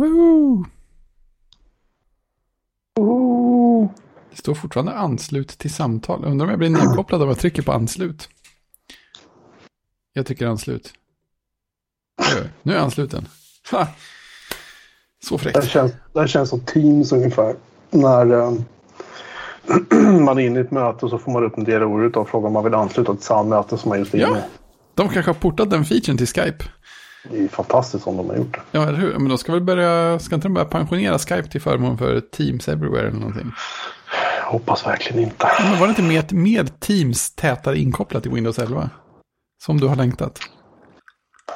Woo! Oh. Det står fortfarande anslut till samtal. Undrar om jag blir nedkopplad om jag trycker på anslut. Jag trycker anslut. Nu är jag ansluten. Ha! Så Det här fräckt. känns, det här känns som Teams ungefär. När eh, man är inne i ett möte och så får man upp en dialog och frågar om man vill ansluta till samma möte som man just är inne Ja. i. De kanske har portat den featuren till Skype. Det är ju fantastiskt om de har gjort det. Ja, eller hur? Men de ska väl börja, ska inte de börja pensionera Skype till förmån för Teams Everywhere eller någonting? Jag hoppas verkligen inte. Ja, Men var det inte med, med Teams tätare inkopplat i Windows 11? Som du har längtat?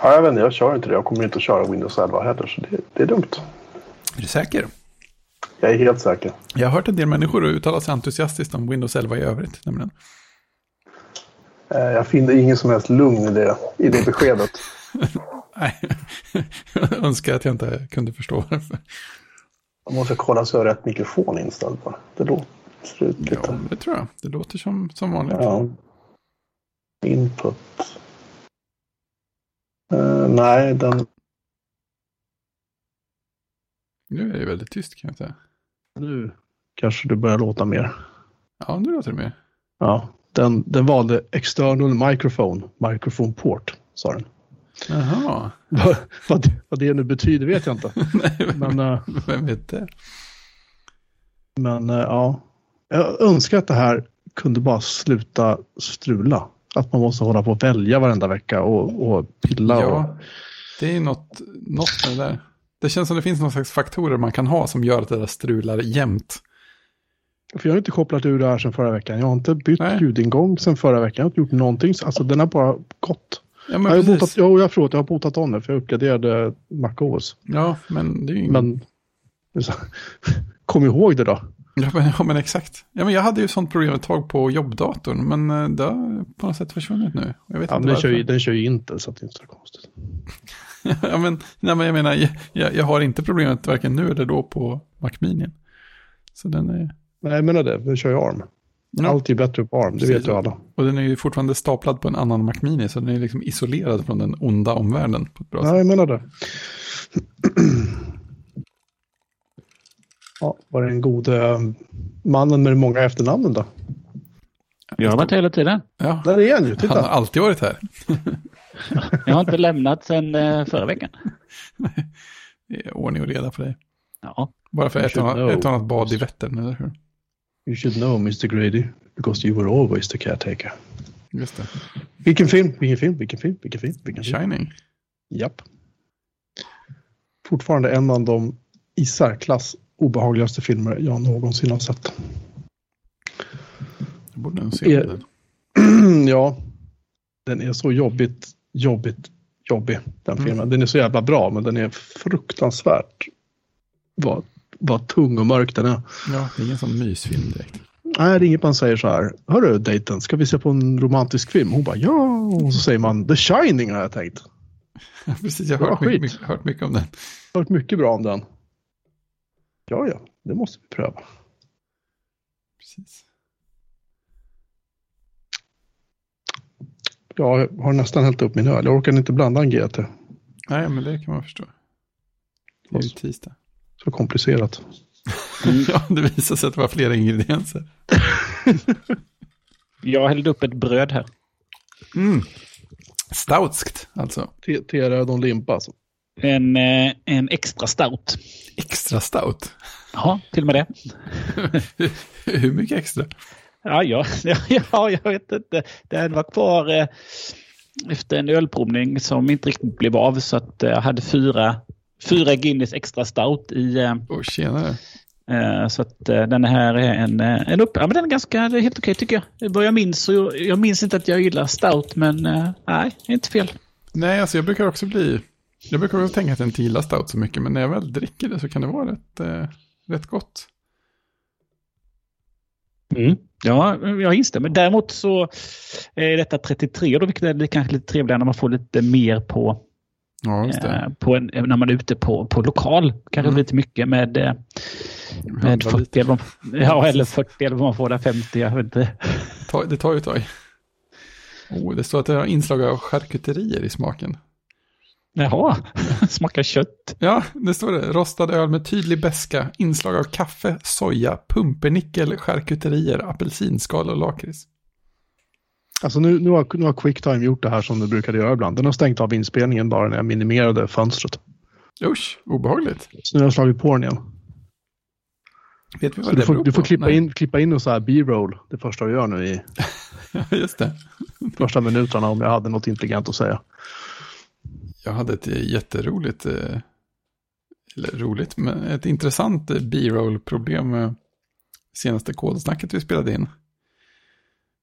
Ja, jag vet inte, jag kör inte det. Jag kommer inte att köra Windows 11 heller, så det, det är dumt. Är du säker? Jag är helt säker. Jag har hört en del människor uttala sig entusiastiskt om Windows 11 i övrigt. Nämligen. Eh, Jag finner ingen som helst lugn i det, i det beskedet. Nej, jag önskar att jag inte kunde förstå varför. Jag måste kolla så jag har rätt mikrofon inställd bara. Det låter ut lite. Ja, det tror jag. Det låter som, som vanligt. Ja. Input. Eh, nej, den... Nu är det väldigt tyst kan jag säga. Nu kanske det börjar låta mer. Ja, nu låter det mer. Ja, den, den valde external microphone, microphone port, sa den. Jaha, vad, vad, det- vad det nu betyder vet jag inte. Nej, Men, eh, vem vet det? men eh, ja, jag önskar att det här kunde bara sluta strula. Att man måste hålla på och välja varenda vecka och, och pilla. Och, Ja, det är något, något med det där. Det känns som det finns någon slags faktorer man kan ha som gör att det där strular jämt. För jag har inte kopplat ur det här sedan förra veckan. Jag har inte bytt Nej. ljudingång sedan förra veckan. Jag har inte gjort någonting. Alltså den har bara gått. Ja, men Jag har precis. botat, jo, jag förlåt, jag har botat om det för jag uppgraderade MacOS. Ja, men det är ju ingen... Men kom ihåg det då. Ja, men, ja, men exakt. Ja, men jag hade ju sånt problem ett tag på jobbdatorn, men eh, det har på något sätt försvunnit nu. Jag vet Ja, inte den, kör ju, den kör ju inte så att det är inte så konstigt. ja, men, nej, men jag menar, jag, jag har inte problemet varken nu eller då på Mac Mini. Så den är... Nej, jag menar det. Den kör ju ARM. Ja. Allt är bättre på ARM, det Precis. vet ju alla. Och den är ju fortfarande staplad på en annan Mac Mini, så den är liksom isolerad från den onda omvärlden på ett bra Ja, sätt. jag menar det. ja, var det den gode mannen med de många efternamnen då? Jag har varit här hela tiden. Ja, Där är han ju, han har titta. alltid varit här. Jag har inte lämnat sedan eh, förra veckan. Det är ordning och reda på dig. Ja, Bara för ett, ett annat bad i Vättern, eller hur? You should know Mr Grady, because you were always the caretaker. Just det. Vilken film, vilken film, vilken film, vilken film, vilken film. Shining. Japp. Fortfarande en av de i särklass obehagligaste filmer jag någonsin har sett. Jag borde nog se Är- den. ja, den är så jobbigt, jobbigt, jobbig den Mm. filmen. Den är så jävla bra, men den är fruktansvärt vad, vad tung och mörk den är. Ja, det är ingen sån mysfilm direkt. Nej, det är inget man säger så här. Hörru, dejten, ska vi se på en romantisk film? Hon bara ja, och så säger man The Shining har jag tänkt. Ja, precis, jag har hört mycket, mycket, hört mycket om den. hört mycket bra om den. Ja, ja, det måste vi pröva. Precis. Jag har nästan hällt upp min öl. Jag orkar inte blanda en GT. Nej, men det kan man förstå. Det är ju tisdag. Så komplicerat. ja, det visar sig att det var flera ingredienser. jag hällde upp ett bröd här. Mm. Stoutskt, alltså. Te- Te-röd och limpa alltså. En, eh, en extra stout. Extra stout. Ja, till och med det. Hur mycket extra? Ja, ja, ja, ja jag vet inte. Den var kvar eh, efter en ölprovning som inte riktigt blev av. Så att eh, jag hade fyra, fyra Guinness extra stout i. Eh, Åh, tjenare. eh, så att eh, den här är en, eh, en upp... Ja, men den är ganska är helt okej tycker jag. Vad jag minns, så jag minns inte att jag gillar stout, men nej, inte fel. Nej, alltså jag brukar också bli... Jag brukar också tänka att jag inte gillar stout så mycket, men när jag väl dricker det så kan det vara rätt, rätt gott. Ja, jag instämmer. Däremot så är detta 33 då, vilket är kanske lite trevligare när man får lite mer på, Ja, eh, på en, när man är ute på, på lokal. Kanske Mm. lite mycket med, eh, med Handla 40 lite. eller, ja, eller 40 eller vad man får där, 50, jag vet inte. Det tar ju ett tag. Oh, det står att det har inslag av charkuterier i smaken. Jaha, smakar kött. Ja, det står det. Rostad öl med tydlig beska, inslag av kaffe, soja, pumpernickel, charkuterier, apelsinskal och lakrits. Alltså nu, nu, har, nu har Quicktime gjort det här som du brukade göra ibland. Den har stängt av inspelningen bara när jag minimerade fönstret. Usch, obehagligt. Så nu har jag slagit på den igen. Vet vi vad Så det du får, beror du får på? klippa, Nej. in, klippa in och så här B-roll det första du gör nu i just det. första minuterna om jag hade något intelligent att säga. Jag hade ett eh, jätteroligt, eh, eller roligt, men ett intressant eh, B-roll-problem senaste kodsnacket vi spelade in.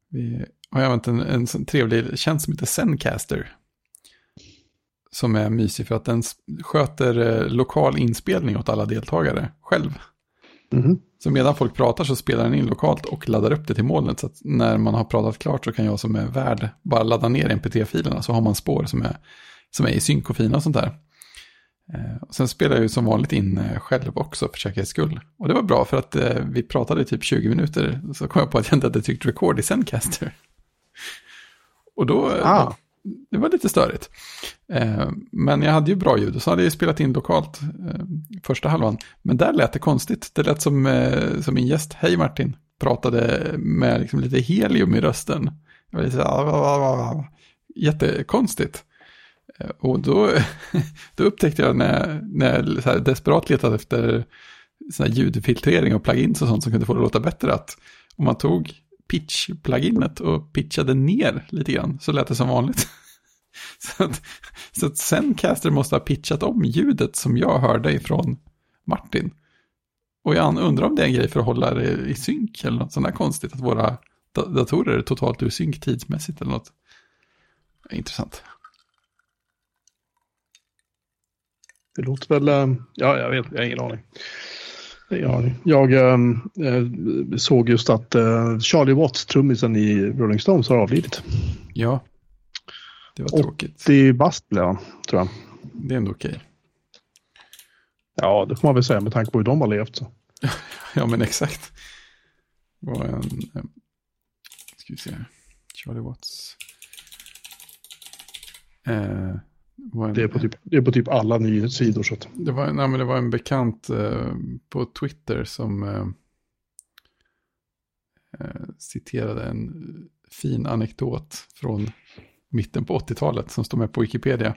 Vi har använt en, en sån trevlig tjänst som heter Zencaster. Som är mysig för att den sköter eh, lokal inspelning åt alla deltagare själv. Mhm. Så medan folk pratar så spelar den in lokalt och laddar upp det till molnet. Så att när man har pratat klart så kan jag som är värd bara ladda ner mpt-filerna så har man spår som är, som är i synk och fina och sånt där. Eh, och sen spelar jag ju som vanligt in eh, själv också för säkerhets skull. Och det var bra för att vi pratade i typ 20 minuter. Så kom jag på att jag inte hade tryckt record i Zencaster. Och då, Ah. det var lite störigt. Eh, men jag hade ju bra ljud och så hade jag spelat in lokalt eh, första halvan. Men där lät det konstigt. Det lät som, eh, som min gäst, hej Martin, pratade med liksom lite helium i rösten. Det var lite så här, jättekonstigt. Eh, Och då, då upptäckte jag när, när jag så här desperat letade efter sån här ljudfiltrering och plugins och sånt som kunde få det att låta bättre att om man tog pitch-pluginet och pitchade ner lite grann så lät det som vanligt. Så att, så att Zencaster måste ha pitchat om ljudet som jag hörde ifrån Martin. Och jag undrar om det är en grej för att hålla det i synk eller något sånt där konstigt. Att våra datorer är totalt ur synk tidsmässigt eller något. Intressant. Det låter väl... Eh, ja, jag vet. Jag har ingen aning. Aning. Jag eh, såg just att eh, Charlie Watts, trummisen i Rolling Stones, har avlidit. Ja, det var tråkigt. 80 bast blev han, tror jag. Det är ändå okej. Ja, det får man väl säga med tanke på hur de har levt. Så. Ja, men exakt. Var en... eh, Ska vi se. Charlie Watts. Eh, en, Det, är på typ, det är på typ alla nyhetssidor. Så att, Det var, nej, men det var en bekant eh, på Twitter som eh, eh, citerade en fin anekdot från mitten på 80-talet som står med på Wikipedia.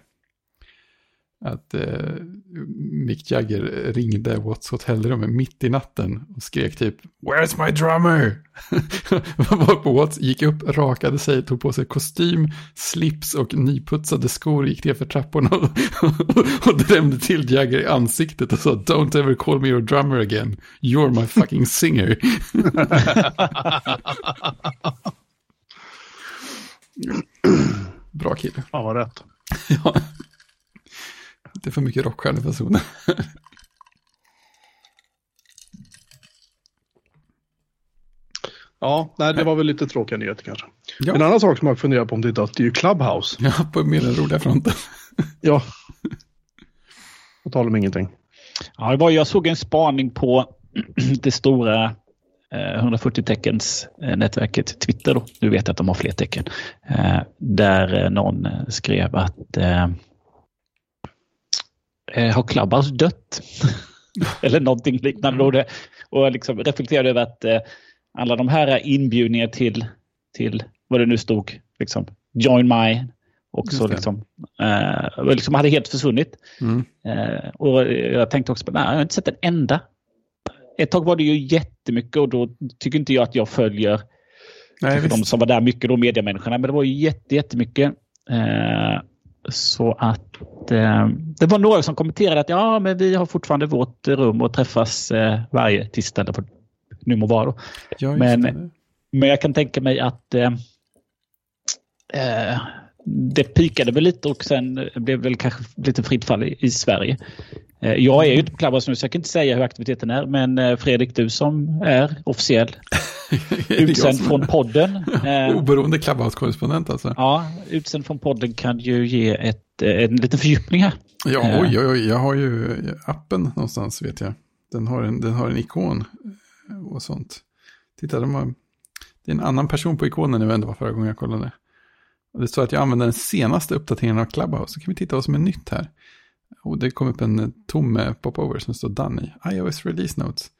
Att eh, Mick Jagger ringde Watts hotellrum mitt i natten och skrek typ Where's my drummer? Varpå Watts gick upp, rakade sig, tog på sig kostym, slips och nyputsade skor, gick ner för trapporna och, och drämde till Jagger i ansiktet och sa Don't ever call me your drummer again. You're my fucking singer. Bra kille. fan vad rätt. Ja. Det är för mycket rockstjärnepersoner. Ja, nej, det var väl lite tråkiga nyheter kanske. Ja. En annan sak som jag funderar på om det är dött, det är ju Clubhouse. Ja, på mer den roliga fronten. Ja. På tal om ingenting. Ja, det var, jag såg en spaning på det stora eh, 140 teckens eh, nätverket Twitter. Då. Nu vet jag att de har fler tecken. Eh, där eh, någon eh, skrev att eh, har Clubhouse dött? Eller någonting liknande. Och, det, och liksom reflekterade över att eh, alla de här inbjudningarna till, till vad det nu stod, liksom, join my, också liksom, eh, liksom hade helt försvunnit. Mm. Eh, och jag tänkte också, nej, jag har inte sett en enda. Ett tag var det ju jättemycket och då tycker inte jag att jag följer Nej, de som var där mycket, då mediamänniskorna, men det var ju jätte, jättemycket. Eh, så att eh, det var några som kommenterade att ja, men vi har fortfarande vårt rum och träffas eh, varje tisdag eller vad nu må vara. Ja, men- det. Men jag kan tänka mig att eh, eh, det pikade väl lite och sen blev väl kanske lite fritt fall i, i Sverige. Eh, jag är ju inte på Clubhouse nu så jag kan inte säga hur aktiviteten är. Men eh, Fredrik, du som är officiell utsänd från podden. Eh, Oberoende Clubhouse-korrespondent alltså. ja, utsänd från podden kan ju ge ett, en liten fördjupning här. Ja, oj, oj, oj, jag har ju appen någonstans vet jag. Den har en, den har en ikon och sånt. Titta, de har, det är en annan person på ikonen nu än det var förra gången jag kollade. Det står att jag använder den senaste uppdateringen av Clubhouse. Så kan vi titta vad som är nytt här. Och det kom upp en eh, tom popover som står done i iOS Release Notes.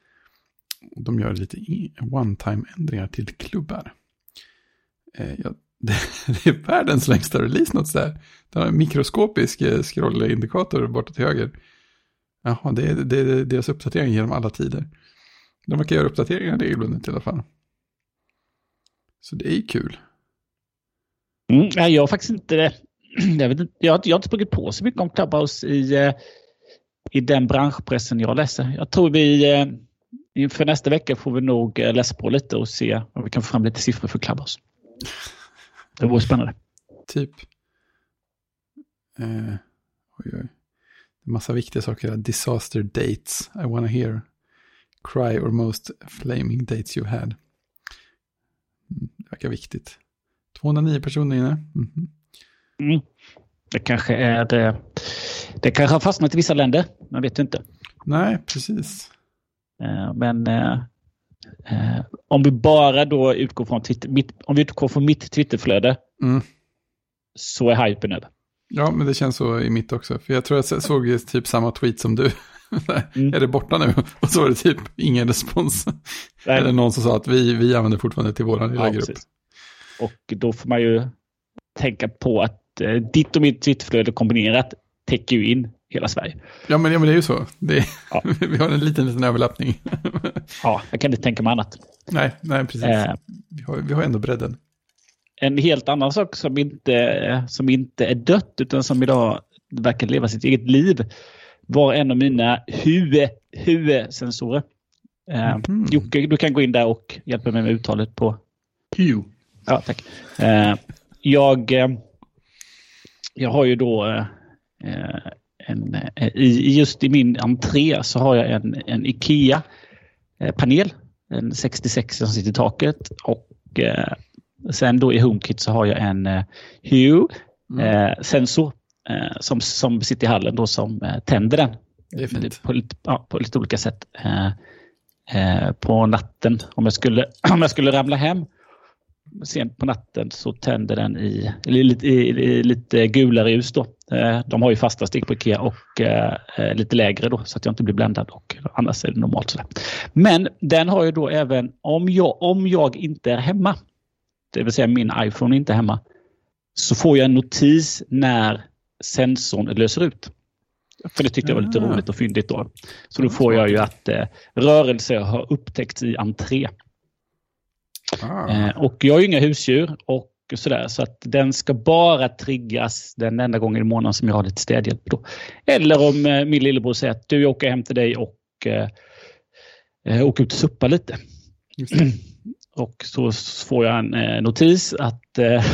De gör lite one-time-ändringar till klubbar. Eh, ja, det, det, är världens längsta release notes där. Det har en mikroskopisk eh, scrollindikator borta till höger. Jaha, det är, det är deras uppdatering genom alla tider. De verkar göra uppdateringar regelbundet i alla fall. Så det är ju kul. Mm, jag har faktiskt inte, jag, vet inte jag, har, jag har inte sprungit på så mycket om Clubhouse i, eh, i den branschpressen jag läser. Jag tror vi eh, inför nästa vecka får vi nog eh, läsa på lite och se om vi kan få fram lite siffror för Clubhouse. Det vore spännande. Typ. Eh, oj, oj. Massa viktiga saker. Disaster dates. I wanna hear. Cry or most flaming dates you had. Mm, det verkar viktigt. 209 personer inne. Mm -hmm mm. Det kanske är det. Det kanske har fastnat i vissa länder. Man vet inte. Nej, precis. Eh, men eh, eh, om vi bara då utgår från, Twitter, mitt, om vi utgår från mitt Twitterflöde mm. så är hypen över. Ja, men det känns så i mitt också. För jag tror jag såg typ samma tweet som du. mm. Är det borta nu? Och så var det typ ingen respons. Nej. Eller någon som sa att vi, vi använder fortfarande till vår lilla ja, grupp. Precis. Och då får man ju tänka på att eh, ditt och mitt Twitterflöde kombinerat täcker ju in hela Sverige. Ja, men, ja, men det är ju så. Är, ja. vi har en liten, liten överlappning. ja, jag kan inte tänka mig annat. Nej, nej precis. Eh, vi, har, vi har ändå bredden. En helt annan sak som inte, som inte är dött utan som idag verkar leva sitt eget liv var en av mina hue-sensorer. Eh, mm. Jocke, du kan gå in där och hjälpa mig med uttalet på... Hue. Ja, tack. Eh, jag, eh, jag har ju då eh, en, eh, i, just i min entré så har jag en, en IKEA-panel. En 66 som sitter i taket och sen då i HomeKit så har jag en Hue-sensor mm. som, som sitter i hallen då som tänder den. På, ja, på lite olika sätt. på natten om jag skulle, om jag skulle ramla hem sent på natten så tänder den i, i, i, lite gulare ljus. Då. Eh, de har ju fasta stick på Ikea och eh, eh, lite lägre då så att jag inte blir bländad och annars är det normalt. Sådär. Men den har ju då även om jag, om jag inte är hemma, det vill säga min iPhone är inte hemma, så får jag en notis när sensorn löser ut. För det tyckte jag var lite ah. roligt och fyndigt då. Så då får jag ju att eh, rörelse har upptäckts i entré. Ah. Eh, och jag har ju inga husdjur och sådär, så att den ska bara triggas den enda gången i månaden som jag har lite städhjälp. Då. Eller om eh, min lillebror säger att du, jag åker hem till dig och eh, eh åker ut och suppa lite. och så får jag en eh, notis att eh,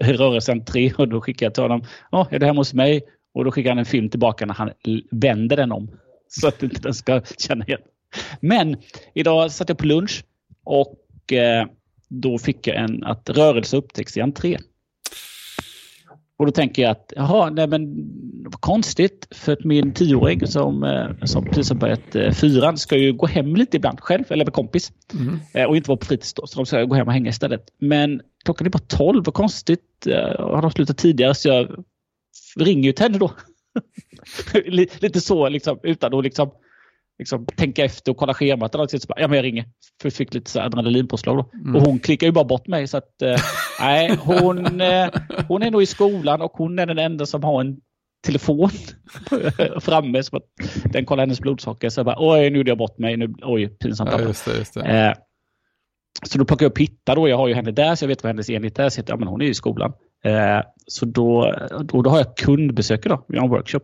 rörelsen 3 och då skickar jag till honom. Ja, är du hemma hos mig? Och då skickar han en film tillbaka när han vänder den om. Så att inte den ska känna igen. Men idag satt jag på lunch och och eh, då fick jag en att rörelse upptäcks i entrén. Och då tänker jag att jaha, nej men vad konstigt för att min tioåring som, eh, som precis har börjat eh, fyran ska ju gå hem lite ibland själv eller med kompis. Mm. Och inte vara på fritids då, så de ska gå hem och hänga istället. Men klockan är bara tolv, vad konstigt. Har de slutat tidigare så jag ringer ju till henne då. lite så liksom utan att liksom liksom, tänka efter och kolla schemat. Eller så bara, ja, men jag ringer. För jag fick lite så adrenalinpåslag. Då. Mm. Och hon klickar ju bara bort mig. Så att, eh, nej, hon, eh, hon är nog i skolan och hon är den enda som har en telefon framme. Så att den kollar hennes blodsocker. Så jag bara, oj, nu gjorde jag bort mig. Nu, oj, pinsamt. Ja, just det, just det. Eh, så då plockar jag upp Hitta då. Jag har ju henne där så jag vet vad hennes enhet är. Så jag, ja, men hon är i skolan. Eh, så då, då, då har jag kundbesök idag. Vi har en workshop.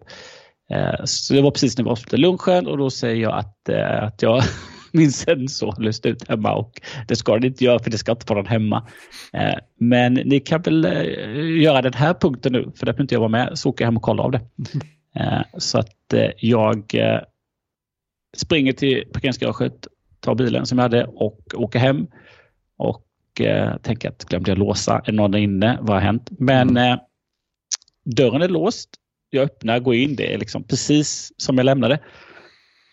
Eh, så det var precis när vi avslutade lunchen och då säger jag att, eh, att jag min sensor löst ut hemma och det ska den inte göra för det ska inte vara någon hemma. Eh, men ni kan väl göra den här punkten nu för det behöver inte jag vara med så åker jag hem och kollar av det. Så att jag springer till parkeringsgaraget, tar bilen som jag hade och åker hem och tänker att glömde jag låsa, är någon inne, vad har hänt? Men mm. dörren är låst jag öppnar, går in, det är liksom precis som jag lämnade.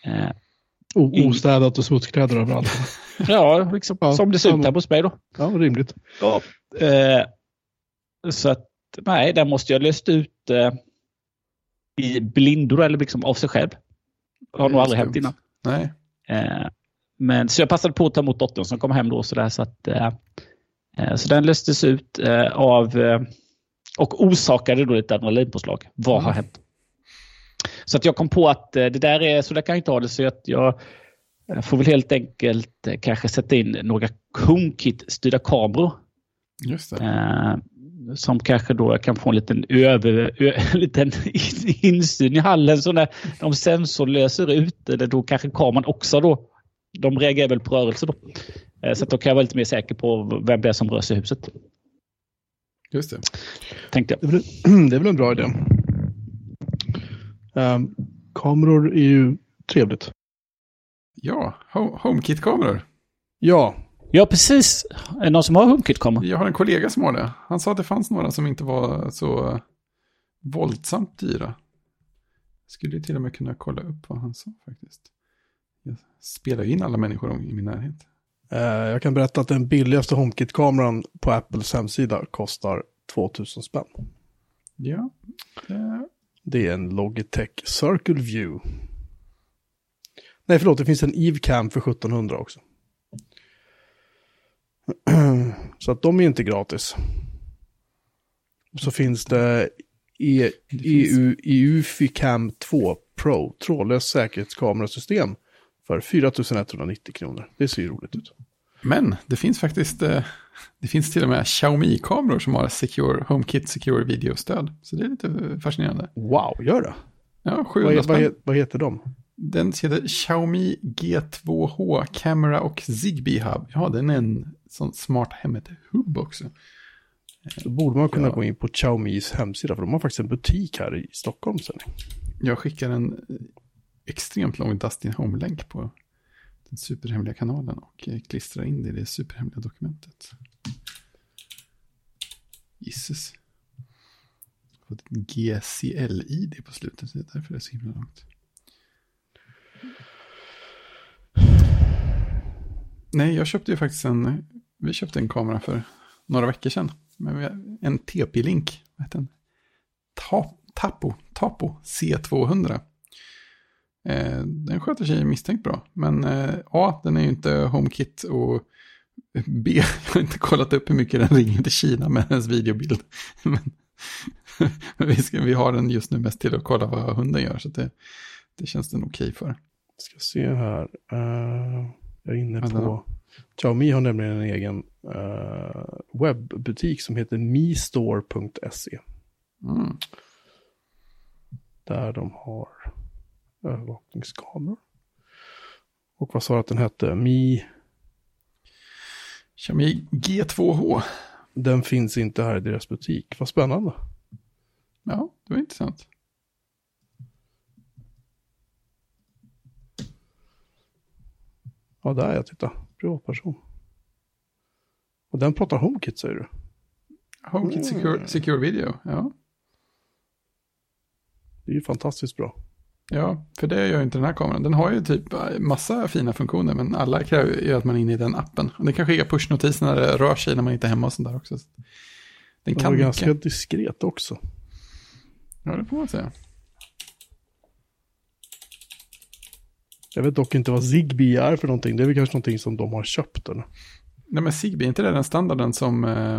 Eh, Ostädat och smutskläder överallt. ja, liksom, ja, som det ser ut här hos mig då. Ja, rimligt. Ja, eh, så att nej, den måste jag löst ut eh, i blindo eller liksom av sig själv. Det har nog aldrig hänt innan. Nej. Eh, men så jag passade på att ta emot dottern som kom hem då så där så att eh, eh så den löstes ut eh, av eh, och orsakade då ett adrenalinpåslag. Vad har Mm. hänt? Så att jag kom på att eh, det där är så där kan jag inte ha det så att jag eh, får väl helt enkelt eh, kanske sätta in några HomeKit-styrda kameror Just det. Eh, som kanske då kan få en liten, över, ö, en liten insyn i hallen. Så när de sensor löser ut, eller då kanske kameran också då, de reagerar väl på rörelse då. Eh, så att då kan jag vara lite mer säker på vem det är som rör sig i huset. Just det. Tänkte jag. Det är väl, det är väl en bra idé. Ehm, kameror är ju trevligt. Ja, Ho- HomeKit-kameror. Ja, Ja, precis. Är det någon som har HomeKit-kamera? Jag har en kollega som har det. Han sa att det fanns några som inte var så våldsamt dyra. Skulle till och med kunna kolla upp vad han sa faktiskt. Jag spelar in alla människor i min närhet. Eh, jag kan berätta att den billigaste HomeKit-kameran på Apples hemsida kostar 2000 spänn. Ja, det, Det är en Logitech Circle View. Nej, förlåt, det finns en Eve Cam för 1700 också. Så att de är inte gratis. Och så finns det e EU, EUFI Cam 2 Pro, trådlöst säkerhetskamerasystem för 4190 kronor. Det ser ju roligt ut. Men det finns faktiskt, eh, det finns till och med Xiaomi-kameror som har Secure, HomeKit Secure Video-stöd. Så det är lite fascinerande. Wow, gör det? Ja, 700 Vad, vad, vad heter de? Den heter Xiaomi G2H Camera och Zigbee Hub. Ja, den är en sån smart hemmet-hub också. Då borde man kunna Ja. gå in på Xiaomis hemsida, för de har faktiskt en butik här i Stockholm. Sen. Jag skickar en eh, extremt lång Dustin Home-länk på den superhemliga kanalen och eh, klistra klistrar in det i det superhemliga dokumentet. Gisses. Fått ett GCL-ID på slutet, det är därför det är så himla långt. Nej, jag köpte ju faktiskt en, vi köpte en kamera för några veckor sedan. Men vi har en TP-link, vad heter den? Ta- Tapo, Tapo C200. Eh, den sköter sig misstänkt bra. Men eh, A, den är ju inte HomeKit och B, jag har inte kollat upp hur mycket den ringer till Kina med hennes videobild. Men, men vi, ska, vi har den just nu mest till att kolla vad hunden gör. Så det, det känns den okej för. Ska se här. Eh, jag är inne Vänta på... Xiaomi har nämligen en egen eh, webbutik som heter mistore.se. Mm. Där de har övervakningskameror. Och vad sa du att den hette? Mi... Xiaomi G2H. Den finns inte här i deras butik. Vad spännande. Ja, det var intressant. Ja, där jag titta. Privatperson. Och den pratar HomeKit säger du? HomeKit Secure, Secure Video, ja. Det är ju fantastiskt bra. Ja, för det gör ju inte den här kameran. Den har ju typ eh, massa fina funktioner, men alla kräver ju att man är inne i den appen. Och den kan skicka pushnotiser när det rör sig när man inte är hemma och sånt där också. Så Den Den kan mycket. ganska diskret också. Ja, det får man säga. Jag vet dock inte vad Zigbee är för någonting. Det är väl kanske någonting som de har köpt eller? Nej, men Zigbee, är inte det den standarden som eh,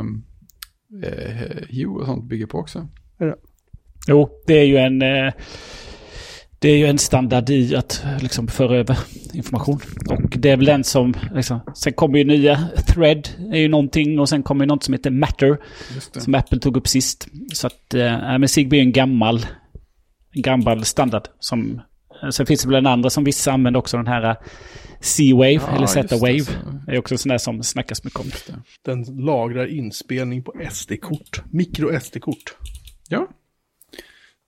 eh, Hue och sånt bygger på också? Jo, det är ju en... Eh, det är ju en standard i att liksom föra över information. Och det är väl den som... Liksom, sen kommer ju nya Thread, är ju någonting. Och sen kommer ju något som heter Matter. Det. Som Apple tog upp sist. Så att... Eh, men Zigbee är en gammal... En gammal standard. Som, eh, sen finns det väl en andra som vissa använder också. Den här eh, C-Wave Ja, eller det, Z-Wave. så- Det är också en sån där som snackas mycket om. Det. Den lagrar inspelning på SD-kort. Mikro SD-kort. Ja,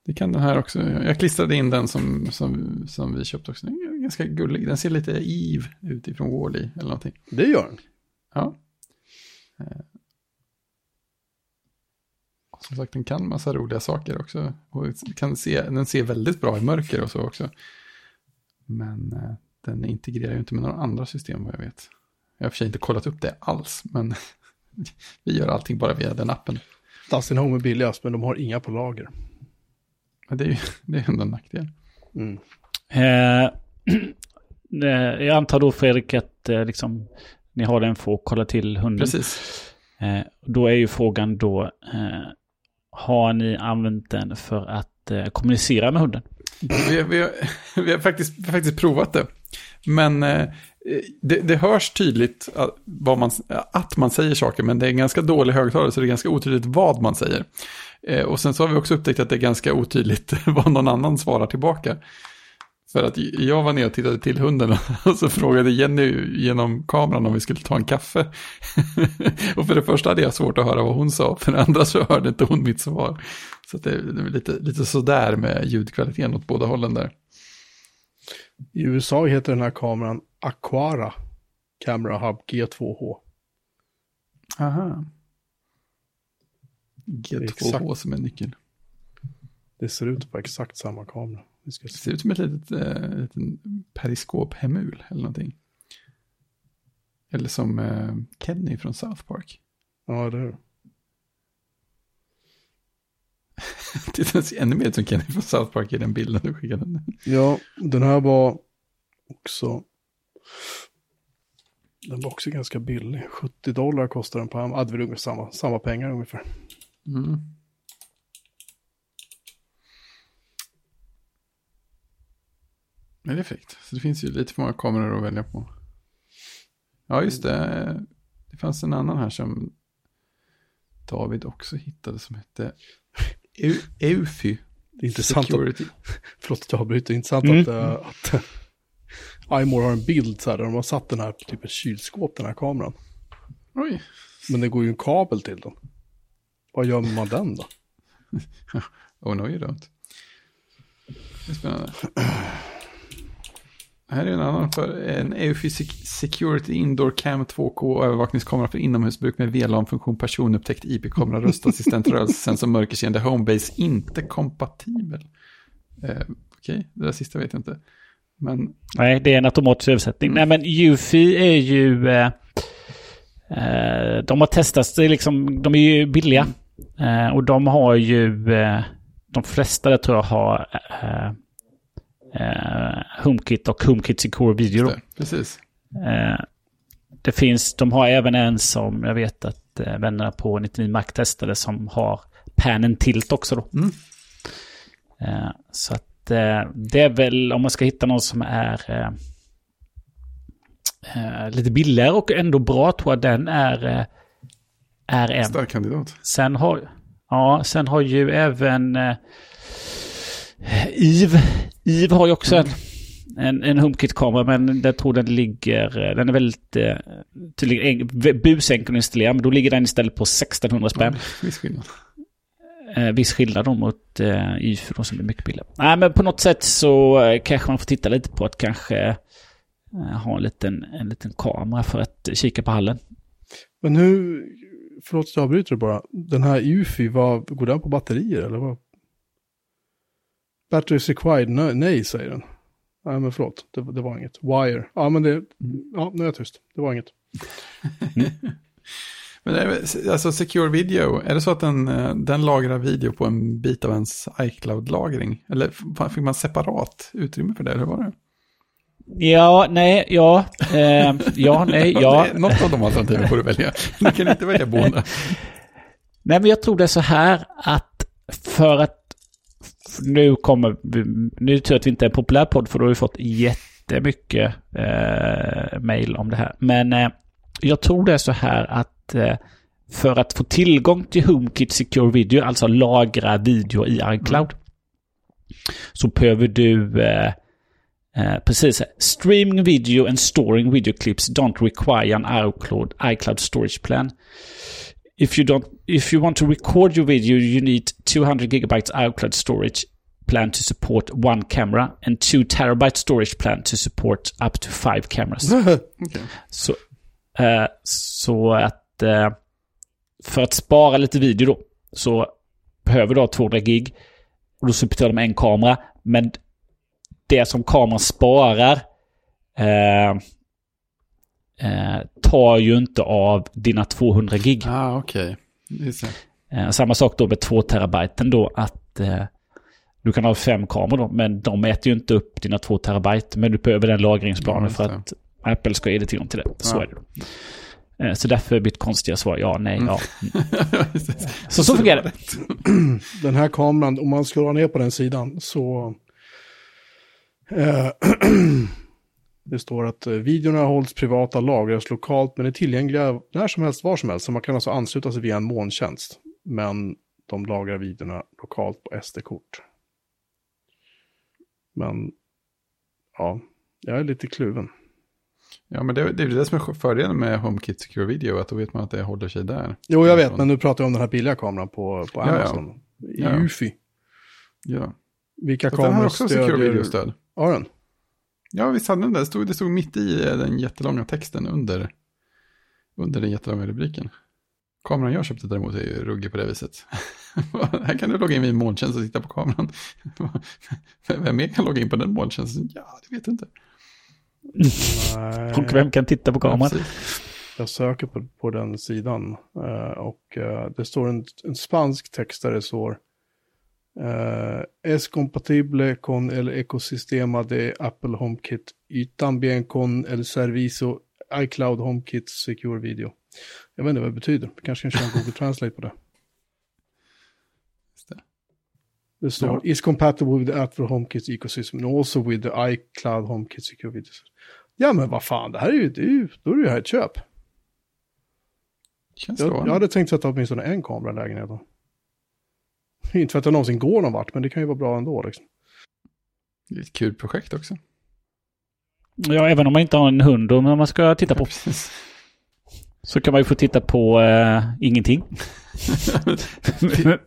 det kan den här också. Jag klistrade in den som, som, som vi köpte också. Den är ganska gullig. Den ser lite Eve ut ifrån Wall-E eller någonting. Det gör den. Ja. Eh. Som sagt, den kan massa roliga saker också. Och kan se, den ser väldigt bra i mörker och så också. Men eh, den integrerar ju inte med några andra system vad jag vet. Jag har för sig inte kollat upp det alls, men vi gör allting bara via den appen. Dustin Home är billigast, men de har inga på lager. Det är ju det är ändå en nackdel. Mm. Eh, eh, jag antar då Fredrik att eh, liksom, ni har den för att kolla till hunden. Precis. Eh, då är ju frågan då, eh, har ni använt den för att eh, kommunicera med hunden? Vi, vi, har- vi, har faktiskt, faktiskt provat det. Men det, det hörs tydligt att, vad man, att man säger saker, men det är en ganska dålig högtalare, så det är ganska otydligt vad man säger. Eh, och sen så har vi också upptäckt att det är ganska otydligt vad någon annan svarar tillbaka. För att jag var nere och tittade till hunden och så frågade Jenny genom kameran om vi skulle ta en kaffe. och för det första hade jag svårt att höra vad hon sa, för det andra så hörde inte hon mitt svar. Så att det, det är lite, lite sådär med ljudkvaliteten åt båda hållen där. I USA heter den här kameran Aquara Camera Hub G2H. Aha. G2H Exakt. som är nyckeln. Det ser ut vara exakt samma kamera. Det se. ser ut som ett litet eh, liten periskophemul eller någonting. Eller som eh, Kenny från South Park. Ja, det är det. Det ser ännu mer som Kenny från South Park i den bilden du skickade. Ja, den här var också... Den var också ganska billig. 70 dollar kostar den på Amazon. Ja, det var ungefär samma, samma pengar ungefär. Mm. Men det är fräckt. Så det finns ju lite för många kameror att välja på. Ja, just det. Det fanns en annan här som David också hittade som hette Eu- Eufy Det är intressant att, förlåt att jag avbryter, intressant Mm. att, äh, att äh, iMore har en bild så här där de har satt den här på typ ett kylskåp, den här kameran. Oj, Men det går ju en kabel till den. Vad gör man den då? oh no you don't. Det är spännande. Här är en annan för en Sec- Security Indoor Cam 2K övervakningskamera för inomhusbruk med VLAN-funktion, personupptäckt IP-kamera, röstassistent, rörelsesensor, mörkerseende, homebase, inte kompatibel. Eh, Okej, det där sista vet jag inte. Men Nej, det är en automatisk översättning. Nej, men Eufy är ju... Eh, eh, de har testats, liksom, de är ju billiga. Eh, och de har ju... Eh, de flesta där tror jag har eh, eh, HomeKit och HomeKit Secure Video. Det, precis. Det finns, de har även en som jag vet att vännerna på 99 Mac testade som har Pan and Tilt också då. Mm. Så att det är väl om man ska hitta någon som är eh, eh, lite billigare och ändå bra tror jag den är, eh, är en. Stark kandidat. Sen har, ja, sen har ju även eh, Eve. Eve har ju också en, en, en HomeKit-kamera men jag tror den ligger, eh, den är väldigt eh, tydligen en- busenkel att installera men då ligger den istället på 1600 spänn. Skillnad. Eh, viss skillnad då mot eh, IFU då som är mycket billigare. Nej men på något sätt så eh, kanske man får titta lite på att kanske eh, ha en liten, en liten kamera för att kika på hallen. Men hur, förlåt att jag avbryter bara. Den här UFI, vad, går den på batterier eller vad? Batteries required, nej, nej säger den. Nej men förlåt, det, det var inget. Wire, ja men det, ja nu är jag tyst. Det var inget. Men det alltså Secure Video, är det så att den, eh, den lagrar video på en bit av ens iCloud-lagring? Eller fick man separat utrymme för det, eller var det? Ja, nej, ja, eh, ja, nej, ja. Något av de alternativen får du välja. Du kan inte välja båda. Nej, men jag tror det är så här att för att nu kommer nu är det tur att vi inte är en populär podd för då har vi fått jättemycket eh, mail om det här. Men eh, jag tror det är så här att eh, för att få tillgång till HomeKit Secure Video, alltså lagra video i iCloud, så behöver du eh, Eh, precis. Streaming video and storing video clips don't require an iCloud, iCloud storage plan. If you don't, if you want to record your video, you need 200 gigabytes iCloud storage plan to support one camera and 2 terabyte storage plan to support up to five cameras. Okej. Så, eh, så att eh, för att spara lite video då så behöver du ha 200 gig. Och då supporterar de en kamera. Men det som kameran sparar eh, eh, tar ju inte av dina 200 gig. Ah, okej. Just Eh, samma sak då med 2 terabyte då att eh, du kan ha fem kameror då, men de äter ju inte upp dina 2 terabyte. Men du behöver den lagringsplanen för att Apple ska ge dig tillgång till det. Så Ja. är det. då. Eh, Så därför är mitt konstiga svar ja, nej, ja. Mm. Så så fungerar det. Den här kameran, om man scrollar ner på den sidan så... Eh, det står att eh, videorna hålls privata, lagras lokalt, men är tillgängliga när som helst, var som helst. Så man kan alltså ansluta sig via en molntjänst. Men de lagrar videorna lokalt på SD-kort. Men, ja, jag är lite kluven. Ja, men det, det är det som är fördelen med HomeKit Secure Video, att då vet man att det håller sig där. Jo, jag vet, men nu pratar jag om den här billiga kameran på, på Ja, ja. Amazon. I Ja. UFI. Ja. Vilka Fast den har kameror också Secure. Video-stöd. Har den? Ja, visst hade den det. Stod, det stod mitt i eh, den jättelånga texten under, under den jättelånga rubriken. Kameran jag köpte däremot är ju ruggig på det viset. här kan du logga in vid en molntjänst och titta på kameran. vem mer kan logga in på den molntjänsten? Ja, det vet jag inte. Nej. Och vem kan titta på kameran? Jag söker på, på den sidan eh, och eh, det står en, en spansk text där det står eh, Es compatible con el ecosistema de Apple HomeKit y también con el servicio iCloud HomeKit Secure Video. Jag vet inte vad det betyder. Vi kanske kan köra en Google Translate på det. Det står Ja. is compatible with the Apple HomeKit ecosystem and also with the iCloud HomeKit Secure Video. Ja men vad fan, det här är ju, det är ju då är det ju här ett köp. Känns Jag, jag hade tänkt sätta åtminstone en kamera i lägenheten. Inte för att jag någonsin går någon vart, men det kan ju vara bra ändå. Liksom. Det är ett kul projekt också. Ja, även om man inte har en hund och man ska titta på. Precis. Så kan man ju få titta på eh, ingenting.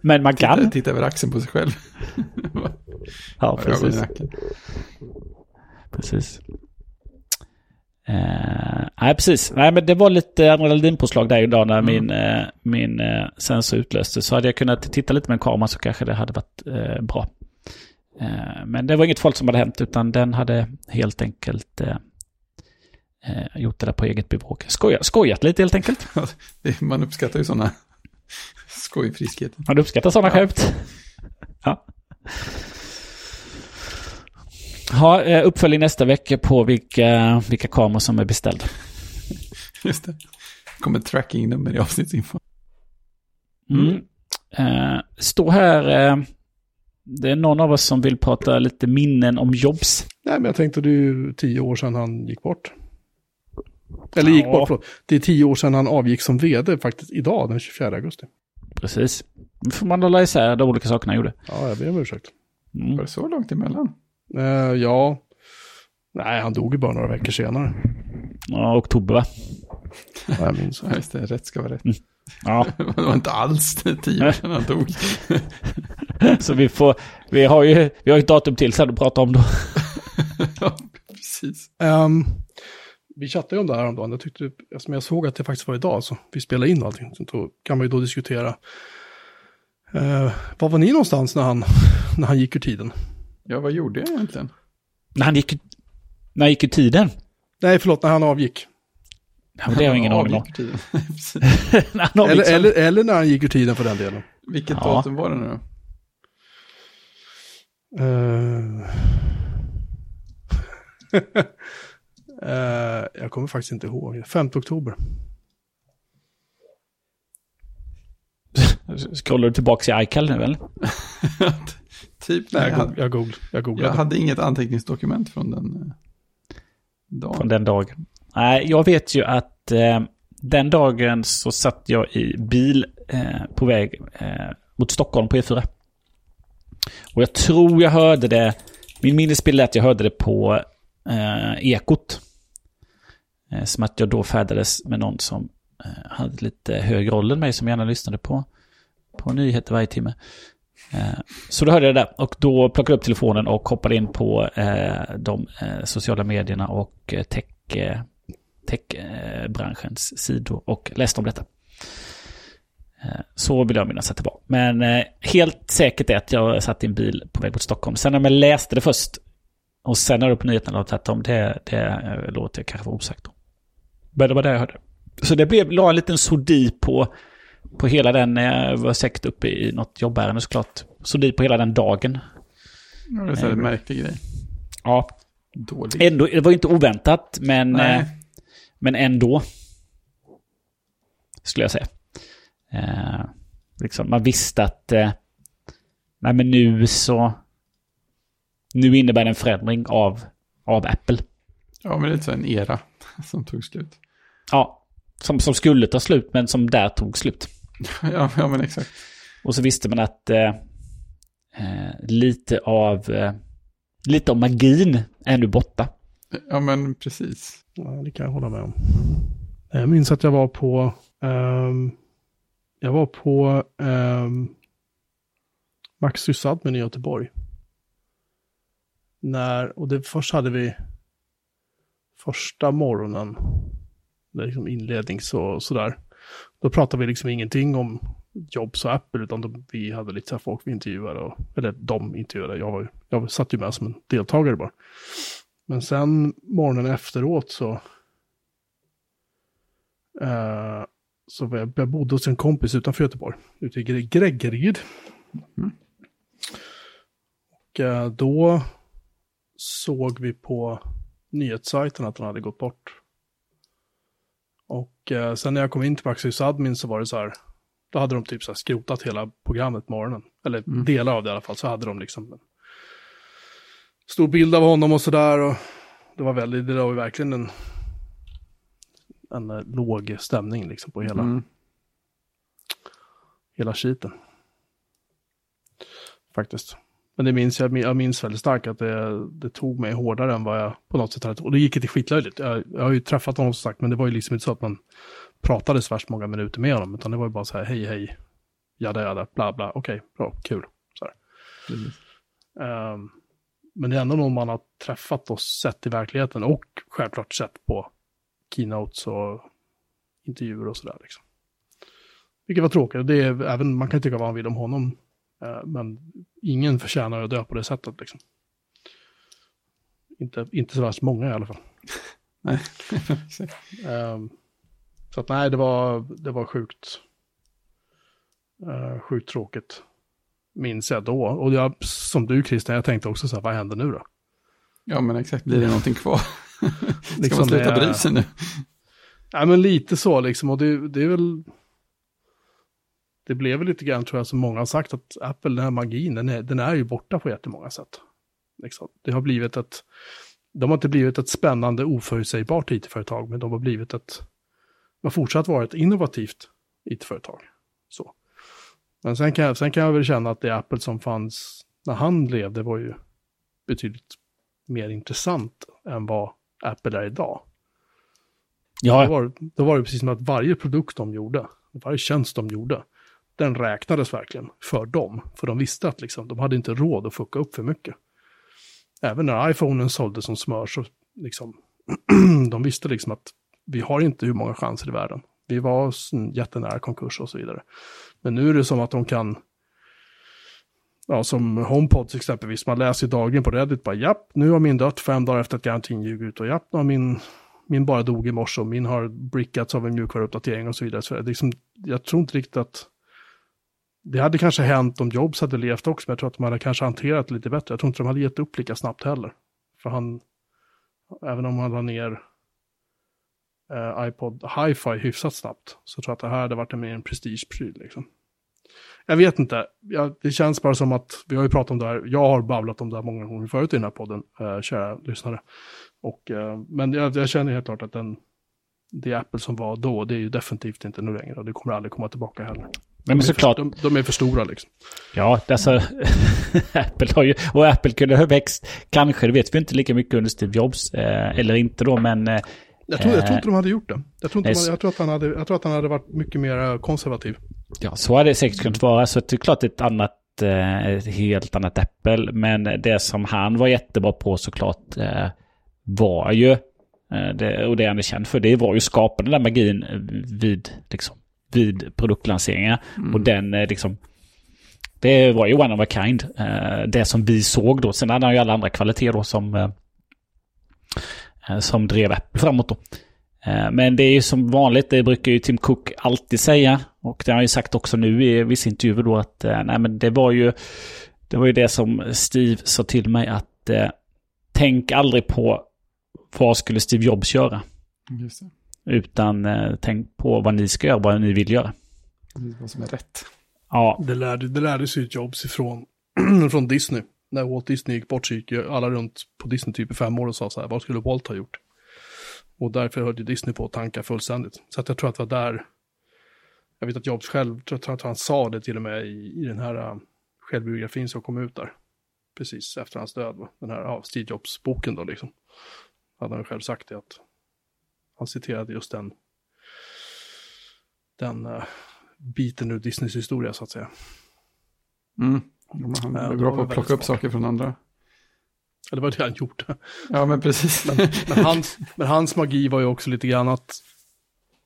Men man Titta, kan. titta över axeln på sig själv. Ja, precis. precis. Eh, nej, precis. Nej, men det var lite adrenalinpåslag där idag när Mm. min, eh, min eh, sensor utlöstes. Så hade jag kunnat titta lite med en kamera så kanske det hade varit eh, bra. Eh, men det var inget farligt som hade hänt utan den hade helt enkelt eh, gjort det där på eget bevåg. Skoja, skojat lite helt enkelt. Man uppskattar ju sådana skojfriskheter. Man uppskattar sådana skämt. Ja. Ha, eh, uppföljning nästa vecka på vilka, vilka kameror som är beställda. Just det. kommer tracking-nummer i avsnittsinfo. Mm. Eh, stå här, eh, det är någon av oss som vill prata lite minnen om Jobs. Nej, men jag tänkte det är ju tio år sedan han gick bort. Eller gick Ja. bort, förlåt. Det är tio år sedan han avgick som vd faktiskt idag, den 24 augusti. Precis. Nu får man hålla isär de olika sakerna han gjorde. Ja, jag ber om ursäkt. Mm. Var det så långt emellan? Eh, ja, nej, han dog ju bara några veckor senare. Ja, oktober va? Ja, jag minns. Ja, just det. Rätt ska vara rätt. Ja, Det var inte alls tio år sedan han dog. så vi får, vi har ju, vi har ju ett datum till sen att prata om då. ja, precis. Ehm, vi chattade ju om det här häromdagen. Jag tyckte, eftersom jag såg att det faktiskt var idag, så vi spelade in allting. Så då kan man ju då diskutera. Uh, var var ni någonstans när han, när han gick ur tiden? Ja, vad gjorde jag egentligen? När han gick, när han gick i tiden. Nej, förlåt, när han avgick. Ja, det har jag ingen aning om. Eller, eller, eller när han gick ur tiden för den delen. Vilket Ja. datum var det nu då? Eh. Eh, jag kommer faktiskt inte ihåg. 5 oktober. Scrollar du tillbaka i iCal nu eller? Typ, nej, jag, jag, jag, googl, jag googlade. jag hade inget anteckningsdokument från den eh, dagen. Från den dagen. Nej, jag vet ju att eh, den dagen så satt jag i bil eh, på väg eh, mot Stockholm på E4. Och jag tror jag hörde det, min minnesbild är att jag hörde det på eh, Ekot. Eh, som att jag då färdades med någon som eh, hade lite högre ålder än mig som gärna lyssnade på, på nyheter varje timme. Eh, så då hörde jag det där och då plockade jag upp telefonen och hoppade in på eh, de eh, sociala medierna och tech, techbranschens sidor och läste om detta. Så vill jag minnas att det var. Men helt säkert är att jag satt i en bil på väg mot Stockholm. Sen när jag läste det först och sen när det på nyheterna var tvärtom, det, det låter jag kanske vara osagt. Men det var det jag hörde. Så det blev, la en liten sordi på, på hela den, jag var säkert uppe i något jobbärende såklart. Så dit på hela den dagen. Ja, det är en märklig grej. Ja, Dålig. ändå, det var ju inte oväntat, men, Nej. eh, men ändå. Skulle jag säga. Eh, liksom, man visste att eh, nej, men nu så... Nu innebär det en förändring av, av Apple. Ja, men det är en era som tog slut. Ja, som, som skulle ta slut, men som där tog slut. Ja, ja men exakt. Och så visste man att eh, eh, lite av eh, lite av magin är nu borta. Ja, men precis. Ja, det kan jag hålla med om. Jag minns att jag var på, ehm, jag var på um, Max Sysadmin i Göteborg. När, och det, först hade vi första morgonen, det är liksom inlednings och sådär. Då pratade vi liksom ingenting om Jobs och Apple, utan de, vi hade lite så här folk vi intervjuade, och, eller de intervjuade, jag, var, jag satt ju med som en deltagare bara. Men sen morgonen efteråt så... Eh, så var jag, jag bodde hos en kompis utanför Göteborg, ute i Gre- Greggeryd. Och eh, då såg vi på nyhetssajten att han hade gått bort. Och eh, sen när jag kom in till Maxis Admin så var det så här, då hade de typ så här skrotat hela programmet på morgonen. Eller delar av det i alla fall, så hade de liksom en stor bild av honom och sådär. Och det var väldigt, det var ju verkligen en, en eh, låg stämning liksom på hela, Mm. hela skiten. Faktiskt. Men det minns jag, jag minns väldigt starkt att det, det tog mig hårdare än vad jag på något sätt hade Och det gick inte skitlöjligt. Jag, jag har ju träffat honom som sagt, men det var ju liksom inte så att man pratade så värst många minuter med honom, utan det var ju bara så här, hej, hej, jada, jada, bla, bla, okej, bra, kul. Så. Precis. Ehm, men det är ändå någon man har träffat och sett i verkligheten och självklart sett på keynotes och intervjuer och sådär. Liksom. Vilket var tråkigt. Det är, även, man kan tycka vad man vill om honom, men ingen förtjänar att dö på det sättet. Liksom. Inte, inte så värst många i alla fall. Nej. Ehm, så att nej, det var, det var sjukt, eh, sjukt tråkigt. Minns jag då. Och jag, som du Christian, jag tänkte också så här, vad händer nu då? ja, men exakt. Blir det någonting kvar? Ska Liksom man sluta bry sig nu? Ja, men lite så liksom. Och det, det är väl... Det blev väl lite grann tror jag som många har sagt att Apple, den här magin, den är, den är ju borta på jättemånga sätt. Liksom. Det har blivit ett... De har inte blivit ett spännande, oförutsägbart it-företag, men de har blivit ett... De har fortsatt vara ett innovativt it-företag. Så. Men sen kan, jag, sen kan jag väl känna att det Apple som fanns när han levde var ju betydligt mer intressant än vad Apple är idag. Då Ja, var, då var det precis som att varje produkt de gjorde, varje tjänst de gjorde, den räknades verkligen för dem. För de visste att liksom, de hade inte råd att fucka upp för mycket. Även när iPhonen såldes som smör så liksom, de visste liksom att vi har inte hur många chanser i världen. Vi var jättenära konkurs och så vidare. Men nu är det som att de kan, ja som HomePods exempelvis, man läser dagligen på Reddit bara japp, nu har min dött fem dagar efter att garantin ljög ut och japp, nu har min min bara dog i morse och min har brickats av en mjukvaruuppdatering och så vidare. Så det är liksom, jag tror inte riktigt att det hade kanske hänt om Jobs hade levt också, men jag tror att de hade kanske hanterat det lite bättre. Jag tror inte de hade gett upp lika snabbt heller. För han, även om han la ner eh, iPod Hi-Fi hyfsat snabbt, så tror jag att det här hade varit en mer en prestigepryl. Liksom. Jag vet inte, jag, det känns bara som att, vi har ju pratat om det här, jag har babblat om det här många gånger förut i den här podden, eh, kära lyssnare. Och, eh, men jag, jag känner helt klart att den, det Apple som var då, det är ju definitivt inte nu längre och det kommer aldrig komma tillbaka heller men De är såklart. För, de, de är för stora liksom. Ja, alltså Apple har ju, och Apple kunde ha växt, kanske, det vet vi inte lika mycket under Steve Jobs, eh, eller inte då, men eh, Jag tror, jag tror Eh, inte de hade gjort det. Jag tror, inte nej, de hade, jag, tror att han hade, jag tror att han hade varit mycket mer eh, konservativ. ja, så hade det säkert kunnat vara. Så det är klart ett annat, eh, ett helt annat Apple, men det som han var jättebra på såklart var ju, det, och det han är känd för, det var ju skapa den där magin vid, liksom, vid produktlanseringar. Och den eh, liksom, det var ju one of a kind. Eh, det som vi såg då. Sen hade han ju alla andra kvaliteter då som, eh, som drev Apple framåt då. Men det är ju som vanligt, det brukar ju Tim Cook alltid säga. Och det har han ju sagt också nu i vissa intervjuer då att nej men det var ju det var ju det som Steve sa till mig att tänk aldrig på vad skulle Steve Jobs göra. Just det. Utan eh, tänk på vad ni ska göra, vad ni vill göra. Precis vad som är rätt. Ja, Det lärde, det lärde sig Jobs ifrån från Disney. När Walt Disney gick bort så gick alla runt på Disney typ i fem år och sa så här, vad skulle Walt ha gjort? Och därför höll Disney på att tanka fullständigt. Så att jag tror att det var där, jag vet att Jobs själv, tror jag att han sa det till och med i, i den här uh, självbiografin som kom ut där. Precis efter hans död, den här ja, Steve Jobs-boken då liksom. Hade han själv sagt det att han citerade just den, den uh, biten ur Disneys historia så att säga. Mm. Ja, Han Ja, är bra på att plocka upp saker från andra. Ja, det var det han gjorde. Ja, men precis. Men, men, hans, men hans magi var ju också lite grann att,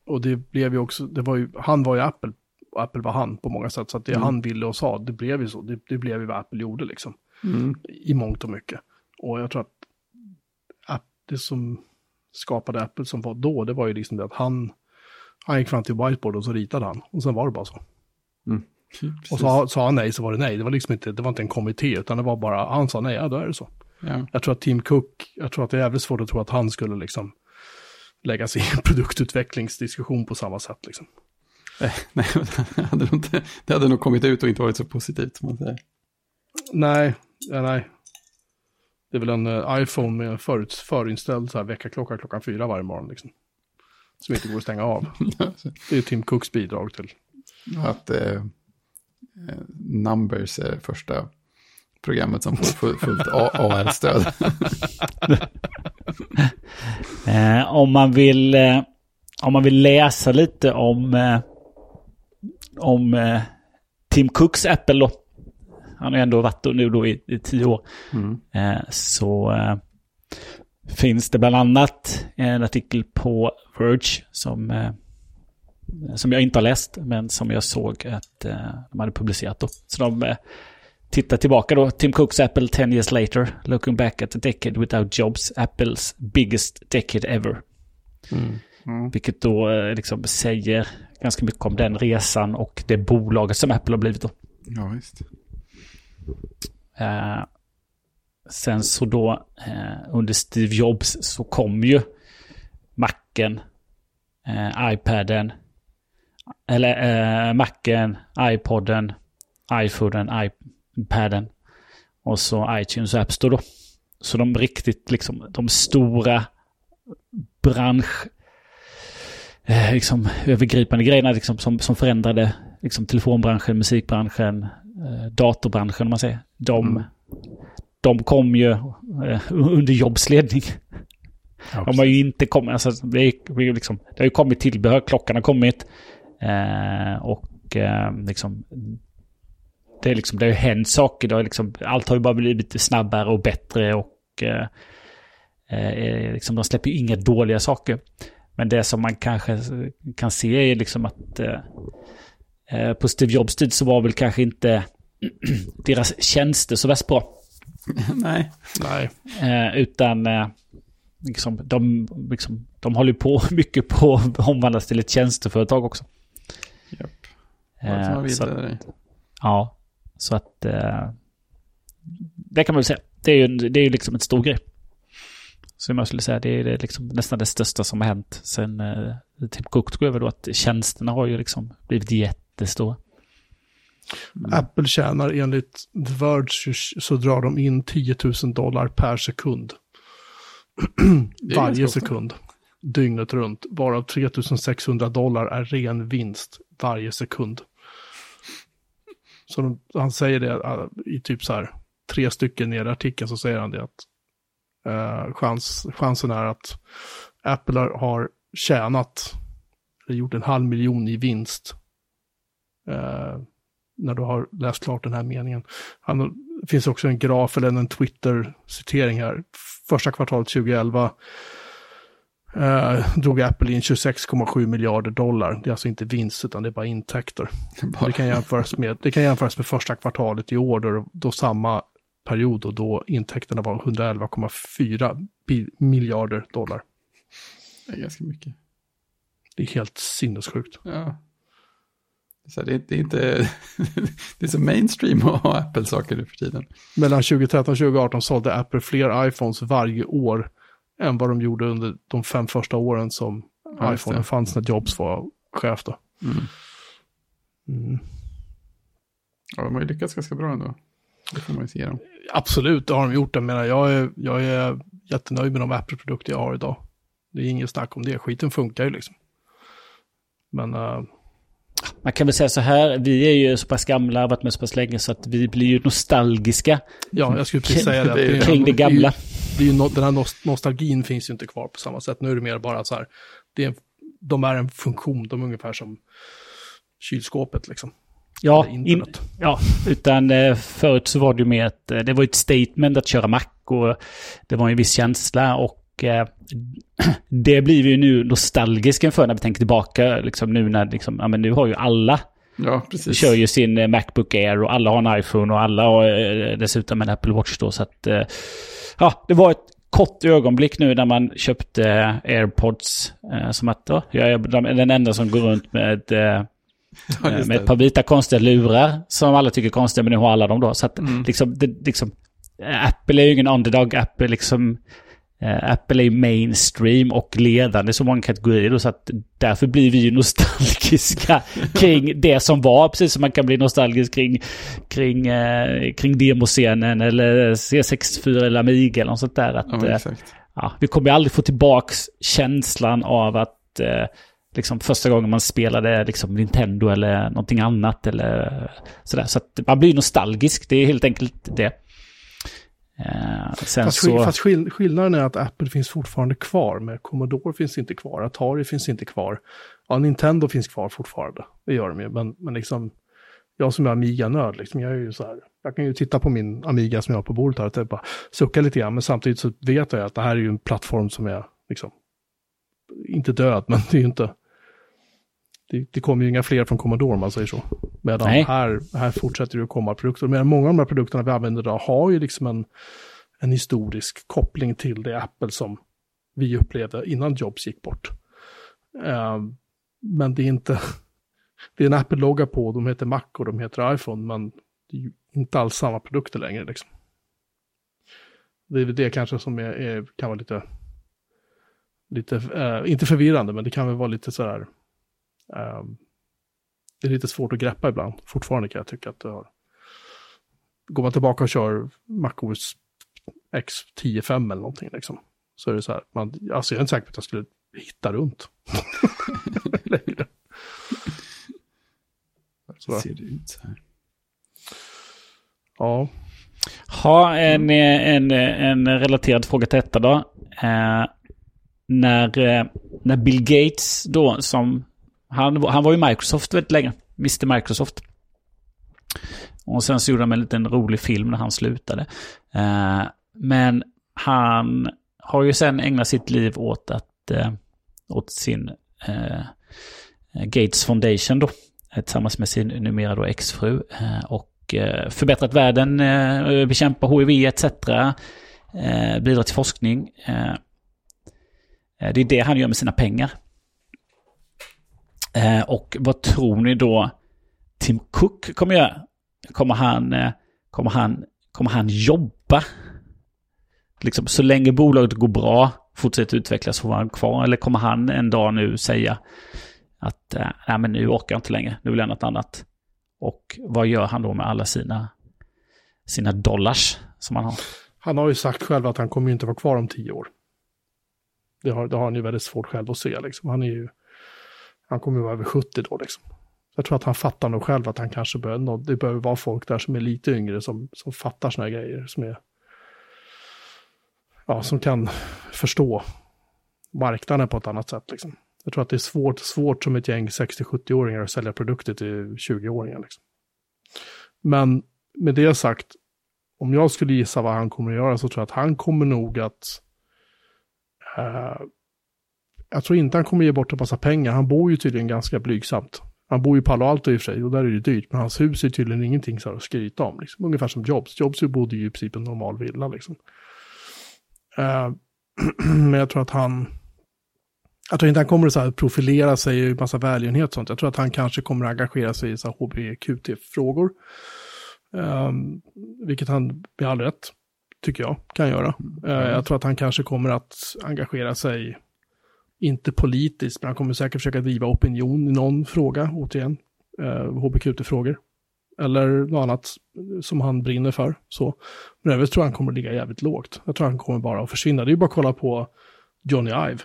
och det blev ju också, det var ju, han var ju Apple, och Apple var han på många sätt, så att det Mm. han ville och sa, det blev ju så, det, det blev ju vad Apple gjorde liksom, Mm. i mångt och mycket. Och jag tror att App, det som skapade Apple som var då, det var ju liksom det att han, han gick fram till whiteboard och så ritade han, och sen var det bara så. Precis. Och sa, sa han nej så var det nej, det var liksom inte, det var inte en kommitté, utan det var bara, han sa nej, ja då är det så. Ja. Jag tror att Tim Cook, jag tror att det är jävligt svårt att tro att han skulle liksom lägga sig i en produktutvecklingsdiskussion på samma sätt liksom. Eh, Nej, det hade, nog inte, det hade nog kommit ut och inte varit så positivt. Man säger. Nej, ja, nej. Det är väl en eh, iPhone med en förut, förinställd så här väckarklocka klockan fyra varje morgon liksom. Som inte går att stänga av. Det är Tim Cooks bidrag till. Att eh, eh, Numbers är första programmet som får full- fullt AR-stöd. Eh, om, man vill, eh, om man vill läsa lite om, eh, om eh, Tim Cooks Apple. Han har ju ändå varit då, nu då i, i tio år. Mm. Eh, så eh, finns det bland annat en artikel på Verge som, eh, som jag inte har läst men som jag såg att eh, de hade publicerat då. Så de eh, tittar tillbaka då. Tim Cooks Apple 10 years later. Looking back at a decade without jobs. Apples biggest decade ever. Mm. Vilket då eh, liksom säger ganska mycket om den resan och det bolaget som Apple har blivit då. Ja, visst. Eh, sen så då eh, under Steve Jobs så kom ju Macen, eh, iPaden, eller eh, Macen, iPoden, iPhonen, iPaden och så iTunes och App Store då. Så de riktigt liksom de stora bransch eh, liksom övergripande grejerna liksom, som, som förändrade liksom, telefonbranschen, musikbranschen, datorbranschen om man säger. De, Mm. de kom ju eh, under jobbsledning. Ja, De har ju inte kommit, alltså det, är, liksom, det har ju kommit tillbehör, klockan har kommit. Eh, och eh, liksom, det, är liksom, det har ju hänt saker, det har liksom, allt har ju bara blivit snabbare och bättre och eh, eh, liksom, de släpper ju inga dåliga saker. Men det som man kanske kan se är liksom att eh, eh, på Steve Jobs tid så var väl kanske inte deras tjänster så värst bra. Nej. Nej, Eh, utan eh, liksom, de, liksom, de håller på mycket på att omvandlas till ett tjänsteföretag också. Japp. Eh, så, dig. ja, så att eh, det kan man väl säga. Det är ju, det är ju liksom en stor grej. Som jag skulle säga, det är liksom nästan det största som har hänt sen eh, Tim Cook tog över då. Att tjänsterna har ju liksom blivit jättestora. Apple tjänar enligt The Verge så drar de in 10 000 dollar per sekund. Det Varje sekund. Dygnet runt. Varav 3 600 dollar är ren vinst varje sekund. Så de, han säger det äh, i typ så här tre stycken ner i artikeln så säger han det att eh, chans, chansen är att Apple har- har tjänat, eller gjort en halv miljon i vinst eh, när du har läst klart den här meningen. Han, det finns också en graf eller en Twitter-citering här. Första kvartalet 2011 eh, drog Apple in 26,7 miljarder dollar. Det är alltså inte vinst utan det är bara intäkter. Bara- Det kan jämföras med, det kan jämföras med första kvartalet i år då, då samma period och då intäkterna var 111,4 bi- miljarder dollar. Det är ganska mycket. Det är helt sinnessjukt. Ja. Så det, är- det är inte... det är så mainstream att ha Apple-saker nu för tiden. Mellan 2013 och 2018 sålde Apple fler iPhones varje år än vad de gjorde under de fem första åren som Ja, iPhone fanns när Jobs var chef då. Mm. Mm. Ja, de har ju lyckats ganska bra ändå. Det får man ju se dem. Absolut, det har de gjort. Jag menar, jag är, jag är jättenöjd med de Apple-produkter jag har idag. Det är inget snack om det. Skiten funkar ju liksom. Men eh, Man kan väl säga så här, vi är ju så pass gamla, varit med så pass länge så att vi blir ju nostalgiska ja, jag skulle precis säga det. att Det är- är- kring det gamla. Det är ju, no, den här nost- nostalgin finns ju inte kvar på samma sätt. Nu är det mer bara så här, det är, de är en funktion, de är ungefär som kylskåpet liksom. Ja, in, ja, utan eh, förut så var det ju mer ett, eh, det var ett statement att köra Mac och det var en viss känsla och det blir vi ju nu nostalgiska för när vi tänker tillbaka, liksom nu när liksom, ja men nu har ju alla Ja, precis. kör ju sin eh, Macbook Air och alla har en iPhone och alla har eh, dessutom en Apple Watch då. Så att, eh, ja, det var ett kort ögonblick nu när man köpte eh, AirPods. Eh, som att, ja, jag är de- den enda som går runt med, eh, Ja, med ett par vita konstiga lurar som alla tycker är konstiga, men nu har alla dem då. Så att Mm. liksom, det, liksom, eh, Apple är ju ingen underdog, Apple är liksom Eh, Apple är mainstream och ledande i så många kategorier. Då, så att därför blir vi ju nostalgiska kring det som var. Precis som man kan bli nostalgisk kring, kring, eh, kring demoscenen eller C64 eller Amiga eller något sånt där. Att, Ja, eh, ja, vi kommer aldrig få tillbaks känslan av att eh, liksom första gången man spelade liksom Nintendo eller någonting annat eller sådär. Så att man blir nostalgisk, det är helt enkelt det. Eh, sen Fast, så... fast skill- skillnaden är att Apple finns fortfarande kvar, men Commodore finns inte kvar, Atari finns inte kvar. Ja, Nintendo finns kvar fortfarande, det gör de ju, men, men liksom, jag som är Amiga-nörd, liksom, jag är ju så här, jag kan ju titta på min Amiga som jag har på bordet här och typ bara sucka lite grann, men samtidigt så vet jag att det här är ju en plattform som är, liksom, inte död, men det är ju inte, det, det kommer ju inga fler från Commodore om man säger så. Medan Nej. här, här fortsätter det att komma produkter. Men många av de här produkterna vi använder idag har ju liksom en, en historisk koppling till det Apple som vi upplevde innan Jobs gick bort. Eh, men det är inte, det är en Apple-logga på, de heter Mac och de heter iPhone, men det är ju inte alls samma produkter längre. Liksom. Det är väl det kanske som är, är, kan vara lite, lite eh, inte förvirrande, men det kan väl vara lite sådär, det är lite svårt att greppa ibland. Fortfarande kan jag tycka att det har, går man tillbaka och kör MacOS X 10.5 eller någonting liksom. Så är det så här, man, alltså jag är inte säker på att jag skulle hitta runt. Längre. Så, ser det ut så här. ja, Ha en, en, en relaterad fråga till detta då. Eh, när, eh, när Bill Gates då som... Han, var- han var ju Microsoft väldigt länge. Mr Microsoft. Och sen så gjorde han en liten rolig film när han slutade. Eh, men han har ju sen ägnat sitt liv åt att... Eh, åt sin eh, Gates Foundation då. Tillsammans med sin numera då exfru. Eh, och eh, förbättrat världen, eh, bekämpa HIV etc. Eh, bidra till forskning. Eh, eh, det är det han gör med sina pengar. Eh, och vad tror ni då Tim Cook kommer göra? Kommer han, eh, kommer han, kommer han jobba? Liksom, så länge bolaget går bra, fortsätter utvecklas, får han kvar? Eller kommer han en dag nu säga att eh, nej, men nu orkar jag inte längre, nu vill jag något annat? Och vad gör han då med alla sina, sina dollars som han har? han har ju sagt själv att han kommer ju inte vara kvar om tio år. Det har, det har han ju väldigt svårt själv att se liksom. Han är ju, han kommer ju vara över 70 då liksom. Jag tror att han fattar nog själv att han kanske behöver nå- det behöver vara folk där som är lite yngre som, som fattar såna här grejer. Som är, ja, som kan förstå marknaden på ett annat sätt liksom. Jag tror att det är svårt, svårt som ett gäng 60-70-åringar att sälja produkter till 20-åringar liksom. Men med det sagt, om jag skulle gissa vad han kommer att göra så tror jag att han kommer nog att... eh, jag tror inte han kommer ge bort en massa pengar. Han bor ju tydligen ganska blygsamt. Han bor ju på Palo Alto i och för sig och där är det dyrt. Men hans hus är tydligen ingenting så här att skryta om. Liksom. Ungefär som Jobs. Jobs bodde ju i princip i en normal villa liksom. Eh, men jag tror att han... Jag tror inte han kommer att så här profilera sig i massa välgörenhet och sånt. Jag tror att han kanske kommer att engagera sig i så HBQT-frågor. Um, vilket han med all rätt, tycker jag, kan göra. Uh, jag tror att han kanske kommer att engagera sig, inte politiskt, men han kommer säkert försöka driva opinion i någon fråga, återigen. Uh, HBQT-frågor. Eller något annat som han brinner för. Så. Men övrigt tror jag han kommer ligga jävligt lågt. Jag tror han kommer bara att försvinna. Det är ju bara att kolla på Johnny Ive.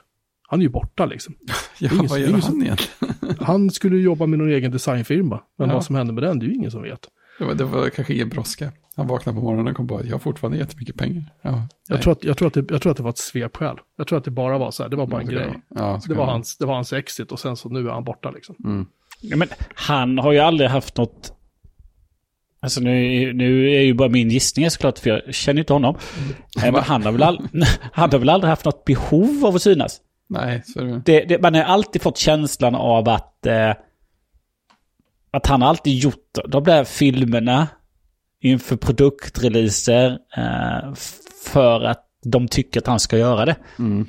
Han är ju borta liksom. Ja, ingen- vad gör ingen han egentligen? Han skulle jobba med någon egen designfirma. Men Ja. vad som hände med den, det är ju ingen som vet. Det var, det var kanske ingen brådska. Han vaknade på morgonen och kom på att jag har fortfarande jättemycket pengar. Ja, Jag tror, att, jag, tror att det, jag tror att det var ett svepskäl. Jag tror att det bara var så här, det var bara en grej. Ja, Det var, hans, det var hans exit och sen så nu är han borta liksom. Mm. Ja, men han har ju aldrig haft något... Alltså nu, nu är ju bara min gissning såklart, för jag känner inte honom. Eh, Men han har, väl all, han har väl aldrig haft något behov av att synas. Nej, så är det. Det, det, man har alltid fått känslan av att... Eh, att han har alltid gjort de där filmerna inför produktreleaser eh, för att de tycker att han ska göra det. Mm.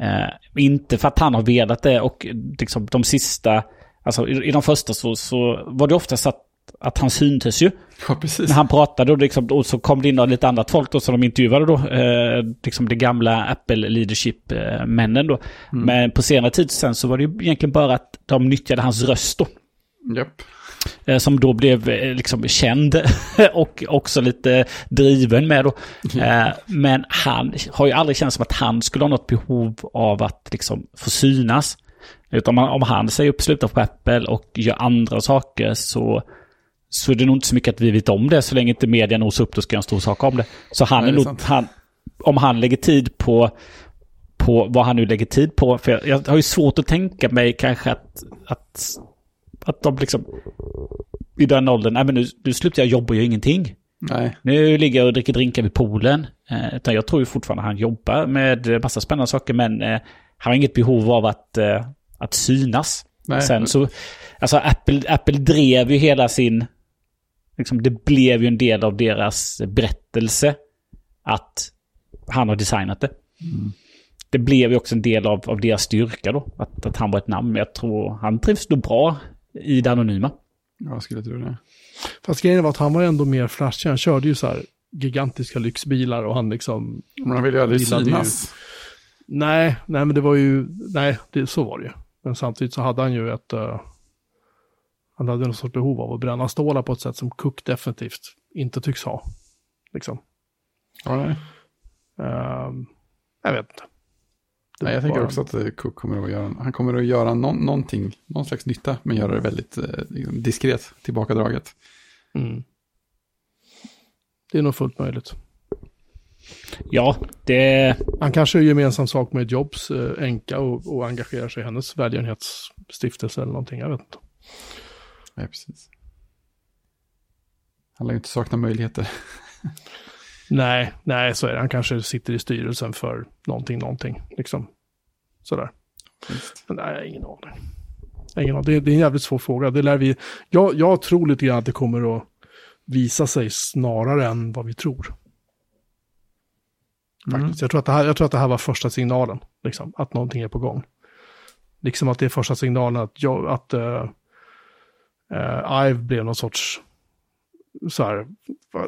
Eh, inte för att han har velat det och liksom de sista, alltså i, i de första så, så var det oftast att, att han syntes ju. Ja, precis. När han pratade och, liksom, och så kom det in lite annat folk då som de intervjuade då. Eh, liksom det gamla Apple Leadership-männen då. Men på senare tid sen så var det ju egentligen bara att de nyttjade hans röst då. Japp. Eh, Som då blev eh, liksom känd och också lite driven med då. Eh, Men han har ju aldrig känt som att han skulle ha något behov av att liksom få synas. Utan om- han säger upp, slutar på Apple och gör andra saker så, så är det nog inte så mycket att vi vet om det. Så länge inte media nosar upp det ska jag en stor sak om det. Så han Nej, är är nog, han, om han lägger tid på, på vad han nu lägger tid på. För jag, jag har ju svårt att tänka mig kanske att, att, att de liksom i den åldern, nej men nu, nu slutar jag jobba och gör ingenting. Nej. Nu ligger jag och dricker drinkar vid poolen. Eh, utan jag tror ju fortfarande han jobbar med massa spännande saker men eh, han har inget behov av att, eh, att synas. Nej. Sen så, alltså Apple, Apple drev ju hela sin, liksom det blev ju en del av deras berättelse att han har designat det. Det blev ju också en del av, av deras styrka då, att, att han var ett namn. Jag tror han trivs nog bra i det anonyma. Jag skulle tro det. Fast grejen var att han var ändå mer flashig. Han körde ju så här gigantiska lyxbilar och han liksom... Men han vill ju aldrig synas. Nej, nej men det var ju... Nej, det, så var det ju. Men samtidigt så hade han ju ett... eh, han hade något sorts behov av att bränna stålar på ett sätt som Cook definitivt inte tycks ha. Liksom. Ja, nej. Ehm, jag vet inte. Nej, jag tänker också att eh, Cook kommer att göra, han kommer att göra någon, någonting, någon slags nytta, men göra det väldigt eh, liksom diskret, tillbakadraget. Mm. Det är nog fullt möjligt. Ja, det... Han kanske gör gemensam sak med Jobs äh, änka och, och engagerar sig i hennes välgörenhetsstiftelse eller någonting. Jag vet inte. Nej, precis. Han lär ju inte sakna möjligheter. Nej, nej, så är det. Han kanske sitter i styrelsen för någonting, någonting. Liksom. Sådär. Men nej, jag har ingen aning. Ingen aning. Det, är- det är en jävligt svår fråga. Det lär vi... jag, jag tror lite grann att det kommer att visa sig snarare än vad vi tror. Faktiskt. Jag, tror att det här, jag tror att det här var första signalen, liksom, att någonting är på gång. Liksom att det är första signalen att, jag, att uh, Ive blev någon sorts, så här,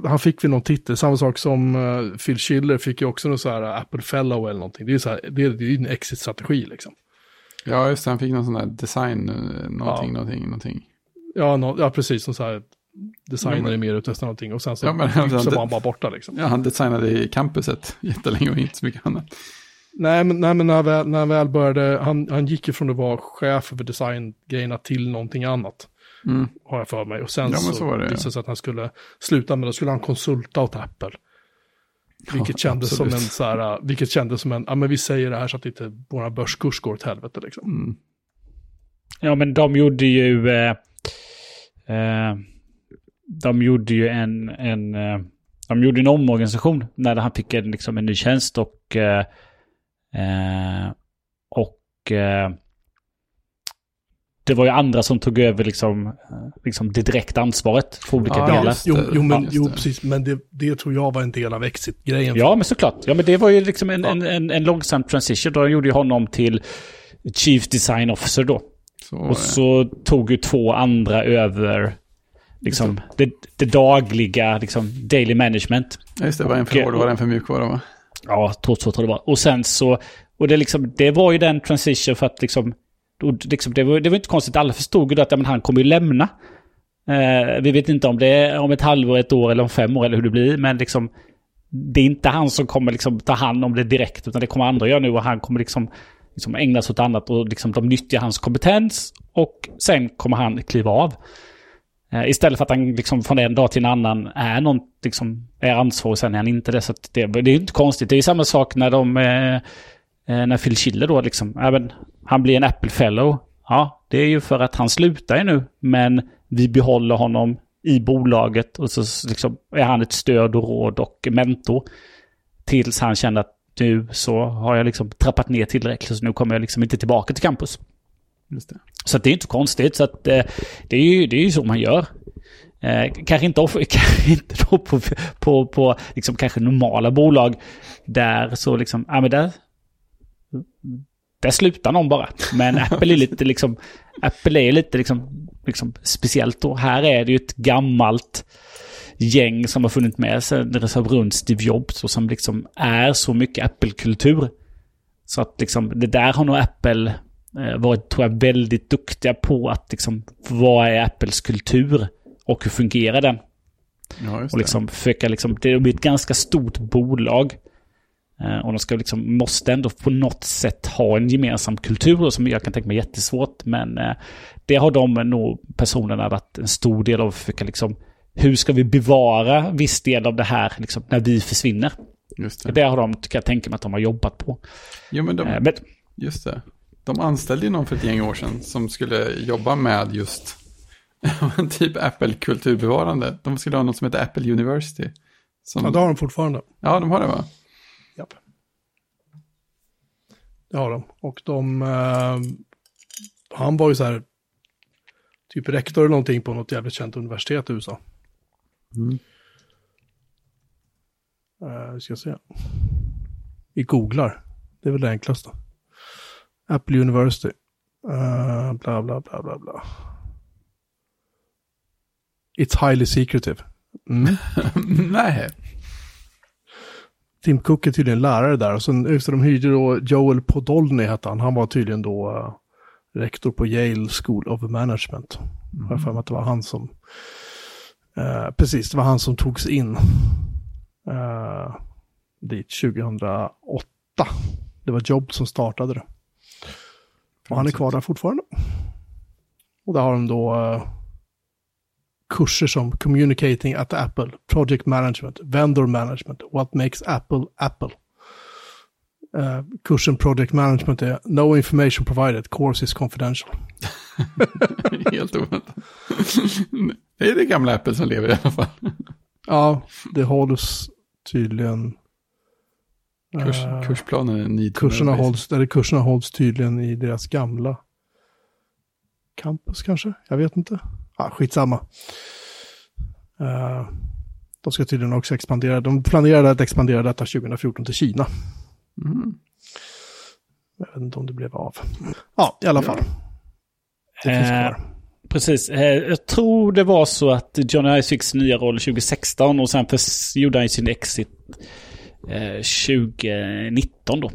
han fick väl någon titel, samma sak som eh, Phil Schiller fick ju också någon så här Apple Fellow eller någonting. Det är ju så här, det, är- det är en exit-strategi liksom. Ja, just det, han fick någon sån där design, eh, någonting, Ja. någonting, någonting. Ja, nå- ja precis, som så här designer i mer och testar någonting och sen så, Ja, men- så var han bara borta liksom. Ja, han designade i campuset jättelänge och inte så mycket annat. Nej, men, nej, men när, han väl, när han väl började, han, han gick ju från att vara chef för designgrejerna till någonting annat. Mm. Har jag för mig. Och sen Ja, men så, så var det, visade det sig att han skulle sluta med, då skulle han konsulta åt Apple. Vilket Ja, kändes som absolut. en så här, vilket kändes som en, ja men vi säger det här så att inte våra börskurs går åt helvete liksom. Mm. Ja, men de gjorde ju... Eh, eh, de gjorde ju en... en eh, de gjorde en omorganisation när han fick en, liksom en ny tjänst och... Eh, eh, och... Eh, det var ju andra som tog över liksom, eh, liksom det direkta ansvaret för olika Ja, delar. Jo, jo, men, jo det. precis, men det, det tror jag var en del av exit-grejen. Ja, men såklart. Ja, men det var ju liksom en, Ja. en, en, en långsam transition. Då gjorde ju honom till Chief Design Officer då. Så, Och så tog ju två andra över liksom, det, det dagliga liksom, daily management. ja, just det, var en för hård och var en för mjukvara va? Ja, två, två tror jag det var. Och sen så... Och det, liksom, det var ju den transition för att liksom liksom det, var, det var inte konstigt. Alla förstod ju då att ja, men han kommer ju lämna. Eh, vi vet inte om det är om ett halvår, ett år eller om fem år eller hur det blir. Men liksom... Det är inte han som kommer liksom ta hand om det direkt. Utan det kommer andra göra nu och han kommer liksom, liksom ägna sig åt annat. Och liksom de nyttjar hans kompetens. Och sen kommer han kliva av. Eh, Istället för att han liksom från en dag till en annan är, någon, liksom, är ansvarig sen är han inte det. Så att det, det är inte konstigt. Det är samma sak när de... Eh, eh, när Phil Schiller då liksom... Även, han blir en Apple Fellow. Ja, det är ju för att han slutar ju nu. Men vi behåller honom i bolaget och så liksom är han ett stöd och råd och mentor. Tills han känner att nu så har jag liksom trappat ner tillräckligt så nu kommer jag liksom inte tillbaka till campus. Så det är inte konstigt. Så att, eh, det, är ju, det är ju så man gör. Eh, kanske inte, off- kanske inte då på, på, på liksom kanske normala bolag där så liksom, ja men där, där slutar någon bara. Men Apple är lite liksom, Apple är lite liksom, liksom speciellt då. Här är det ju ett gammalt gäng som har funnit med sig liksom runt Steve Jobs och som liksom är så mycket Apple-kultur. Så att liksom, det där har nog Apple eh, varit, tror jag, väldigt duktiga på att liksom, vad är Apples kultur och hur fungerar den? Ja, Och liksom försöka liksom, det blir ett ganska stort bolag. Eh, och de ska liksom, måste ändå på något sätt ha en gemensam kultur som jag kan tänka mig är jättesvårt. Men eh, det har de nog personerna varit en stor del av att försöka liksom, hur ska vi bevara viss del av det här liksom, när vi försvinner? det. Just det. Det har de, kan jag tänka mig att de har jobbat på. Jo, men de, Eh, men, just det. De anställde ju någon för ett gäng år sedan som skulle jobba med just typ Apple-kulturbevarande. De skulle ha något som heter Apple University. Som, Ja, det har de fortfarande. ja, de har det va? Japp. Det har de. Och de... Eh, han var ju så här... Typ rektor eller någonting på något jävligt känt universitet i USA. Mm. Uh, ska se. Vi googlar. Det är väl det enklaste. Apple University. Eh, bla, bla, bla, bla, bla. It's highly secretive. Mm. Nej. Tim Cook är tydligen lärare där. Och sen, just de hyrde då Joel Podolny hette han. Han var tydligen då eh, rektor på Yale School of Management. Jag har för mig att det var han som... eh, precis, det var han som togs in eh, dit 2008. Det var Job som startade det. Och han är kvar där fortfarande. Och där har de då kurser som Communicating at Apple, Project Management, Vendor Management, What makes Apple Apple. Eh, kursen Project Management är No information provided, course is confidential. Helt oväntat. Det är det gamla Apple som lever i alla fall. Ja, det hålls tydligen... Kurs, eh, kursplanen är kurserna, hålls, eller kurserna hålls tydligen i deras gamla campus kanske? Jag vet inte. Ah, skitsamma. Eh, de ska tydligen också expandera. De planerade att expandera detta 2014 till Kina. Mm. Jag vet inte om det blev av. Ja, i alla fall. Det finns Eh, kvar. Precis. Eh, Jag tror det var så att Johnny sin nya roll 2016 och sen förs- gjorde han sin exit eh, 2019 då.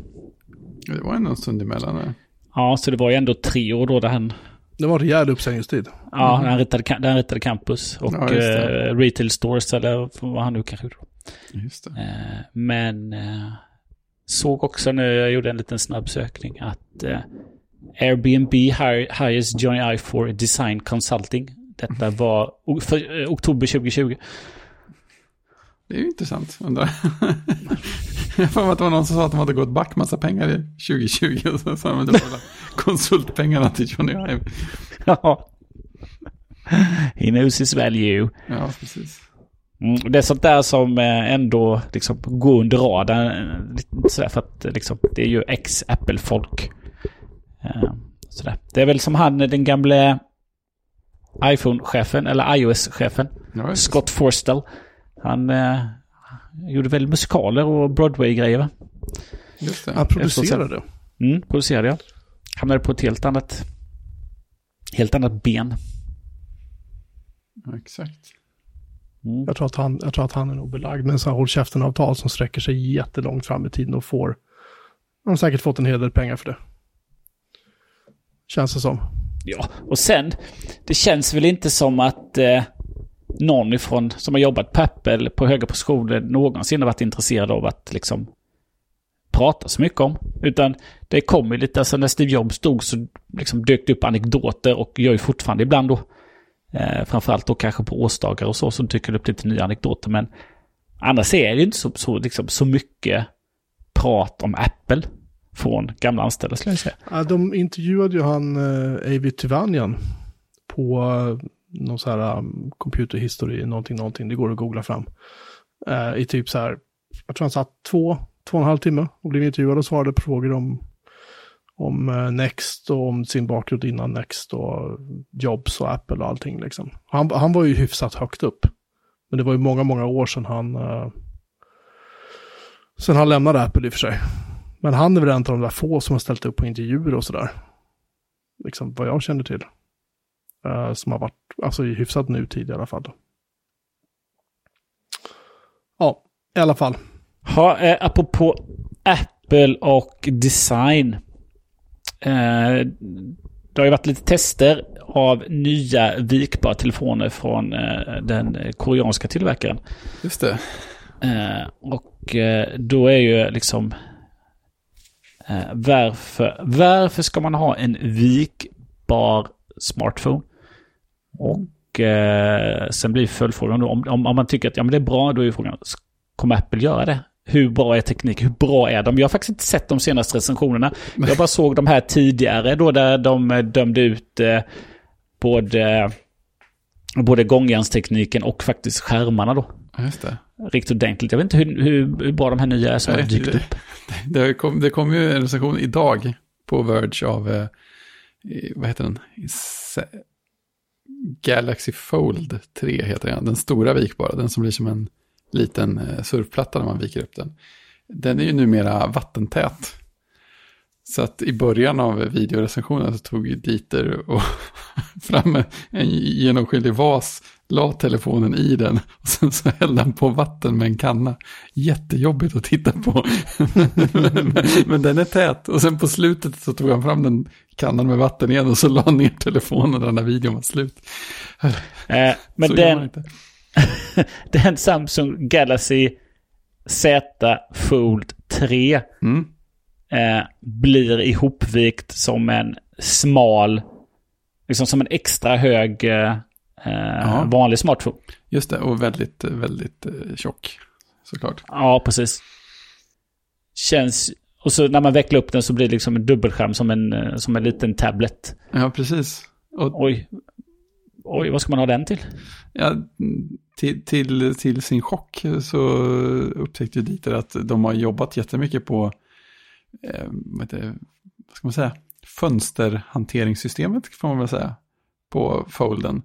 Det var ändå en stund emellan. där. Ja, så det var ju ändå tre år då där han, Det var en rejäl uppsägningstid. ja, när han, ritade, han ritade campus och Ja, eh, retail stores eller vad han nu kanske gjorde. Just. Eh, men eh, såg också nu, jag gjorde en liten snabb sökning, att eh, Airbnb hire, hires Johnny Ive for design consulting. Detta var för, eh, oktober 2020. Det är ju intressant, undrar. Jag får att det var någon som sa att de hade gått back massa pengar i 2020 och så sa de konsultpengarna till Johnny Ive. Ja. He knows his value. Ja, precis. Mm, det är sånt där som eh, ändå liksom går under radarn. eh, Sådär för att eh, liksom, det är ju ex-Apple-folk. Sådär. Det är väl som han, den gamle iPhone-chefen, eller iOS-chefen, Ja. Scott Forstall. Han eh, gjorde väl musikaler och Broadway-grejer va? Just Han producerade. Mm, producerade jag. hamnade på ett helt annat, helt annat ben. Ja, exakt. Mm. Jag tror, att han, jag tror att han är nog belagd med en sån här håll käften-avtal som sträcker sig jättelångt fram i tiden och får... Han har säkert fått en hel del pengar för det. Känns det som. Ja, och sen, det känns väl inte som att eh, någon ifrån, som har jobbat på Apple på höga positioner någonsin har varit intresserad av att liksom prata så mycket om. Utan det kommer lite, alltså när Steve Jobs dog så liksom dök det upp anekdoter och gör ju fortfarande ibland då. Eh, framförallt då kanske på årsdagar och så, så dyker det upp lite nya anekdoter. Men annars är det inte så, så, liksom, så mycket prat om Apple från gamla anställda skulle jag säga. Ja, de intervjuade ju han eh, Avi Tivanyan på någon så här um, computerhistory, någonting, någonting, det går att googla fram. Uh, I typ så här, jag tror han satt två, två och en halv timme och blev intervjuad och svarade på frågor om, om uh, Next och om sin bakgrund innan Next och Jobs och Apple och allting liksom. Han, han var ju hyfsat högt upp. Men det var ju många, många år sedan han, uh, sedan han lämnade Apple i och för sig. Men han är väl en av de där få som har ställt upp på intervjuer och sådär. Liksom vad jag känner till. Uh, som har varit, alltså i hyfsad nutid i alla fall. Då. Ja, i alla fall. Ha, eh, apropå Apple och design. Eh, det har ju varit lite tester av nya vikbara telefoner från eh, den koreanska tillverkaren. Just det. Eh, och eh, då är ju liksom... Eh, varför, varför ska man ha en vikbar smartphone? Och eh, sen blir följdfrågan då, om, om, om man tycker att ja, men det är bra, då är frågan, kommer Apple göra det? Hur bra är teknik? Hur bra är de? Jag har faktiskt inte sett de senaste recensionerna. Jag bara såg de här tidigare då där de eh, dömde ut eh, både, både gångjärnstekniken och faktiskt skärmarna då. Just det. Riktigt ordentligt. Jag vet inte hur, hur, hur bra de här nya är som har Nej, dykt det- upp. Det kom, det kom ju en recension idag på Verge av, eh, vad heter den? Galaxy Fold 3 heter den. Den stora vikbara, den som blir som en liten eh, surfplatta när man viker upp den. Den är ju numera vattentät. Så att i början av videorecensionen så tog Dieter och fram en genomskinlig vas, la telefonen i den och sen så hällde han på vatten med en kanna. Jättejobbigt att titta på. men, men den är tät och sen på slutet så tog han fram den kannan med vatten igen och så la han ner telefonen när den här videon var slut. Eh, men så den, den Samsung Galaxy Z Fold 3 Mm. eh, blir ihopvikt som en smal, liksom som en extra hög eh, Ja. vanlig smartphone. Just det, och väldigt, väldigt eh, tjock. Såklart. Ja, precis. Känns... Och så när man vecklar upp den så blir det liksom en dubbelskärm som en, eh, som en liten tablet. Ja, precis. Och Oj. Oj, vad ska man ha den till? Ja, till, till, till sin chock så upptäckte Dieter att de har jobbat jättemycket på, eh, vad, det, vad ska man säga, fönsterhanteringssystemet får man väl säga, på folden.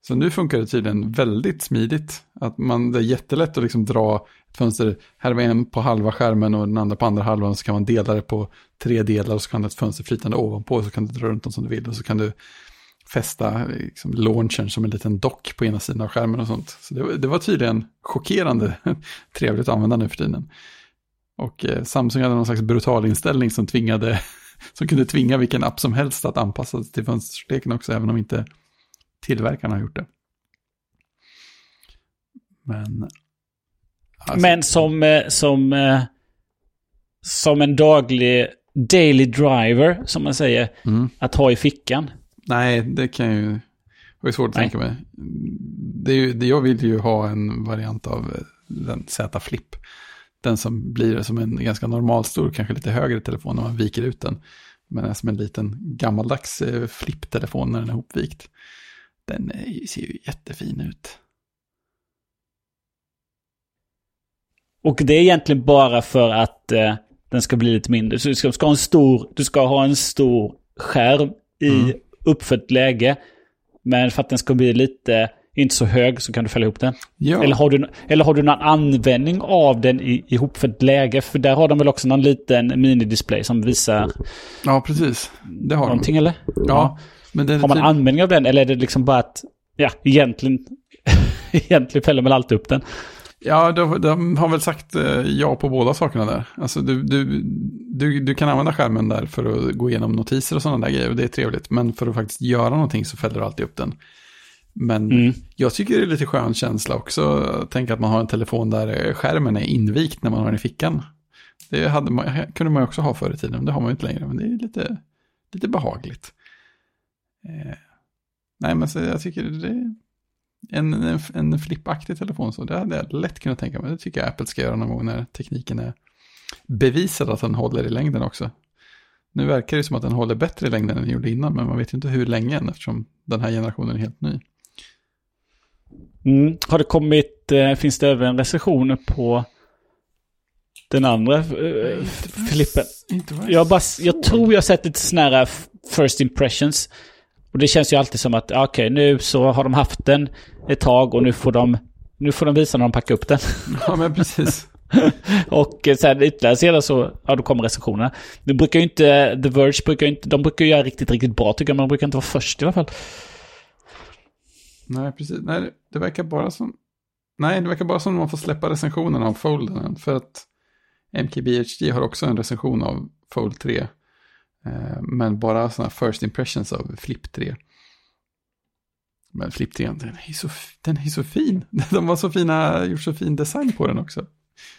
Så nu funkar det tydligen väldigt smidigt. Att man, det är jättelätt att liksom dra ett fönster, här är en på halva skärmen och den andra på andra halvan, så kan man dela det på tre delar och så kan det ett fönster flytande ovanpå, så kan du dra runt dem som du vill och så kan du fästa liksom, launchern som en liten dock på ena sidan av skärmen och sånt. Så det, var- det var tydligen chockerande trevligt att använda nu för tiden. Och eh, Samsung hade någon slags brutal inställning som tvingade, som kunde tvinga vilken app som helst att anpassa sig till fönsterstorleken också, även om inte tillverkarna har gjort det. Men... alltså, Men som, eh, som, eh, som en daglig daily driver, som man säger, Mm. att ha i fickan. Nej, det kan ju... Det var svårt att Nej. tänka mig. Det är ju, det, jag vill ju ha en variant av eh, den Z Flip. Den som blir som en ganska normalstor, kanske lite högre telefon när man viker ut den. Men är som en liten gammaldags flipptelefon när den är ihopvikt. Den är, ser ju jättefin ut. Och det är egentligen bara för att eh, den ska bli lite mindre. Så du ska, ska ha en stor, du ska ha en stor skärm i Mm. uppfött läge. Men för att den ska bli lite, inte så hög så kan du fälla ihop den. Ja. Eller, har du, eller har du någon användning av den i, ihop för ett läge? För där har de väl också någon liten minidisplay som visar ja, precis. Det har någonting de. eller? Ja, men Har man typ- användning av den eller är det liksom bara att, ja, egentligen, egentligen fäller man alltid upp den. Ja, de, de har väl sagt eh, ja på båda sakerna där. Alltså du, du, du, du kan använda skärmen där för att gå igenom notiser och sådana där grejer och det är trevligt. Men för att faktiskt göra någonting så fäller du alltid upp den. Men Mm. jag tycker det är lite skön känsla också. Tänk att man har en telefon där eh, skärmen är invikt när man har den i fickan. Det hade man, kunde man också ha förr i tiden. Det har man ju inte längre. Men det är lite, lite behagligt. Eh, nej, men så jag tycker det är en, en, en flippaktig telefon. Så det hade jag lätt kunnat tänka mig. Det tycker jag Apple ska göra någon gång när tekniken är bevisad att den håller i längden också. Nu verkar det som att den håller bättre i längden än den gjorde innan. Men man vet ju inte hur länge än eftersom den här generationen är helt ny. Mm. Har det kommit, eh, finns det även recensioner på den andra eh, flippen? Jag, bara, jag tror jag sett lite sådana här first impressions. Och det känns ju alltid som att, okej, nu så har de haft den ett tag och nu får de, nu får de visa när de packar upp den. Ja, men precis. och eh, sen ytterligare sedan så, ja då kommer recensionerna. Det brukar ju inte, The Verge brukar ju inte, de brukar ju göra riktigt, riktigt bra tycker jag, men de brukar inte vara först i alla fall. Nej, precis. Nej, det- verkar bara som... Nej, det verkar bara som att man får släppa recensionen av Folden. För att MKBHD har också en recension av Fold 3. Eh, men bara sådana first impressions av Flip 3. Men Flip 3, den är så, f- den är så fin. De har så fina, gjort så fin design på den också.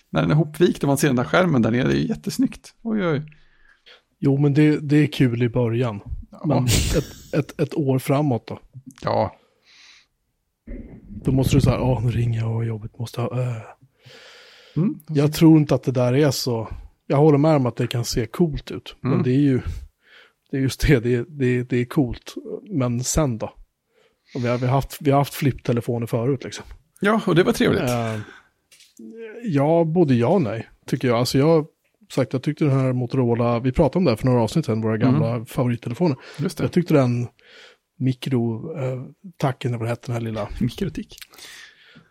När den är hopvikt och man ser den där skärmen där nere, det är ju jättesnyggt. Oj, oj. Jo, men det, det är kul i början. Men Ja, ett, ett, ett år framåt då. ja, Då måste du säga, åh nu ringer jag och jobbet måste ha, äh. mm. Jag tror inte att det där är så, jag håller med om att det kan se coolt ut. Mm. Men det är ju, det är just det, det, är- det, är- det är coolt. Men sen då? Och vi, har, vi, har haft, vi har haft flipptelefoner förut liksom. ja och det var trevligt. Uh, ja, både ja och nej, tycker jag. Alltså jag, sagt, jag tyckte den här Motorola, vi pratade om det här för några avsnitt sedan, våra gamla favorittelefoner. Just det. Jag tyckte den mikro-tacken, vad det hette, den här lilla, Mikrotik.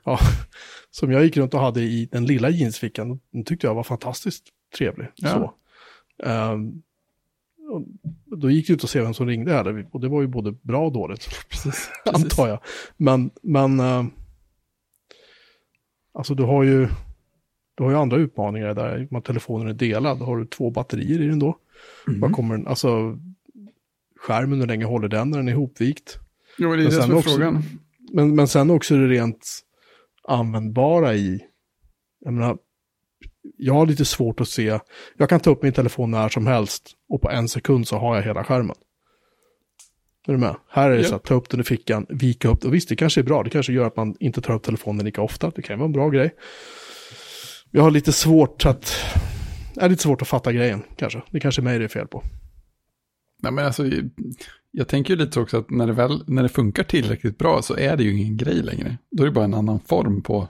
ja, som jag gick runt och hade i den lilla jeansfickan, den tyckte jag var fantastiskt trevlig. Ja. Så. Och då gick det ut att se vem som ringde här, och det var ju både bra och dåligt, Precis. antar jag. Men, men eh, alltså du har ju, du har ju andra utmaningar där, man telefonen är delad, har du två batterier i den då? Mm. Vad kommer den, alltså skärmen, hur länge håller den när den är ihopvikt? Jo, det är Men det som är också- frågan. Men, men sen också det rent användbara i, jag menar, jag har lite svårt att se, jag kan ta upp min telefon när som helst och på en sekund så har jag hela skärmen. Är du med? Här är det Ja. så att ta upp den i fickan, vika upp, och visst det kanske är bra, det kanske gör att man inte tar upp telefonen lika ofta, det kan vara en bra grej. Jag har lite svårt att, är lite svårt att fatta grejen kanske, det kanske är mig det är fel på. Nej, men alltså, jag tänker ju lite också att när det, väl, när det funkar tillräckligt bra så är det ju ingen grej längre. Då är det bara en annan form på,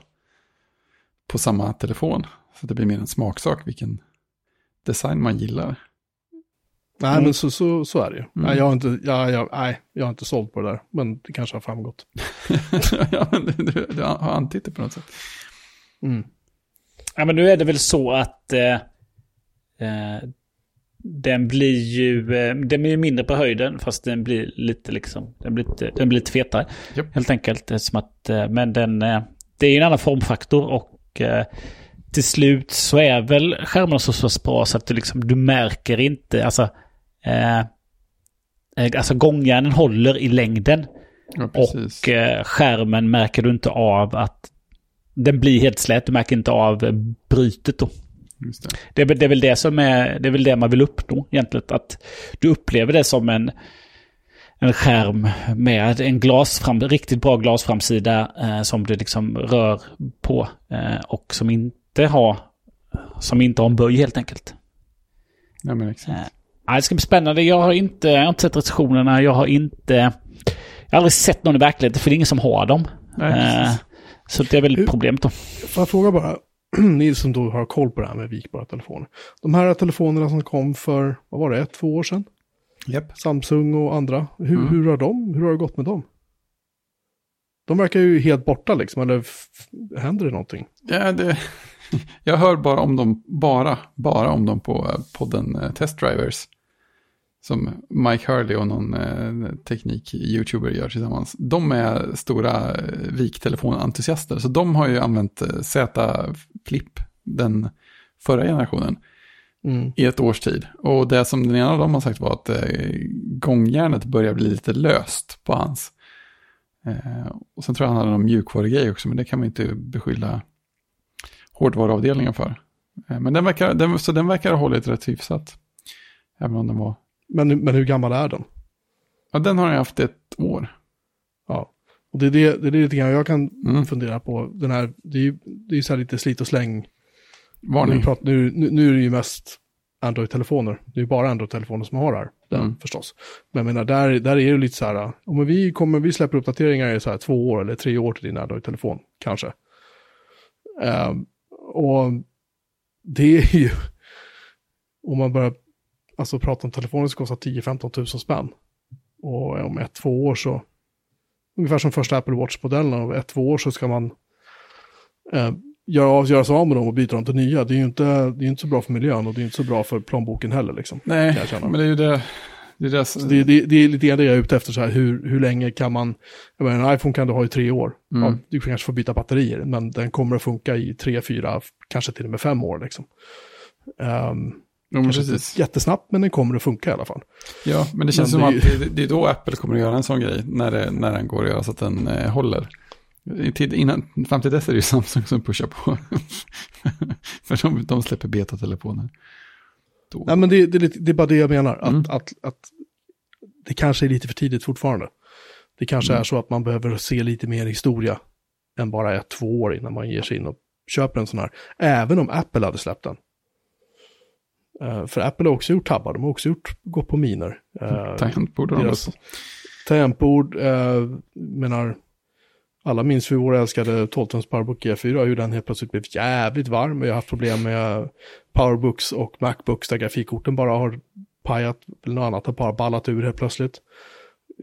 på samma telefon. Så det blir mer en smaksak vilken design man gillar. Nej, Mm. men så, så, så är det ju. Mm. Nej, jag har inte, jag, jag, nej, jag har inte sålt på det där, men det kanske har framgått. ja, men du, du, du har antytt det på något sätt. Mm. Ja, men nu är det väl så att eh, eh, den blir ju eh, den blir mindre på höjden fast den blir lite liksom den blir lite, den blir lite fetare. Japp. Helt enkelt. Som att, eh, men den, eh, det är ju en annan formfaktor och eh, till slut så är väl skärmarna så pass bra så att du, liksom, du märker inte, alltså, eh, eh, alltså gångjärnen håller i längden. Ja. Och eh, skärmen märker du inte av att den blir helt slät. Du märker inte av brytet då. Det. Det är, väl- det är väl det som är, det är väl det man vill uppnå egentligen. Att du upplever det som en, en skärm med en glasfram, riktigt bra glasframsida eh, som du liksom rör på. Eh, och som inte har som inte har en böj helt enkelt. Ja, men exakt. Eh, det ska bli spännande. Jag har inte, jag har inte sett recensionerna. Jag har inte... Jag har aldrig sett någon i verkligheten för det är ingen som har dem. Nej, Eh, så det är väl Hur- problemet då. Får jag fråga bara, ni som då har koll på det här med vikbara telefoner. De här telefonerna som kom för, vad var det, ett, två år sedan? Japp. Samsung och andra. Hur, Mm. hur har de, hur har det gått med dem? De verkar ju helt borta liksom, eller händer det någonting? Ja, det, jag hör bara om dem, bara, bara om dem på eh, podden eh, Test Drivers. Som Mike Hurley och någon eh, teknik-youtuber gör tillsammans. De är stora viktelefonentusiaster, så de har ju använt Z-Flip, den förra generationen, Mm. i ett års tid. Och det som den ena av dem har sagt var att eh, gångjärnet börjar bli lite löst på hans. Eh, och sen tror jag han hade någon mjukvarugrej också, men det kan man inte beskylla hårdvaruavdelningen för. Eh, men den verkar, den, så den verkar ha hållit rätt hyfsat. Även om den var... Men, men hur gammal är den? Ja, den har jag haft ett år. Ja. Och det är det, det är det lite grann jag kan Mm. fundera på. Den här, det är ju det är så här lite slit och släng. Varning. Nu, nu, nu, nu är det ju mest Android-telefoner. Det är ju bara Android-telefoner som har det här. Den, Mm. förstås. Men jag menar, där, där är det lite så här, om vi, kommer, vi släpper uppdateringar i så här två år eller tre år till din Android-telefon, kanske. Ehm, och det är ju, om man börjar alltså, prata om telefoner som kostar 10-15 tusen spänn. Och om ett, två år så, ungefär som första Apple Watch-modellen, om ett, två år så ska man eh, göra, göra sig av med dem och byta dem till nya. Det är ju inte, det är inte så bra för miljön och det är inte så bra för plånboken heller. Liksom. Nej, men det är ju det. Det är det, Så det, det, det är lite grann det jag är ute efter, så här, hur, hur länge kan man, jag menar, en iPhone kan du ha i tre år. Mm. Ja, du kanske får byta batterier, men den kommer att funka i tre, fyra, kanske till och med fem år. Liksom. Um, kanske precis. jättesnabbt, men den kommer att funka i alla fall. Ja, men det känns Men som det att det, är då Apple kommer att göra en sån grej, när, det, när den går att göra så att den eh, håller. Tid, innan, fram till dess är det ju Samsung som pushar på. För de, de släpper betatelefoner. Då. Nej, men det, det, det är bara det jag menar, att, Mm. att, att det kanske är lite för tidigt fortfarande. Det kanske Mm. är så att man behöver se lite mer historia än bara ett, två år innan man ger sig in och köper en sån här. Även om Apple hade släppt den. Eh, för Apple har också gjort tabbar, de har också gjort, gått på miner. Uh, Tangentbord har de tangentbord, uh, menar, alla minns vi vår älskade 12-tums Powerbook e G4, hur den helt plötsligt blev jävligt varm. Vi har haft problem med Powerbooks och Macbooks där grafikkorten bara har pajat, eller något annat har bara ballat ur helt plötsligt.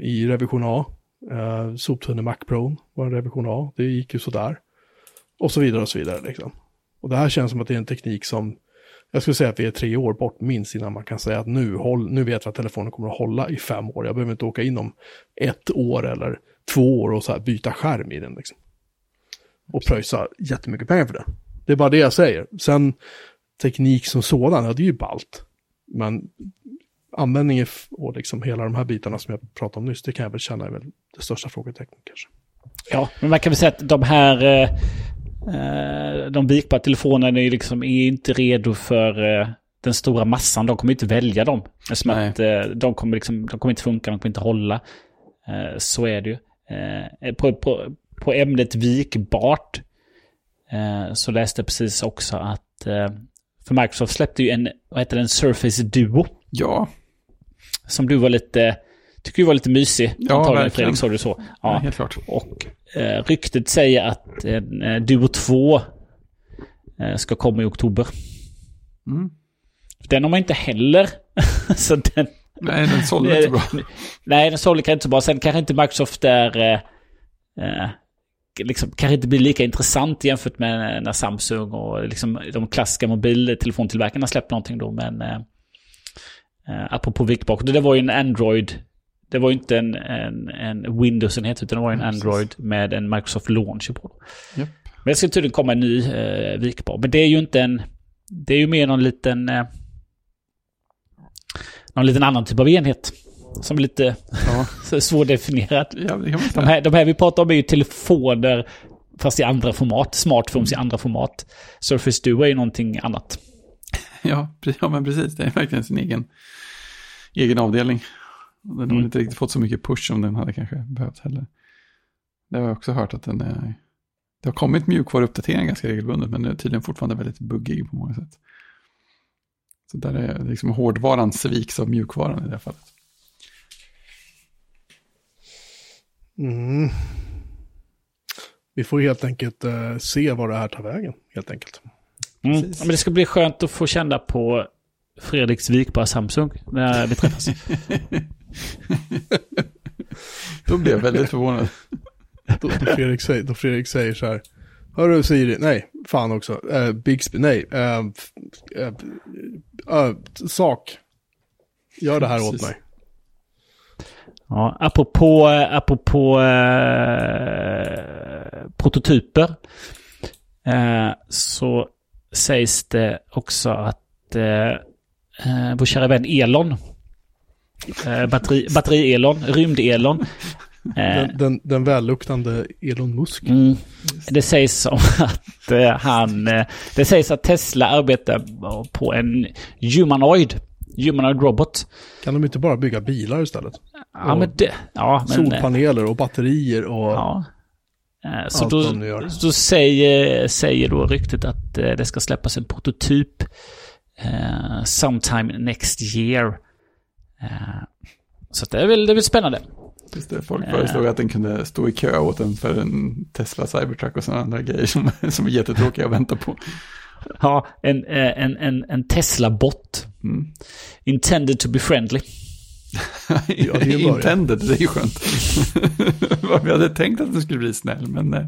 I revision A. eh, Soptunne Mac Pro var en revision A, det gick ju sådär. Och så vidare och så vidare liksom. Och det här känns som att det är en teknik som, jag skulle säga att vi är tre år bort minst innan man kan säga att nu, håll, nu vet vi att telefonen kommer att hålla i fem år. Jag behöver inte åka in om ett år eller två år och så här byta skärm i den liksom. Och pröjsa jättemycket pengar för det. Det är bara det jag säger. Sen teknik som sådan, ja det är ju ballt. Men användningen och liksom hela de här bitarna som jag pratade om nyss, det kan jag väl känna är väl det största frågetecknet kanske. Ja, men man kan väl säga att de här... Eh, eh, de vikbara telefonerna är ju liksom är inte redo för eh, den stora massan. De kommer inte välja dem. Som Nej. att eh, de kommer liksom, de kommer inte funka, de kommer inte hålla. Eh, så är det ju. Eh, på, på, på ämnet vikbart eh, så läste jag precis också att eh, för Microsoft släppte ju en, vad heter den, Surface Duo. Ja, Som du var lite, tycker du var lite mysig. Ja, antagligen, verkligen. Fredrik, sa du så? ja. helt klart. Och eh, ryktet säger att eh, Duo 2 eh, ska komma i oktober. Mm. Den har man inte heller. så den, Nej, den sålde inte bra. Nej, den sålde kanske inte så bra. Sen kanske inte Microsoft är... Eh, eh, liksom, kanske inte blir lika intressant jämfört med när Samsung och liksom, de klassiska mobiltelefontillverkarna släppte någonting då. Men eh, eh, apropå vikbak, det var ju en Android. Det var ju inte en, en, en Windows-enhet utan det var en precis. Android med en Microsoft Launcher på. Japp. Men det ska tydligen komma en ny eh, vikbar. Men det är ju inte en... Det är ju mer någon liten... Eh, någon liten annan typ av enhet. Som är lite Ja, svårdefinierad. ja De här, de här vi pratar om är ju telefoner fast i andra format. Smartphones i andra format. Surface Duo är ju någonting annat. Ja, ja, men precis. Det är verkligen sin egen, egen avdelning. Den har Mm. inte riktigt fått så mycket push som den hade kanske behövt heller. Det har jag också hört att den är... Det har kommit mjukvaruuppdateringar ganska regelbundet, men den är tydligen fortfarande väldigt buggig på många sätt. Så där är liksom hårdvaran sviks av mjukvaran i det här fallet. Mm. Vi får helt enkelt eh, se var det här tar vägen, helt enkelt. Mm. Ja, men det ska bli skönt att få känna på Fredriks vikbara Samsung när vi träffas. Då blev jag väldigt förvånad. då, då, Fredrik säger, då Fredrik säger så här. Hörru Siri, nej, fan också. Uh, Bixby, nej. Uh, uh, sak. Gör det här åt mig. Ja, apropå, apropå prototyper. Så sägs det också att vår kära vän Elon, batteri, batteri-Elon, rymd-Elon. Den, den, den välluktande Elon Musk. Mm, det sägs som att eh, han... Eh, det sägs att Tesla arbetar på en humanoid. Humanoid robot. Kan de inte bara bygga bilar istället? Ja, men det, ja, men, solpaneler och batterier och... Ja. Så då, då säger, säger då ryktet att det ska släppas en prototyp uh, sometime next year. Uh, så det är väl, det är väl spännande. Just det, folk föreslog uh, att den kunde stå i kö åt en för en Tesla Cybertruck och sådana andra grejer som, som är jättetråkiga att vänta på. Ja, en, en, en, en Tesla-bot. Mm. Intended to be friendly. ja, det är Intended, det är ju skönt. Vi hade tänkt att den skulle bli snäll, men nej.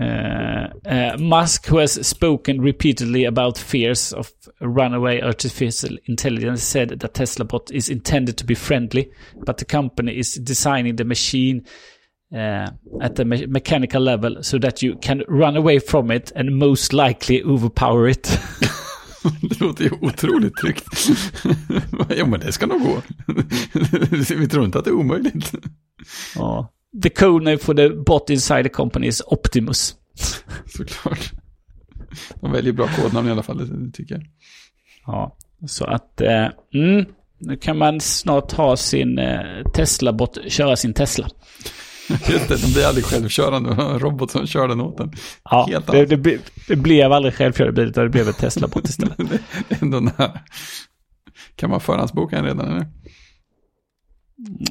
Uh, uh, Musk, who has spoken repeatedly about fears of runaway artificial intelligence, said that Tesla bot is intended to be friendly, but the company is designing the machine uh, at the me mechanical level so that you can run away from it and most likely overpower it. det låter ju otroligt tryggt. ja, men det ska nog gå. Vi tror inte att det är omöjligt. Ja. The code name for the bot inside the company is Optimus. Såklart. De väljer bra kodnamn i alla fall, det tycker jag. Ja, så att... Eh, mm, nu kan man snart ha sin eh, Tesla-bot köra sin Tesla. Just det, den blir aldrig självkörande. En robot som kör den åt den. Ja, Helt det, det, det, blev aldrig självkörande bil, utan det blev en Tesla-bot istället. det är ändå nära. Kan man förhandsboka en redan, eller?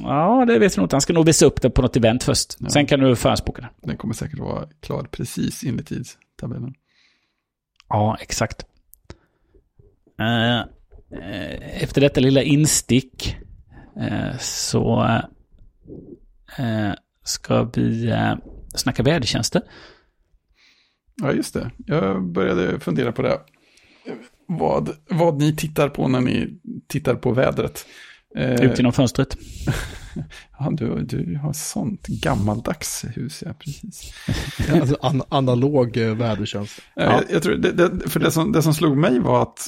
Ja, det vet jag nog inte. Han ska nog visa upp det på något event först. Ja. Sen kan du förhandsboka den. Den kommer säkert vara klar precis in i tidstabellen. Ja, exakt. Uh, efter detta lilla instick uh, så uh, ska vi snacka vädertjänster. Ja, just det. Jag började fundera på det. Vad, vad ni tittar på när ni tittar på vädret. Eh, Ut genom fönstret. ja, du, du har sånt gammaldags hus, ja, precis. alltså an analog eh, vädertjänst. Ja. Jag, jag, tror det, det, för det som, det som slog mig var att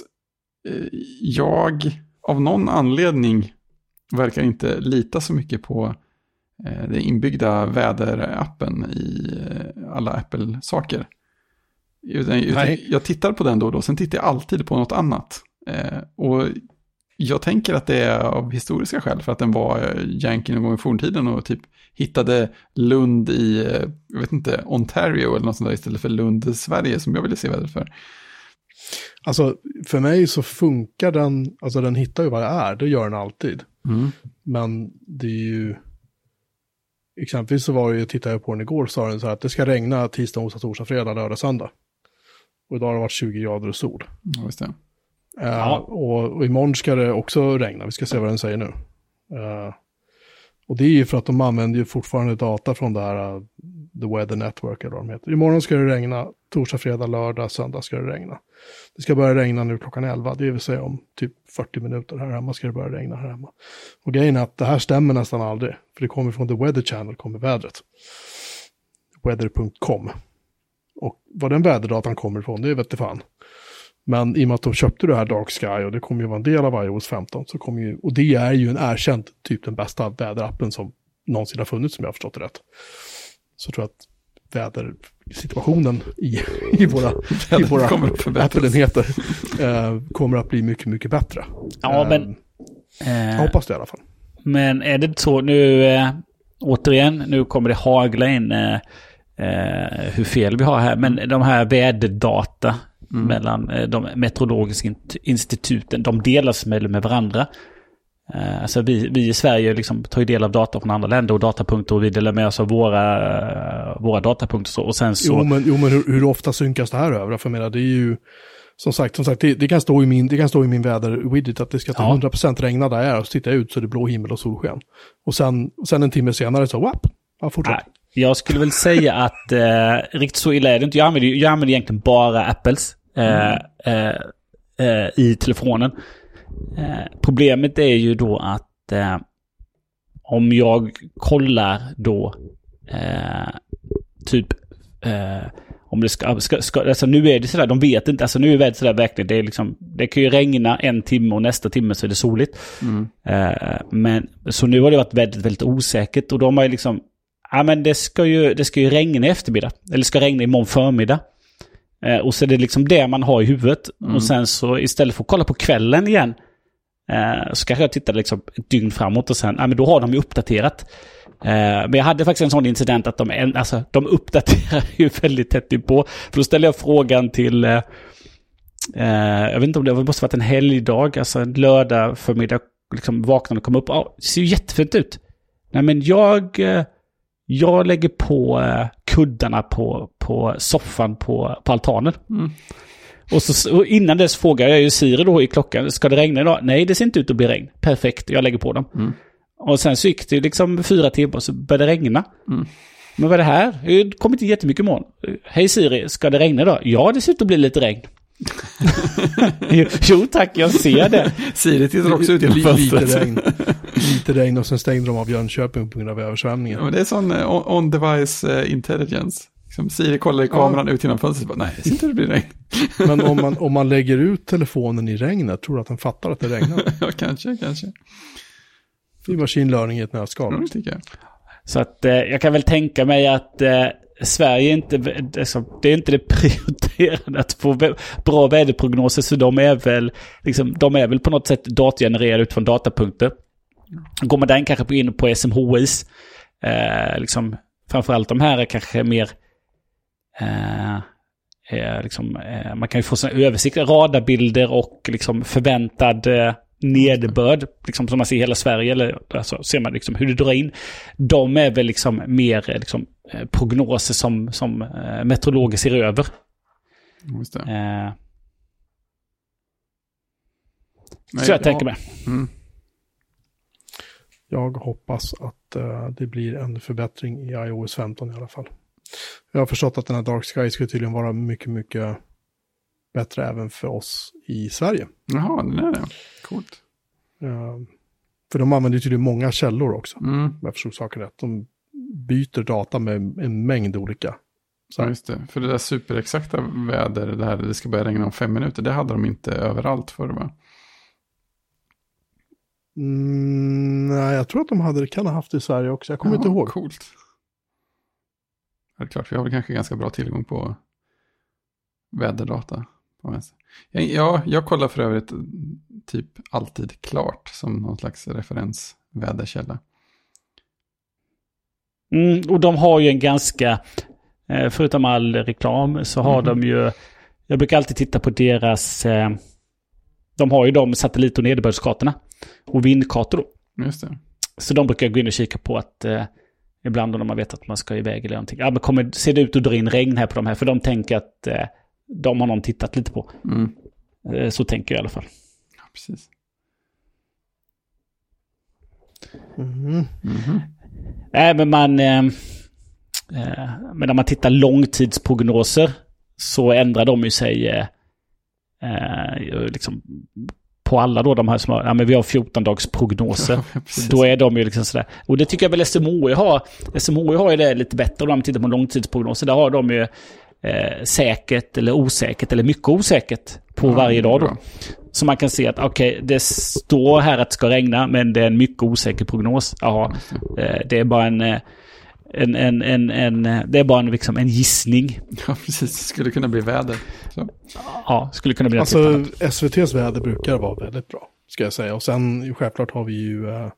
eh, jag av någon anledning verkar inte lita så mycket på eh, den inbyggda väderappen i eh, alla Apple-saker. Utan, utan jag tittar på den då och då, sen tittar jag alltid på något annat. Eh, och jag tänker att det är av historiska skäl för att den var eh, yankee någon gång i forntiden och typ hittade Lund i, eh, jag vet inte, Ontario eller något sånt där istället för Lund, Sverige som jag ville se vädret för. Alltså för mig så funkar den, alltså den hittar ju vad det är, det gör den alltid. Mm. Men det är ju, exempelvis så var det ju, tittade jag på den igår, sa den så här att det ska regna tisdag, onsdag, torsdag, fredag, lördag, söndag. Och idag har det varit 20 grader och sol. Ja, just det. Uh, ja. och, och imorgon ska det också regna, vi ska se vad den säger nu. Uh, och det är ju för att de använder ju fortfarande data från det här uh, The Weather Network eller vad de heter. Imorgon ska det regna, torsdag, fredag, lördag, söndag ska det regna. Det ska börja regna nu klockan 11, det vill säga om typ 40 minuter här hemma ska det börja regna här hemma. Och grejen är att det här stämmer nästan aldrig, för det kommer från The Weather Channel, kommer vädret. Weather.com. Och var den väderdatan kommer ifrån, det vet fan. Men i och med att de köpte det här Dark Sky och det kommer ju vara en del av iOS 15 så kommer ju, och det är ju en erkänd typ den bästa väderappen som någonsin har funnits som jag har förstått det rätt. Så tror jag att vädersituationen i, i våra, i våra Apple-enheter eh, kommer att bli mycket, mycket bättre. Ja, eh, men... jag hoppas det i alla fall. Men är det så nu, äh, återigen, nu kommer det hagla in äh, hur fel vi har här, men de här väderdata mm. mellan eh, de meteorologiska instituten. De delas med, med varandra. Eh, alltså vi, vi i Sverige liksom tar ju del av data från andra länder och datapunkter och vi delar med oss av våra, våra datapunkter. Och sen så... Jo, men, jo, men hur, hur ofta synkas det här över? För jag menar, det är ju... Som sagt, som sagt det, det, kan stå i min, det kan stå i min väder-widget att det ska ta Ja. 100% regna där jag är och så tittar jag ut så är det blå himmel och solsken. Och sen, sen en timme senare så, wap, ja, fortsätt. Jag skulle väl säga att eh, riktigt så illa är det inte. Jag använder, jag använder egentligen bara Apples eh, eh, eh, i telefonen. Eh, problemet är ju då att eh, om jag kollar då typ om det ska, ska, ska, alltså nu är det sådär, de vet inte, alltså nu är vädret sådär verkligen, det är liksom, det kan ju regna en timme och nästa timme så är det soligt. Mm. Eh, men, så nu har det varit väldigt, väldigt osäkert och de har ju liksom, ja men det ska ju, det ska ju regna i eftermiddag, eller det ska regna imorgon förmiddag. Eh, och så är det liksom det man har i huvudet. Mm. Och sen så istället för att kolla på kvällen igen, eh, så kanske jag tittar liksom ett dygn framåt och sen, ja men då har de ju uppdaterat. Eh, men jag hade faktiskt en sån incident att de, alltså, de uppdaterar ju väldigt tätt på. För då ställde jag frågan till, eh, eh, jag vet inte om det det måste varit en helgdag, alltså en lördag förmiddag, liksom vaknade och kom upp. Ja, det ser ju jättefint ut. Nej men jag, eh, jag lägger på kuddarna på, på soffan på, på altanen. Mm. Och, så, och innan dess frågar jag ju Siri då i klockan, ska det regna idag? Nej, det ser inte ut att bli regn. Perfekt, jag lägger på dem. Mm. Och sen så gick det liksom fyra timmar så började det regna. Mm. Men vad är det här? Det kommer inte jättemycket imorgon. Hej Siri, ska det regna idag? Ja, det ser ut att bli lite regn. Jo, tack, jag ser det. Siri tittar också ut genom fönstret. Lite regn. Lite regn och sen stängde de av Jönköping på grund av översvämningen. Ja, men det är sån eh, on- on-device eh, intelligence. Liksom Siri kollar i kameran ut genom fönstret och bara, nej, det ser inte ut att bli regn. Men om man, om man lägger ut telefonen i regnet, tror du att den fattar att det regnar? ja, kanske, kanske. Det är machine learning i ett nötskal. Ja, det jag. Så att eh, jag kan väl tänka mig att eh, Sverige är inte, det är inte det prioriterade att få bra väderprognoser. Så de är väl, liksom, de är väl på något sätt datorgenererade utifrån datapunkter. Går man där kanske in på SMHIs, eh, liksom, framförallt de här är kanske mer, eh, eh, liksom, eh, man kan ju få såna översikter, radarbilder och liksom förväntad eh, nederbörd, liksom som man ser i hela Sverige, eller alltså, ser man liksom hur det drar in. De är väl liksom mer eh, liksom, prognoser som, som eh, meteorologer ser över. Just det. Eh, Nej, så jag ja. tänker mig. Mm. Jag hoppas att eh, det blir en förbättring i iOS 15 i alla fall. Jag har förstått att den här Dark Sky ska tydligen vara mycket, mycket bättre även för oss i Sverige. Jaha, den är det. Coolt. Eh, för de använder ju tydligen många källor också, Mm. om jag förstod saken rätt. De byter data med en mängd olika. Så Ja, just det. För det där superexakta väder, det här det ska börja regna om fem minuter, det hade de inte överallt förr va? Mm, nej, jag tror att de hade, kan ha haft det i Sverige också. Jag kommer inte Jaha, ihåg. Coolt. Ja, det är klart, vi har väl kanske ganska bra tillgång på väderdata. Ja, ja, jag kollar för övrigt typ alltid klart som någon slags referensväderkälla. Mm, och de har ju en ganska, eh, förutom all reklam, så har Mhm. de ju, jag brukar alltid titta på deras, eh, de har ju de satellit och nederbördskartorna. Och vindkartor då. Just det. Så de brukar jag gå in och kika på att eh, ibland om man vet att man ska iväg eller någonting. Ja, men kommer, ser det ut att dra in regn här på de här? För de tänker att eh, de har någon tittat lite på. Mm. Eh, så tänker jag i alla fall. Ja, precis. Mhm. Mhm. Nej, men man... Eh, eh, men när man tittar långtidsprognoser så ändrar de ju sig eh, eh, liksom på alla då de här som har, ja men vi har 14 dags prognoser. Ja. Då är de ju liksom sådär. Och det tycker jag väl SMHI har. SMHI har ju det lite bättre om man tittar på långtidsprognoser. Där har de ju eh, säkert eller osäkert eller mycket osäkert på Ja, varje dag då. Så man kan se att okej, det står här att det ska regna men det är en mycket osäker prognos. Jaha, eh, det är bara en... eh, En, en, en, en, det är bara en, liksom, en gissning. Ja, precis. Det skulle kunna bli väder. Så. Ja, skulle kunna bli Alltså. SVTs väder brukar vara väldigt bra, ska jag säga. Och sen självklart har vi ju, eh,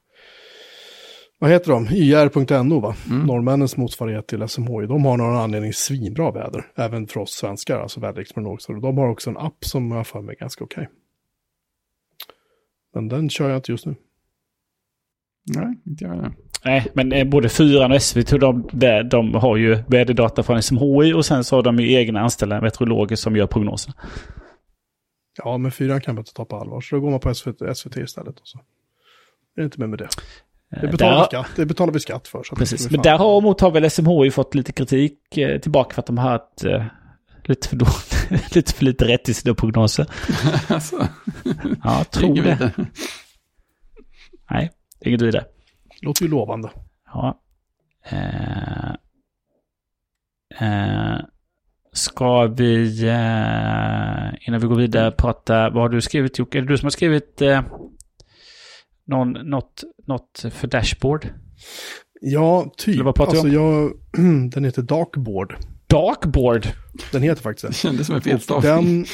vad heter de? YR.no va? Mm. Norrmännens motsvarighet till SMHI. De har någon anledning svinbra väder, även för oss svenskar, alltså väderexprognoser. Och de har också en app som jag för mig är ganska okej. Men den kör jag inte just nu. Nej, inte jag det. Nej, men eh, både Fyran och SVT, de, de, de har ju väderdata från SMHI och sen så har de ju egna anställda meteorologer som gör prognoserna. Ja, men fyran kan man inte ta på allvar. Så då går man på SVT, SVT istället. Och så. är det inte mer med det. Det betalar, Där- vi, skatt, det betalar vi skatt för. Precis, men blir där fan- har väl SMHI fått lite kritik eh, tillbaka för att de har haft eh, lite, för dåligt, lite för lite rätt i sina prognoser. alltså, Ja, jag tror det. vidare. Nej, inget vidare. låter ju lovande. Ja. Eh, eh, ska vi, eh, innan vi går vidare, prata, vad har du skrivit Jocke? Är det du som har skrivit eh, någon, något, något för Dashboard? Ja, typ. Alltså, jag, den heter Darkboard. Darkboard? Den heter faktiskt det. Det kändes som en felstavning. Den,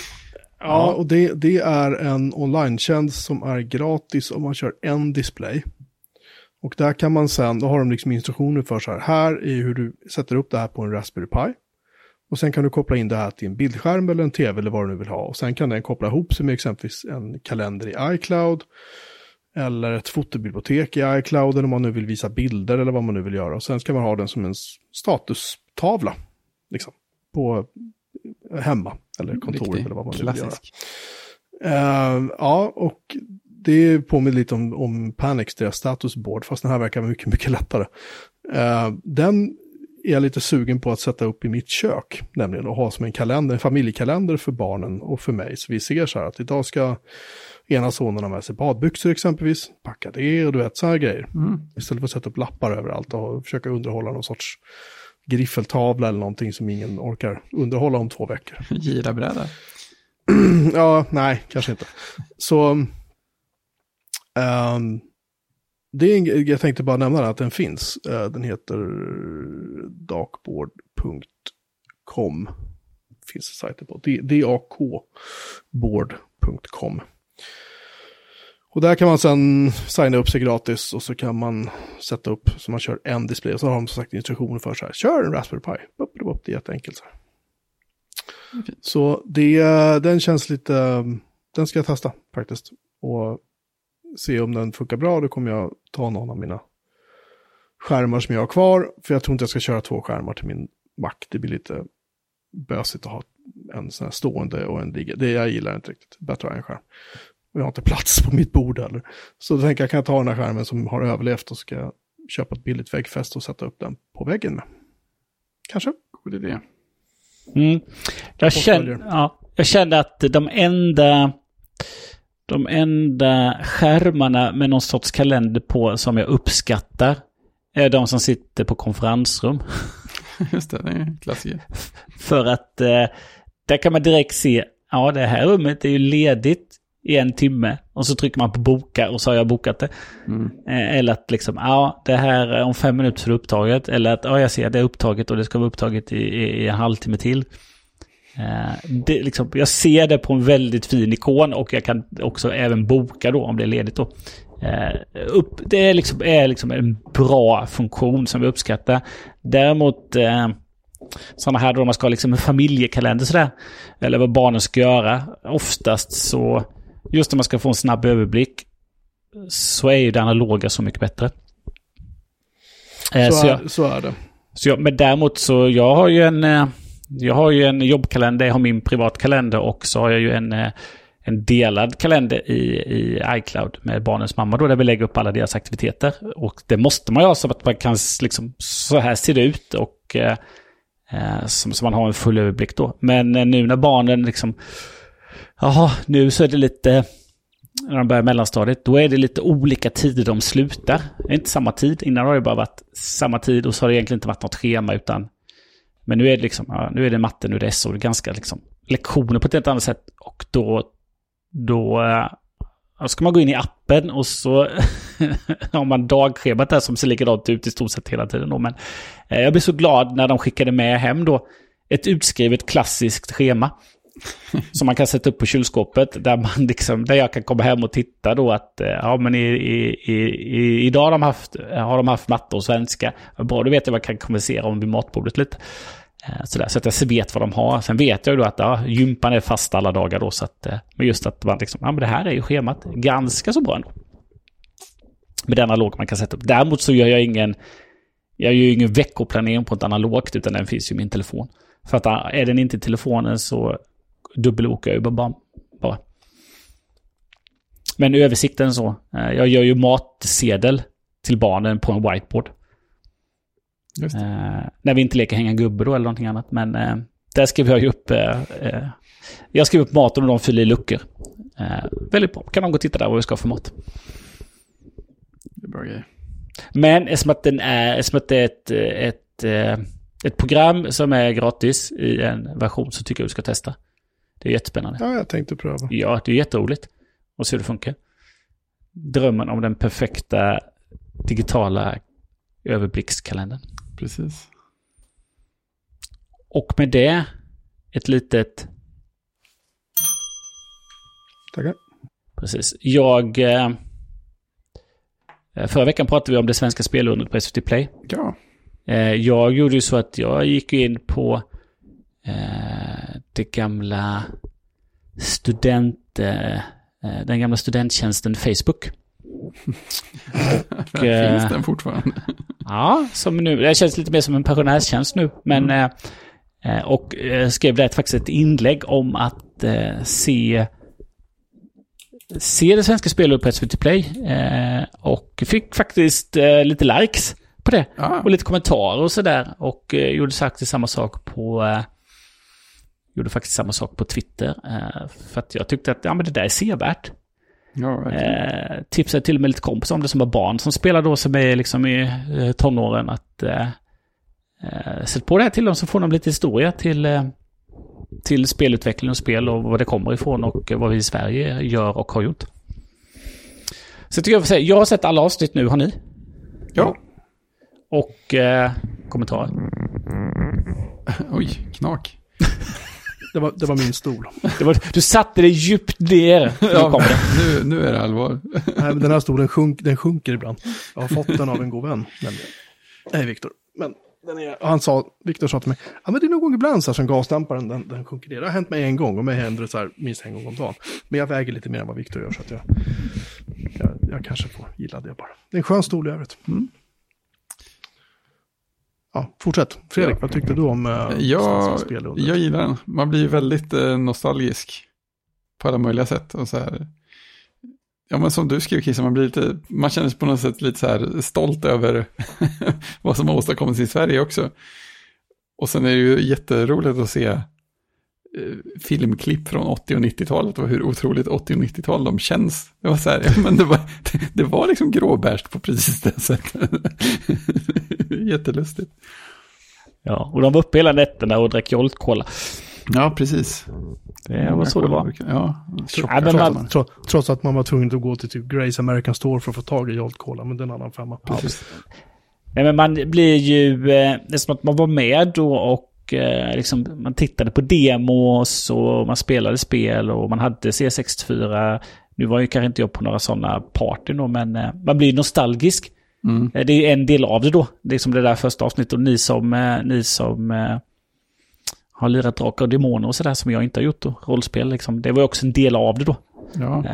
ja, och det, det är en online-tjänst som är gratis om man kör en display. Och där kan man sen, då har de liksom instruktioner för så här, här är hur du sätter upp det här på en Raspberry Pi. Och sen kan du koppla in det här till en bildskärm eller en tv eller vad du nu vill ha. Och sen kan den koppla ihop sig med exempelvis en kalender i iCloud. Eller ett fotobibliotek i iCloud eller om man nu vill visa bilder eller vad man nu vill göra. Och sen ska man ha den som en statustavla. Liksom, på hemma eller kontoret Riktig eller vad man nu vill göra. Eh, ja, och det påminner lite om, om Panics, deras statusboard, fast den här verkar mycket, mycket lättare. Eh, den är jag lite sugen på att sätta upp i mitt kök, nämligen att ha som en kalender, en familjekalender för barnen och för mig. Så vi ser så här att idag ska ena sonen ha med sig badbyxor exempelvis, packa det och du vet så här grejer. Mm. Istället för att sätta upp lappar överallt och försöka underhålla någon sorts griffeltavla eller någonting som ingen orkar underhålla om två veckor. Girabräda. ja, nej, kanske inte. Så, ehm, det är en, jag tänkte bara nämna att den finns. Eh, den heter darkboard.com. Finns sajten på. D- dakboard.com. Och där kan man sen signa upp sig gratis och så kan man sätta upp så man kör en display. Och så har de som sagt instruktioner för så här. Kör en Raspberry Pi. Det är jätteenkelt. Så, här. så det, den känns lite, den ska jag testa faktiskt. Och se om den funkar bra. Då kommer jag ta någon av mina skärmar som jag har kvar. För jag tror inte jag ska köra två skärmar till min Mac. Det blir lite bösigt att ha en sån här stående och en liggande. Det jag gillar inte riktigt. Bättre att ha en skärm. Och jag har inte plats på mitt bord heller. Så då tänker jag, kan jag ta den här skärmen som har överlevt och ska jag köpa ett billigt väggfäste och sätta upp den på väggen med. Kanske. God idé. Mm. Jag, följer. ja, jag kände att de enda, de enda skärmarna med någon sorts kalender på som jag uppskattar är de som sitter på konferensrum. Just det, det är klassiker. För att eh, där kan man direkt se, ja det här rummet är ju ledigt i en timme. Och så trycker man på boka och så har jag bokat det. Mm. Eh, Eller att liksom, ja det här är om fem minuter för upptaget. Eller att, ja jag ser det är upptaget och det ska vara upptaget i, i, i en halvtimme till. Eh, det, liksom, jag ser det på en väldigt fin ikon och jag kan också även boka då om det är ledigt då. Eh, upp, det är liksom, är liksom en bra funktion som vi uppskattar. Däremot eh, sådana här då man ska ha liksom en familjekalender sådär. Eller vad barnen ska göra. Oftast så, just när man ska få en snabb överblick, så är ju det analoga så mycket bättre. Eh, Så, så jag, är, så är det. så jag, men däremot så jag har ju en, eh, jag har ju en jobbkalender, jag har min privatkalender och så har jag ju en, eh, en delad kalender i, i iCloud med barnens mamma då där vi lägger upp alla deras aktiviteter. Och det måste man ju ha så att man kan liksom, så här ser det ut och eh, eh, som, så man har en full överblick då. Men nu när barnen liksom, jaha, nu så är det lite, när de börjar mellanstadiet, då är det lite olika tider de slutar. Det är inte samma tid. Innan har det bara varit samma tid och så har det egentligen inte varit något schema utan men nu är det liksom, ja, nu är det matte, nu är det SO, det är ganska liksom lektioner på ett helt annat sätt och då, då eh, ska man gå in i appen och så har man dagschemat där som ser likadant ut i stort sett hela tiden då. Men eh, jag blev så glad när de skickade med hem då ett utskrivet klassiskt schema. Som man kan sätta upp på kylskåpet. Där, man liksom, där jag kan komma hem och titta då att eh, ja, men i, i, i, idag har de, haft, eh, har de haft matte och svenska. Bra, då vet jag vad jag kan konversera om vid matbordet lite. Eh, så, där, så att jag vet vad de har. Sen vet jag ju då att ja, gympan är fast alla dagar då. Så att, men just att man liksom, ja men det här är ju schemat ganska så bra ändå. Med det analog man kan sätta upp. Däremot så gör jag ingen, jag gör ju ingen veckoplanering på ett analogt utan den finns ju i min telefon. För att är den inte i telefonen så dubbelbokar jag bara. bara. Men översikten så. Eh, jag gör ju matsedel till barnen på en whiteboard. Eh, när vi inte leker hänga gubbe då eller någonting annat. Men eh, där skriver jag ju upp... Eh, jag skriver upp maten och de fyller i luckor. Väldigt bra. Kan de gå och titta där vad vi ska ha för mat. Det är bra grejer. Men eftersom att, den är, eftersom att det är ett, ett, ett program som är gratis i en version så tycker jag du ska testa. Det är jättespännande. Ja, jag tänkte pröva. Ja, det är jätteroligt. Och se hur det funkar. Drömmen om den perfekta digitala överblickskalendern. Precis. Och med det, ett litet... Tackar. Precis. Jag... Eh, förra veckan pratade vi om det svenska spelundret på SVT Play. Ja. Eh, jag gjorde ju så att jag gick in på eh, det gamla student... Eh, eh, den gamla studenttjänsten Facebook. Och, eh, Finns den fortfarande? Ja, som nu. Det känns lite mer som en pensionärstjänst nu. Men, eh, eh, och eh, skrev där faktiskt ett inlägg om att eh, se, se det svenska spelet på SVT Play. Eh, och fick faktiskt eh, lite likes på det. Ja. Och lite kommentarer och sådär. Och eh, gjorde faktiskt samma sak på... Gjorde faktiskt samma sak på Twitter. Eh, för att jag tyckte att ja, men det där är sevärt. Ja, verkligen. Eh, tipsade till och med lite kompisar om det som var barn som spelar då som är liksom i eh, tonåren att eh, sätt på det här till dem så får de lite historia till, eh, till spelutveckling och spel och var det kommer ifrån och vad vi i Sverige gör och har gjort. Så jag tycker jag jag har sett alla avsnitt nu, har ni? Ja. Och eh, kommentarer. Oj, knak. Det var, det var min stol. Det var, du satte dig djupt ner. det. nu, nu är det allvar. Nej, men den här stolen sjunk, den sjunker ibland. Jag har fått den av en god vän. nämligen. Nej, Viktor. Men den är, han sa, Viktor sa till mig, ja men det är någon gång ibland så här, som gasdämparen, den, den sjunker ner. Det har hänt mig en gång och mig händer det så här minst en gång om dagen. Men jag väger lite mer än vad Viktor gör så att jag, jag, jag kanske får gilla det bara. Det är en skön stol i övrigt. Mm. Ja, fortsätt. Fredrik, Ja. vad tyckte du om äh, Jag, spel under? jag gillar den. Man blir ju väldigt eh, nostalgisk på alla möjliga sätt. Och så här, ja, men som du skrev Christian, man, blir lite, man känner sig på något sätt lite så här stolt över vad som har åstadkommits i Sverige också. Och sen är det ju jätteroligt att se eh, filmklipp från 80 och 90-talet och hur otroligt 80 och 90-tal de känns. Det var så här, ja, men det var, det, det var liksom gråbärst på precis det sättet. Jättelustigt. Ja, och de var uppe hela nätterna och drack Jolt Cola. Ja, precis. Det var så det var. Ja, Ja, men man, Tro- Trots att man var tvungen att gå till typ Grace American Store för att få tag i Jolt Cola, men det är en annan femma. precis. Nej, men man blir ju... Eh, det är som att man var med då och eh, liksom, man tittade på demos och man spelade spel och man hade C64. Nu var ju kanske inte jag på några sådana partyn då, men eh, man blir nostalgisk. Mm. Eh, Det är en del av det då. Det är som det där första avsnittet. Och ni som, eh, ni som har lirat Drakar och Demoner och sådär som jag inte har gjort då, rollspel liksom. Det var ju också en del av det då. Ja,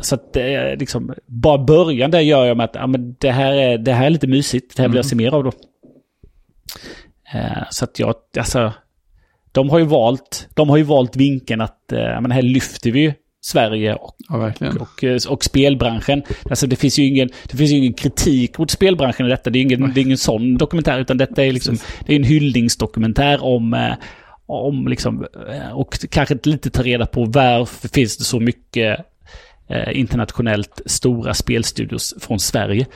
så att det liksom, bara början där gör jag med att ja, men det, här är, det här är lite mysigt. Det här vill jag se mer av då. Eh, så att jag, alltså, de har ju valt, de har ju valt vinkeln att, eh, men här lyfter vi ju Sverige och ja verkligen. och, eh, och spelbranschen. Alltså det finns ju ingen, det finns ingen kritik mot spelbranschen i detta. Det är ingen, det är ingen sån dokumentär, utan detta är liksom, det är en hyllningsdokumentär om, eh, om liksom, och kanske lite ta reda på varför finns det så mycket internationellt stora spelstudios från Sverige.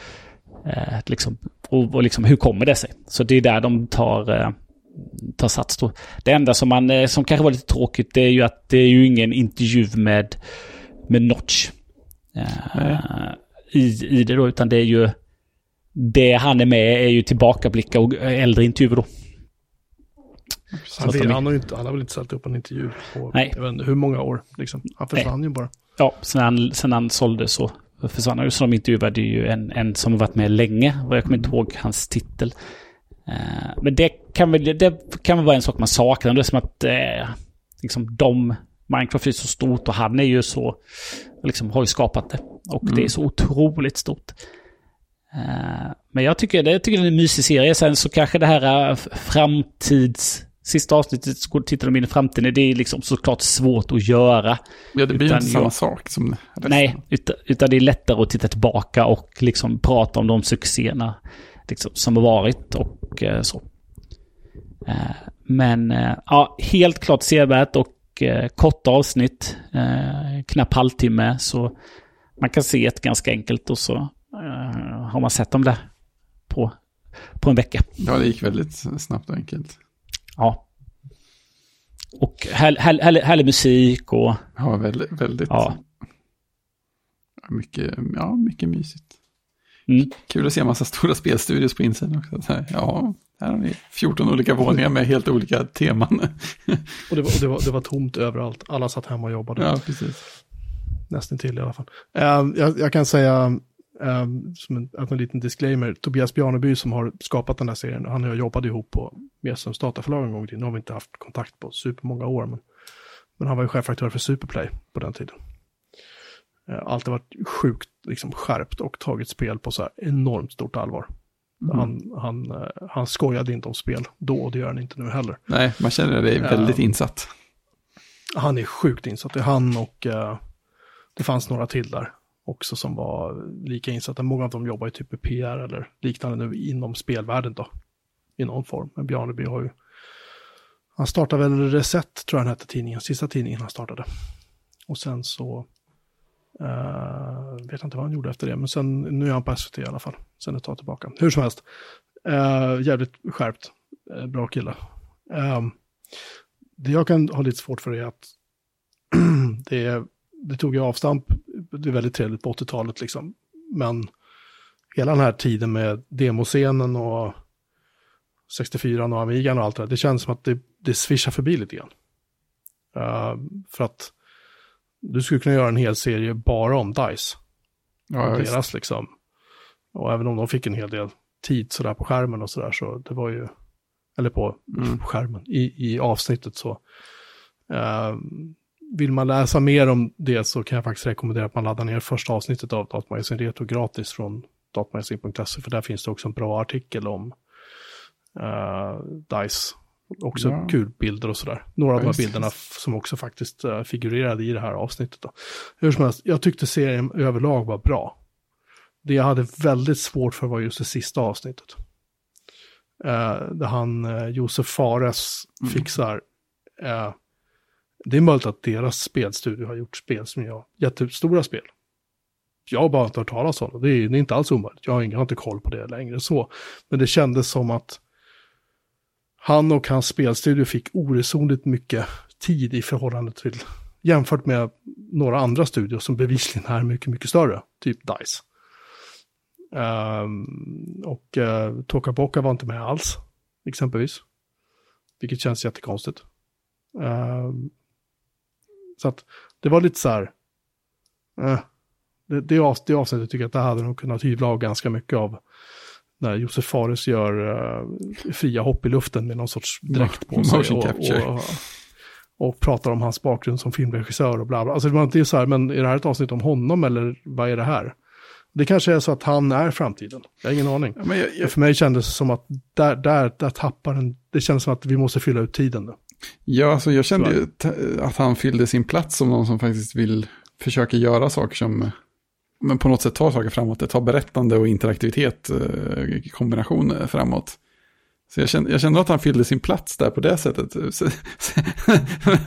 Eh, liksom, och, och liksom, hur kommer det sig? Så det är där de tar, eh, tar sats då. Det enda som, man, eh, som kanske var lite tråkigt det är ju att det är ju ingen intervju med, med Notch. Eh, i, I det då, utan det är ju... Det han är med är ju tillbakablickar och äldre intervjuer då. Han, vet, han, har inte, han har väl inte ställt upp en intervju på Nej. inte, hur många år. Liksom. Han försvann ju bara. Ja, sen han, sen han sålde så försvann han ju. Så de intervjuade ju en, en som har varit med länge. Och jag kommer inte ihåg hans titel. Eh, men det kan, väl, det kan väl vara en sak man saknar. Det är som att eh, liksom de, Minecraft är så stort och han är ju så, liksom har ju skapat det. Och det är så otroligt stort. Eh, men jag tycker, det, jag tycker det är en mysig serie. Sen så kanske det här eh, framtids sista avsnittet så tittar de in i framtiden. Det är liksom såklart svårt att göra. Ja, det blir ju inte samma jag- sak som resten. Nej, utan, utan det är lättare att titta tillbaka och liksom prata om de succéerna liksom, som har varit och eh, så. Eh, men eh, ja, helt klart sevärt och eh, korta avsnitt, eh, knappt halvtimme, så man kan se ett ganska enkelt och så eh, har man sett dem där på, på en vecka. Ja, det gick väldigt snabbt och enkelt. Ja. Och här, här, härlig, härlig musik och Ja, väldigt, väldigt. ja. Mycket, ja, mycket mysigt. Mm. Kul att se en massa stora spelstudios på insidan också. Så här, ja, här har ni 14 olika våningar med helt olika teman. Och det var, och det, var, det var tomt överallt. Alla satt hemma och jobbade. ja, precis. Nästan till i alla fall. Ehm, jag, jag kan säga, ehm, som en, en liten disclaimer, Tobias Bjarneby som har skapat den här serien, han och jag jobbade ihop på Mjällströms dataförlag en gång i tiden. Nu har vi inte haft kontakt på supermånga år, men, men han var ju chefredaktör för Superplay på den tiden. Uh, alltid varit sjukt liksom, skärpt och tagit spel på så här enormt stort allvar. Mm. Han, han, eh, han skojade inte om spel då och det gör han inte nu heller. Nej, man känner att det är väldigt Ja. insatt. Han är sjukt insatt. Det är han och eh, det fanns några till där också som var lika insatta. Många av dem jobbar ju typ i PR eller liknande nu inom spelvärlden då. I någon form. Men Bjarneby har ju... Han startade väl Reset, tror jag den hette tidningen. Sista tidningen han startade. Och sen så... eh, vet jag inte vad han gjorde efter det. Men sen, nu är han på SVT i alla fall. Sen ett tag tillbaka. Hur som helst. eh, jävligt skärpt. Eh, bra kille. Ehm, det jag kan ha lite svårt för är att det, det tog ju avstamp, det är väldigt trevligt på 80-talet liksom. Men hela den här tiden med demoscenen och 64 och Amigan och allt det där, det känns som att det, det svischar förbi lite grann. Eh, för att du skulle kunna göra en hel serie bara om DICE. Ja, och visst. deras liksom. Och även om de fick en hel del tid sådär på skärmen och sådär så det var ju, eller på Mm. skärmen, i, i avsnittet så. eh, vill man läsa mer om det så kan jag faktiskt rekommendera att man laddar ner första avsnittet av Datamagasin Retro gratis från datamagasin.se för där finns det också en bra artikel om uh, DICE. Också Ja. kul bilder och sådär. Några av de här bilderna som också faktiskt eh, figurerade i det här avsnittet. Då. Hur som helst, jag tyckte serien överlag var bra. Det jag hade väldigt svårt för var just det sista avsnittet. Eh, där han, uh, Josef Fares, Mm. fixar. eh, det är möjligt att deras spelstudio har gjort spel som jag, jättestora spel. Jag har bara inte hört talas om det. Det är, det är inte alls omöjligt. Jag har, ingen, jag har inte koll på det längre så. Men det kändes som att han och hans spelstudio fick oresonligt mycket tid i förhållande till jämfört med några andra studios som bevisligen är mycket, mycket större, typ DICE. Um, och eh, uh, Toka Boka var inte med alls, exempelvis. Vilket känns jättekonstigt. Um, så att det var lite så här, eh, det, det, av, det avsnittet tycker jag att det hade nog kunnat hyvla av ganska mycket av när Josef Fares gör eh, fria hopp i luften med någon sorts dräkt på sig. Motion och, capture. och, och pratar om hans bakgrund som filmregissör och bla bla. Alltså det var inte så här, men är det här ett avsnitt om honom eller vad är det här? Det kanske är så att han är framtiden. Jag har ingen aning. Ja, jag, jag, För mig kändes det som att där, där, där tappar den, det kändes som att vi måste fylla ut tiden nu. Ja, alltså jag kände ju att han fyllde sin plats som någon som faktiskt vill försöka göra saker som men på något sätt tar saker framåt. Det tar berättande och interaktivitet eh, kombination framåt. Så jag kände, jag kände att han fyllde sin plats där på det sättet. Sen-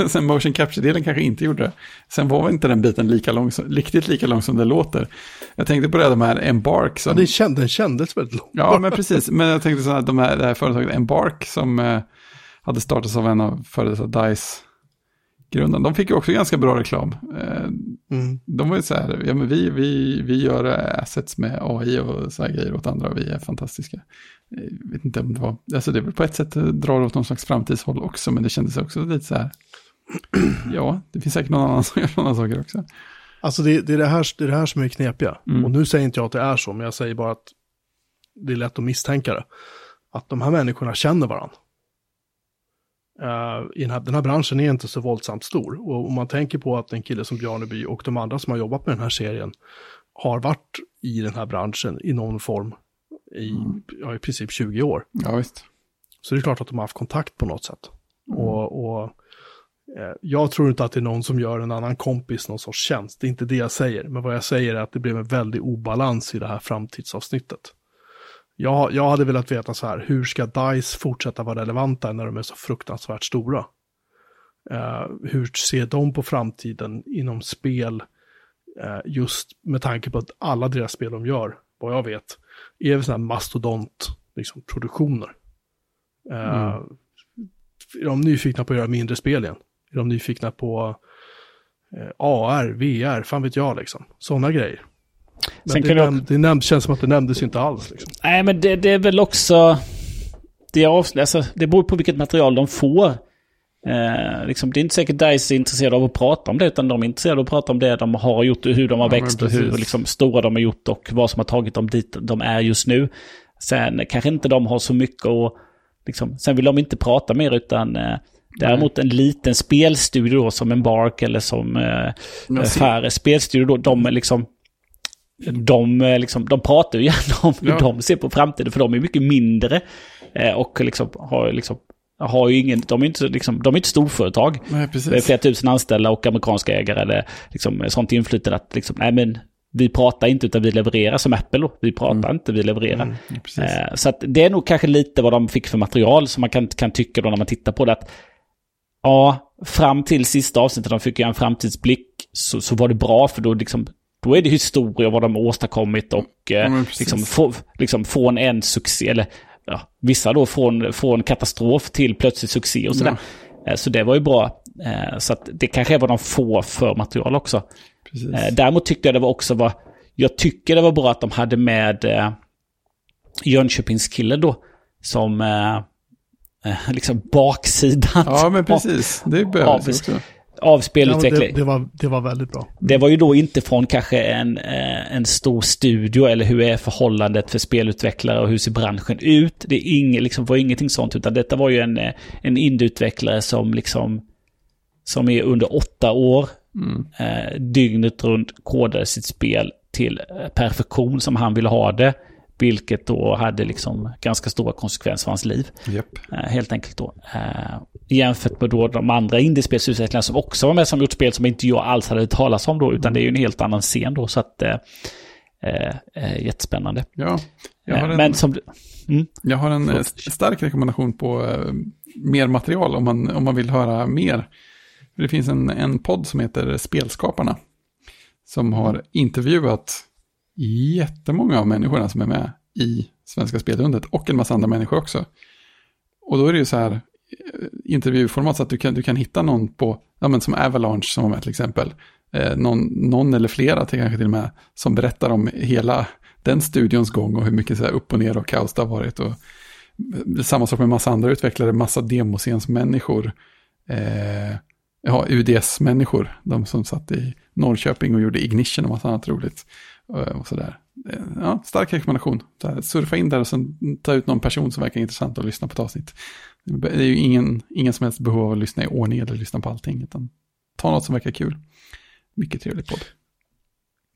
Sen motion capture-delen kanske inte gjorde det. Sen var inte den biten lika lång, riktigt lika lång som det låter. Jag tänkte på det, de här Embark som... Ja, känd, den kändes väldigt lång. Ja, men precis. Men jag tänkte så här, de här, det här företaget Embark som eh, hade startats av en av före detta DICE-grundaren. De fick ju också ganska bra reklam. Eh, Mm. de var ju så här, ja men vi, vi, vi gör eh, assets med AI och så här grejer åt andra och vi är fantastiska. Jag vet inte om det var, alltså det är väl på ett sätt eh, drar åt någon slags framtidshåll också, men det kändes också lite så här, ja, det finns säkert någon annan som gör sådana saker också. Alltså det, det, är det, här, det är det här som är knepiga. Mm. Och nu säger inte jag att det är så, men jag säger bara att det är lätt att misstänka det. Att de här människorna känner varandra. Uh, i den, här, den här branschen är inte så våldsamt stor. Och om man tänker på att en kille som Bjarneby och de andra som har jobbat med den här serien har varit i den här branschen i någon form i, ja, i princip 20 år. Ja, visst. Så det är klart att de har haft kontakt på något sätt. Mm. Och, och eh, jag tror inte att det är någon som gör en annan kompis någon sorts tjänst. Det är inte det jag säger. Men vad jag säger är att det blev en väldig obalans i det här framtidsavsnittet. Jag, jag hade velat veta så här, hur ska DICE fortsätta vara relevanta när de är så fruktansvärt stora? Uh, hur ser de på framtiden inom spel? Uh, just med tanke på att alla deras spel de gör, vad jag vet, är sådana här mastodont liksom, produktioner. Uh, mm. Är de nyfikna på att göra mindre spel igen? Är de nyfikna på AR, VR, fan vet jag liksom. Sådana grejer. Men det, näm det näm känns som att det nämndes inte alls. Liksom. Nej, men det, det, är väl också... Det, är, alltså, det beror på vilket material de får. Eh, liksom, det är inte säkert DICE är intresserade av att prata om det, utan de är intresserade av att prata om det de har gjort, hur de har ja, växt och hur liksom, stora de har gjort och vad som har tagit dem dit de är just nu. Sen kanske inte de har så mycket att... Liksom, sen vill de inte prata mer, utan... Eh, Däremot en liten spelstudio då, som en Bark eller som eh, Färre spelstudio, då, de liksom de, eh, liksom, de pratar ju gärna om hur ja. de ser på framtiden, för de är mycket mindre. Eh, och liksom har, liksom, har ju ingen, de är inte, liksom, de är inte storföretag. Nej, det är flera tusen anställda och amerikanska ägare eller liksom, sånt inflytande att liksom, nej men vi pratar inte utan vi levererar som Apple. Då. Vi pratar mm. inte, vi levererar. Mm, eh, så det är nog kanske lite vad de fick för material som man kan, kan tycka då när man tittar på det. Att, ja, fram till sista avsnittet de fick göra en framtidsblick så, så var det bra för då liksom då är det historia vad de har åstadkommit och eh, liksom, få, liksom från en succé, eller ja, vissa då från, från katastrof till plötslig succé och sådär. Ja. Eh, så det var ju bra. Eh, så att det kanske är vad de får för material också. Precis. Eh, däremot tyckte jag det var också var, jag tycker det var bra att de hade med Jönköpingskillen då, som liksom baksidan. Ja, men precis. Det behövs också av spelutveckling. Ja, det, det, var, det var väldigt bra. Det var ju då inte från kanske en, eh, en stor studio eller hur är förhållandet för spelutvecklare och hur ser branschen ut. Det är inget, liksom, var ingenting sånt utan detta var ju en, eh, en indieutvecklare som liksom som är under åtta år mm. eh, dygnet runt kodade sitt spel till eh, perfektion som han ville ha det. Vilket då hade liksom ganska stora konsekvenser för hans liv. Yep. Uh, helt enkelt då. Uh, jämfört med då de andra indiespelsutvecklarna som också var med som gjort spel som inte jag alls hade talas om då. Utan det är ju en helt annan scen då. Så att uh, jättespännande. Ja, jag har en, men som, mm. jag har en stark rekommendation på mer material om man, om man vill höra mer. Det finns en, en podd som heter Spelskaparna. Som har intervjuat jättemånga av människorna som är med i Svenska Spelundet och en massa andra människor också. Och då är det ju så här eh, intervjuformat så att du kan, du kan hitta någon på, ja men som Avalanche som var med till exempel. Eh, någon, någon eller flera till kanske till och med som berättar om hela den studions gång och hur mycket så här upp och ner och kaos det har varit. Och, eh, samma sak med massa andra utvecklare, massa demoscensmänniskor. Eh, ja, UDS-människor, de som satt i Norrköping och gjorde Ignition och massa annat roligt. Eh, och sådär. Eh, ja, stark rekommendation. surfa in där och sen ta ut någon person som verkar intressant och lyssna på ett avsnitt. Det är ju ingen, ingen som helst behov av att lyssna i ordning eller lyssna på allting, utan ta något som verkar kul. Mycket trevlig podd.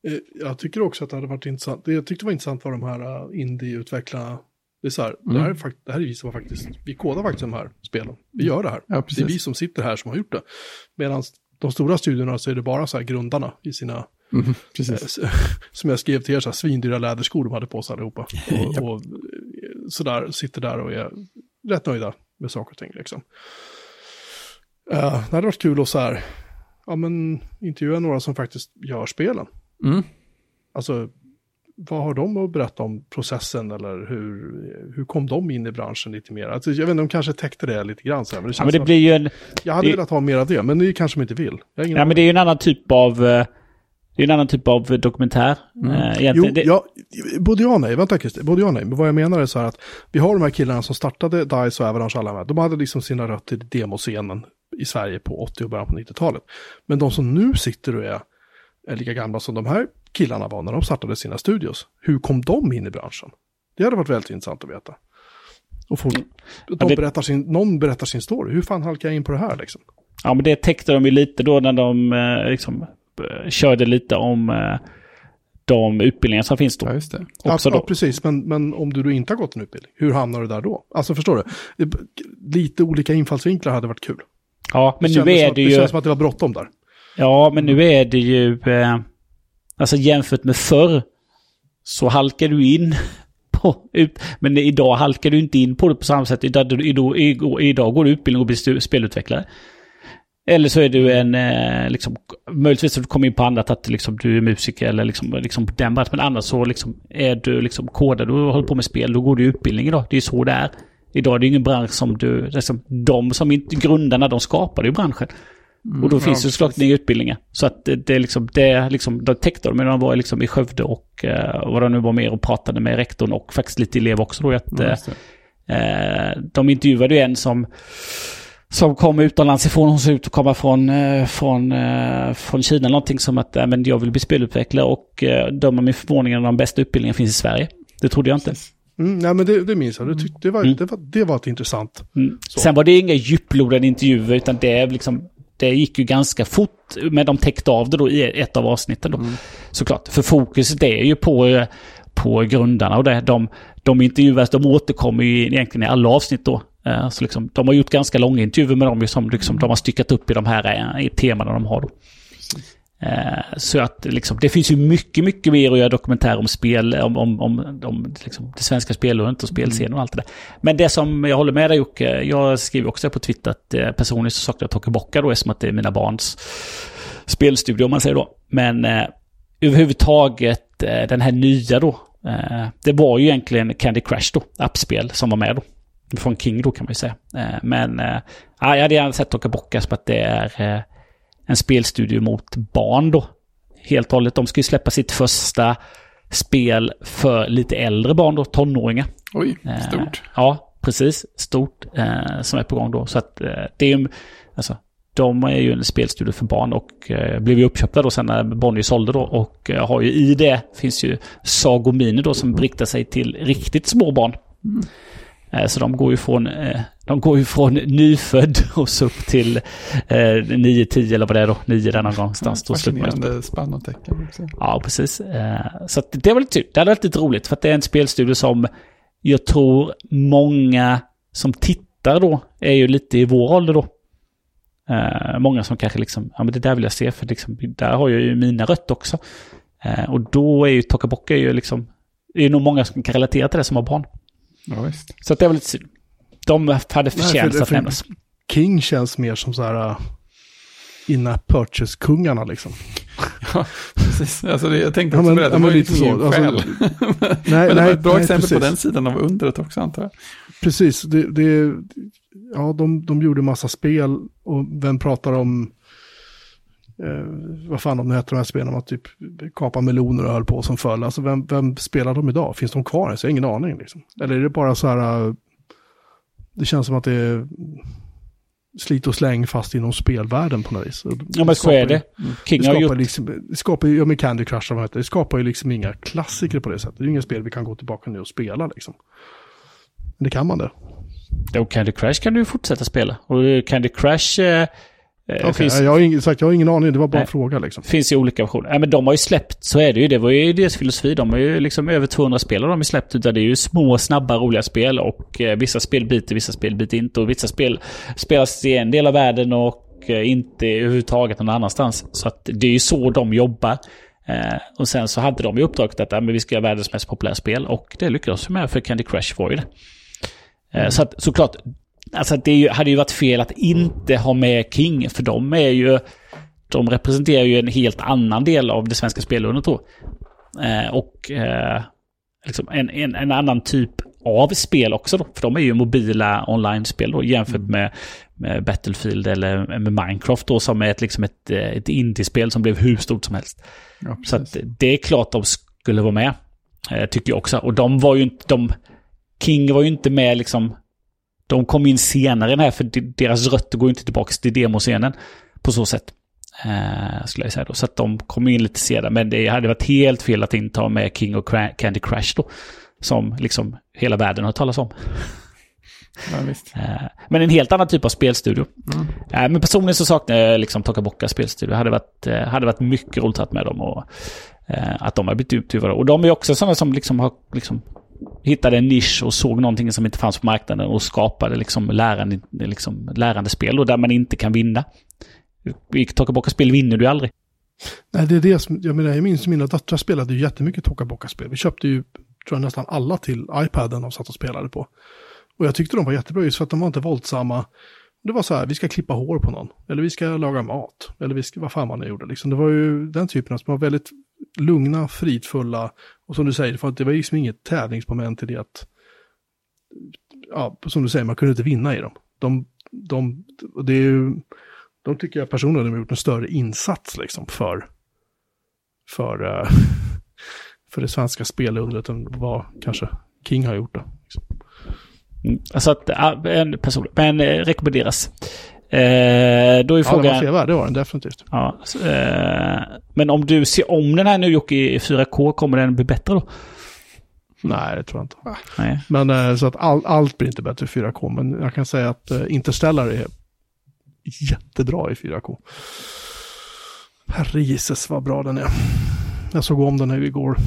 Eh, jag tycker också att det hade varit intressant. Det jag tyckte var intressant var de här indie-utvecklarna. Det är så här, mm. det, här är det här är vi som har faktiskt, vi kodar faktiskt de här spelen. Vi gör det här. Ja, det är vi som sitter här som har gjort det. Medan de stora studierna så är det bara så här grundarna i sina Mm, som jag skrev till er, så här, svindyra läderskor de hade på sig allihopa. Och, och sådär, sitter där och är rätt nöjda med saker och ting liksom. Uh, det hade varit kul att så här, ja men intervjua några som faktiskt gör spelen. Mm. Alltså, vad har de att berätta om processen eller hur, hur kom de in i branschen lite mer? Alltså, jag vet inte, de kanske täckte det lite grann. Så här, men det, ja, men det blir ju en... Jag hade det... velat ha mer av det, men det kanske de inte vill. Ja, men det är ju en annan typ av... Det är en annan typ av dokumentär. Mm. Äh, jo, det... ja, både ja och nej, vänta Christer, både ja och nej. Men vad jag menar är så här att vi har de här killarna som startade DICE och Avalanche alla. De hade liksom sina rötter i demoscenen i Sverige på 80 och början på 90-talet. Men de som nu sitter och är, är lika gamla som de här killarna var när de startade sina studios. Hur kom de in i branschen? Det hade varit väldigt intressant att veta. Och få, mm. de berättar sin, någon berättar sin story. Hur fan halkar jag in på det här liksom? Ja, men det täckte de ju lite då när de eh, liksom Eh, körde lite om eh, de utbildningar som finns då. Ja, just det. Också ja, ja, då. precis. Men, men om du då inte har gått en utbildning, hur hamnar du där då? Alltså förstår du? Det, lite olika infallsvinklar hade varit kul. Ja, men nu är att, det det ju... känns som att det var bråttom där. Ja, men nu är det ju... Eh, alltså jämfört med förr så halkar du in på... Ut, men idag halkar du inte in på det på samma sätt. Idag, idag, idag, går du utbildning och blir spelutvecklare. Eller så är du en, eh, liksom, möjligtvis att du kommer in på annat, att liksom, du är musiker eller liksom, liksom den branschen. Men annars så liksom, är du liksom kodare, du håller på med spel, då går du utbildning idag. Det är ju så det är. Idag är det ingen bransch som du, liksom, de som inte, grundarna, de skapade ju branschen. och då finns det såklart inga utbildningar. Så att det, det liksom, det liksom, de täckte de, men de var liksom i Skövde och eh, vad de nu var mer och pratade med rektorn och faktiskt lite elev också då. Att, Ja, eh. Eh, de intervjuade ju en som, som kom utomlands ifrån. Hon såg ut att komma från, eh, från, eh, från Kina. Någonting som att äh, men jag vill bli spelutvecklare och eh, döma min förvåning att de bästa utbildningarna finns i Sverige. Det trodde jag inte. Mm, nej, men det, det minns jag. Det, tyck, det, var, Mm. det, var, det var ett intressant. Mm. Sen var det inga djuplodande intervjuer utan det, liksom, det gick ju ganska fort. Men de täckte av det då i ett av avsnitten då. Såklart. För fokuset är ju på, eh, på grundarna och det. De, de intervjuas, de återkommer ju egentligen i alla avsnitt då. Eh, så liksom, de har gjort ganska långa intervjuer med dem som liksom, de har styckat upp i de här eh, i temana de har då. Eh, så att liksom, det finns ju mycket, mycket mer att göra dokumentär om spel, om, om, om, om liksom, det svenska spelåret och spelscenen och allt det där. Men det som jag håller med dig Jocke, jag skriver också på Twitter att eh, personligen så saknar jag Toke då eftersom att det är mina barns spelstudio om man säger då. Men eh, överhuvudtaget eh, den här nya då, eh, det var ju egentligen Candy Crush då, appspel som var med då. Från King då kan man ju säga. Eh, men eh, ja, jag hade gärna sett Toke Bocka som att det är eh, en spelstudio mot barn då. Helt och hållet. De ska ju släppa sitt första spel för lite äldre barn då, tonåringar. Oj, stort. Ja, precis. Stort som är på gång då. Så att det är ju, alltså, de är ju en spelstudio för barn och eh, blev ju uppköpta då sen när Bonnier sålde då. Och eh, har ju i det finns ju Sago Mini då som riktar sig till riktigt små barn. Eh, Så de går ju från, eh, de går ju från nyfödd och så upp till eh, 9-10 eller vad det är då. 9 där någon gång Fascinerande spann och tecken. också. Ja, precis. Eh, Så det var lite synd. Det hade varit lite roligt för att det är en spelstudio som jag tror många som tittar då är ju lite i vår ålder då. Eh, Många som kanske liksom, ja men det där vill jag se för liksom, där har jag ju mina rötter också. Eh, Och då är ju Tokaboka ju liksom, det är nog många som kan relatera till det som har barn. Ja, visst. Så att det var lite synd. De hade för förtjänst det- att för- nämnas. King känns mer som så här uh, in-app purchase-kungarna liksom. Ja, precis. Alltså det, jag tänkte Ja, också men- på det. Det ja, var ju lite lite så. så. Alltså, Själ. Nej, Men det var nej, ett bra nej, exempel på precis. den sidan av undret också antar jag. Precis, det, det, ja, de, de gjorde massa spel och vem pratar om, eh, vad fan de heter de här spelen, att typ kapa meloner och höll på som föll. Alltså vem, vem spelar de idag? Finns de kvar ens? Jag har ingen aning liksom. Eller är det bara så här, eh, det känns som att det är slit och släng fast inom spelvärlden på något vis. Ja men så är ju- det. King Det har skapar, gjort... liksom, det skapar ju, ja med Candy Crush, vad heter, det skapar ju liksom inga klassiker på det sättet. Det är ju inga spel vi kan gå tillbaka nu och spela liksom. Men det kan man det. Jo, Candy Crush kan du ju fortsätta spela. Och Candy Crush eh, eh, Okej, finns, jag, har ingen, sagt, jag har ingen aning, det var bara Nej. en fråga liksom. finns ju olika versioner. Ja, men de har ju släppt, så är det ju. Det var ju deras filosofi. De har ju liksom över 200 spel har de ju släppt. Där det är ju små, snabba, roliga spel. Och eh, vissa spel biter, vissa spel biter inte. Och vissa spel spelas i en del av världen och eh, inte överhuvudtaget någon annanstans. Så att det är ju så de jobbar. Eh, och sen så hade de ju uppdraget att men vi ska göra världens mest populära spel. Och det lyckades de med, för Candy Crush ju det. Eh, Så att såklart, alltså det ju, hade ju varit fel att inte ha med King, för de är ju, de representerar ju en helt annan del av det svenska spelundret då. Eh, och eh, liksom en, en, en annan typ av spel också då, för de är ju mobila online-spel då jämfört med, med Battlefield eller med Minecraft då som är ett, liksom ett, eh, ett indie-spel som blev hur stort som helst. Ja, Så att det är klart de skulle vara med. Eh, tycker jag också. Och de var ju inte... De, King var ju inte med liksom... De kom in senare den här för de- deras rötter går inte tillbaka till demoscenen på så sätt. Eh, skulle jag säga då. Så att de kom in lite senare. Men det hade varit helt fel att inte ha med King och Candy Crush då. Som liksom hela världen har talat om. Ja, visst. Eh, Men en helt annan typ av spelstudio. Mm. Eh, Men personligen så saknar jag liksom Tokaboka spelstudio. Det hade varit, eh, hade varit mycket roligt att med dem och eh, att de har blivit utgivare. Och de är också sådana som liksom har liksom hittade en nisch och såg någonting som inte fanns på marknaden och skapade liksom lärande, liksom lärandespel och där man inte kan vinna. I Tokaboka-spel vinner du aldrig. Nej, det är det som, jag menar, jag minns mina döttrar spelade ju jättemycket Tokaboka-spel. Vi köpte ju, tror jag, nästan alla till iPaden de satt och spelade på. Och jag tyckte de var jättebra just för att de var inte våldsamma. Det var så här, vi ska klippa hår på någon. Eller vi ska laga mat. Eller vi ska, vad fan man nu gjorde liksom. Det var ju den typen av som var väldigt lugna, fridfulla. Och som du säger, för att det var liksom inget tävlingsmoment i det att, ja, som du säger, man kunde inte vinna i dem. De, de, det är ju, de tycker jag personligen har gjort en större insats liksom för, för, eh, för det svenska spelundret än vad kanske King har gjort Då, Liksom. Så att, en person, men eh, rekommenderas. Eh, då är Ja, den var frågan... sevärd, det var den definitivt. Ja, så, eh, men om du ser om den här nu Jocke i 4K, kommer den bli bättre då? Nej, det tror jag inte. Nej. Men eh, så att all, allt blir inte bättre i 4K, men jag kan säga att eh, Interstellar är jättebra i 4K. Herregisses vad bra den är. Jag såg om den här igår.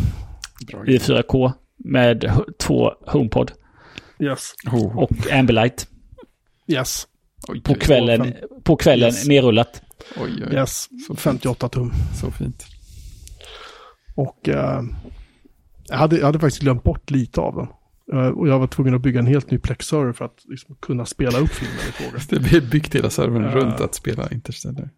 Bra I 4K med två HomePod Yes. Oh, och Ambilight. Yes. Oj, På kvällen, på kvällen Yes. nerrullat. Oj, oj, Yes. Så 58 tum. så fint. Och eh, jag, hade, jag hade faktiskt glömt bort lite av den. Eh, och jag var tvungen att bygga en helt ny Plex-server för att liksom, kunna spela upp filmen i fråga. Det blir byggt hela servern Ja. runt att spela Interstellar.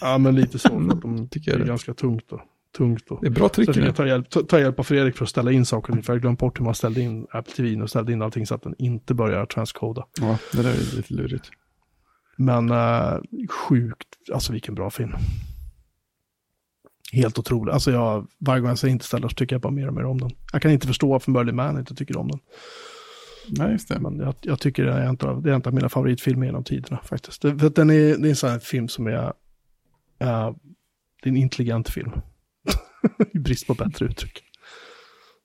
Ja, men lite så. De Tycker det är det. ganska tungt. Och, tungt och. Det är bra Så tryck jag i fick det. ta hjälp, ta, ta hjälp av Fredrik för att ställa in saker. För jag hade glömt bort hur man ställde in Apple TV och ställde in allting så att den inte börjar transcoda. Ja, det där är lite lurigt. Men eh, sjukt, alltså vilken bra film. Helt otroligt. Alltså jag, varje gång jag säger Interstellar så tycker jag bara mer och mer om den. Jag kan inte förstå varför Merlin Man inte tycker om den. Nej, just det. Men jag, jag tycker det är, en av, det är en av mina favoritfilmer genom tiderna faktiskt. Det, för den är, det är en sån här film som är, eh, det är en intelligent film. I brist på bättre uttryck.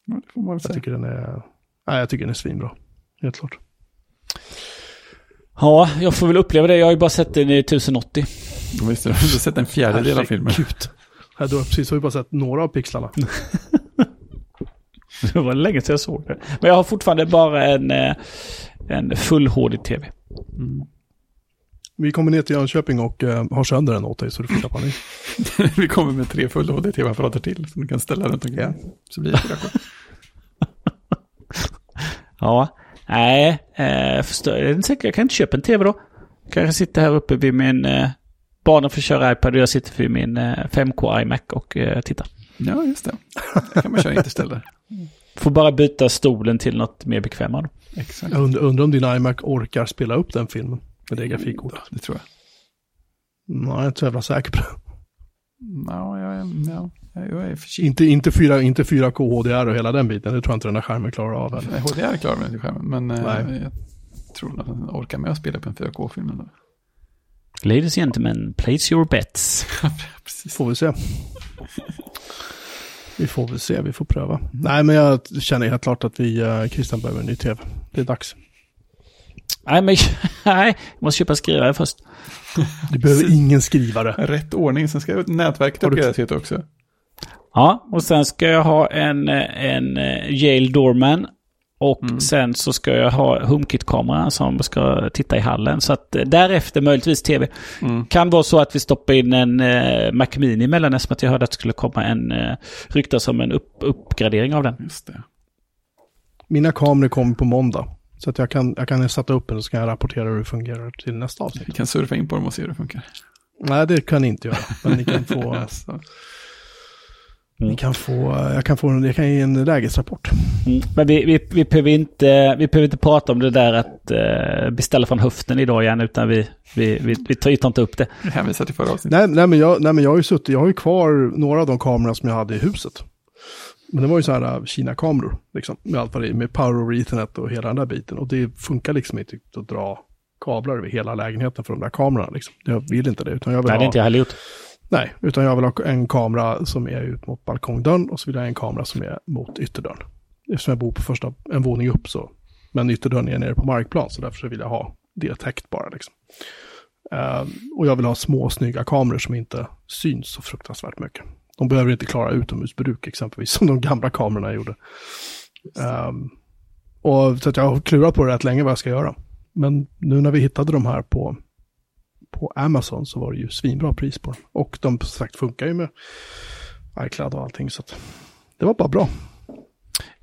Ja, det får man väl Jag säga. tycker den är, nej jag tycker den är svinbra. Helt klart. Ja, jag får väl uppleva det. Jag har ju bara sett den i 1080. Ja, Visst, du har sett en fjärdedel av filmen. Herregud. Här då, precis, har vi bara sett några av pixlarna. Det var länge sedan jag såg det. Men jag har fortfarande bara en, eh, en full HD-TV. Mm. Vi kommer ner till Jönköping och eh, har sönder den åt dig så du får köpa ny. Vi kommer med tre full HD-tv-apparater till som du kan ställa runt omkring. Ja. Så blir det 4K. Ja, nej, eh, förstår, jag, kan inte köpa en TV då. Kanske sitter här uppe vid min... Eh, barnen får köra iPad och jag sitter vid min eh, 5K iMac och eh, tittar. Ja, just det. Där kan man köra Interstellar. Får bara byta stolen till något mer bekvämare. Exakt. Jag undrar, undrar om din iMac orkar spela upp den filmen med det grafikkortet. Det tror jag. Nej, jag är inte så jävla säker på det. Ja, jag är, ja, jag är försiktig. Inte, inte, 4, inte 4K HDR och hela den biten, det tror jag inte den här skärmen klarar av. Eller? HDR klarar man inte skärmen, men eh, Nej. jag tror att den orkar med att spela på en 4K-film ändå. Ladies and gentlemen, place your bets. Får vi se. Vi får väl se, vi får pröva. Nej, men jag känner helt klart att vi, uh, Christian behöver en ny tv. Det är dags. Nej, men nej, jag måste köpa skrivare först. Du behöver ingen skrivare. Rätt ordning, sen ska nätverket uppgraderas lite också. Ja, och sen ska jag ha en, en eh, Yale Doorman. Och Mm. sen så ska jag ha HomeKit-kamera som ska titta i hallen. Så att eh, därefter möjligtvis tv. Mm. Kan vara så att vi stoppar in en eh, Mac Mini emellan eftersom att jag hörde att det skulle komma en eh, ryktas om en upp, uppgradering av den. Just det. Mina kameror kommer på måndag. Så att jag kan, jag kan sätta upp den och så kan jag rapportera hur det fungerar till nästa avsnitt. Vi kan surfa in på dem och se hur det funkar. Nej, det kan ni inte göra. Men ni kan få, Alltså. ni kan få, jag kan få en, jag kan ge en lägesrapport. Mm. Men vi, vi, vi, behöver inte, vi behöver inte prata om det där att eh, beställa från höften idag igen utan vi, vi, vi, vi tar, vi tar inte upp det. Vi hänvisar till förra avsnittet. Nej, nej, men jag, nej, men jag har ju suttit, jag har ju kvar några av de kamerorna som jag hade i huset. Men det var ju så här äh, Kina-kameror, liksom, med allt vad det är, med power over ethernet och hela den där biten. Och det funkar liksom inte att dra kablar över hela lägenheten för de där kamerorna. Liksom. Jag vill inte det, utan jag vill Nej, det är ha, inte jag heller gjort. nej, utan jag vill ha en kamera som är ut mot balkongdörren och så vill jag ha en kamera som är mot ytterdörren. Eftersom jag bor på första, en våning upp så Men ytterdörren är nere på markplan, så därför så vill jag ha det täckt bara. Liksom. Uh, och jag vill ha små snygga kameror som inte syns så fruktansvärt mycket. De behöver inte klara utomhusbruk exempelvis, som de gamla kamerorna gjorde. Um, och så att jag har klurat på det rätt länge vad jag ska göra. Men nu när vi hittade de här på, på Amazon så var det ju svinbra pris på dem. Och de sagt funkar ju med iCloud och allting. Så att det var bara bra.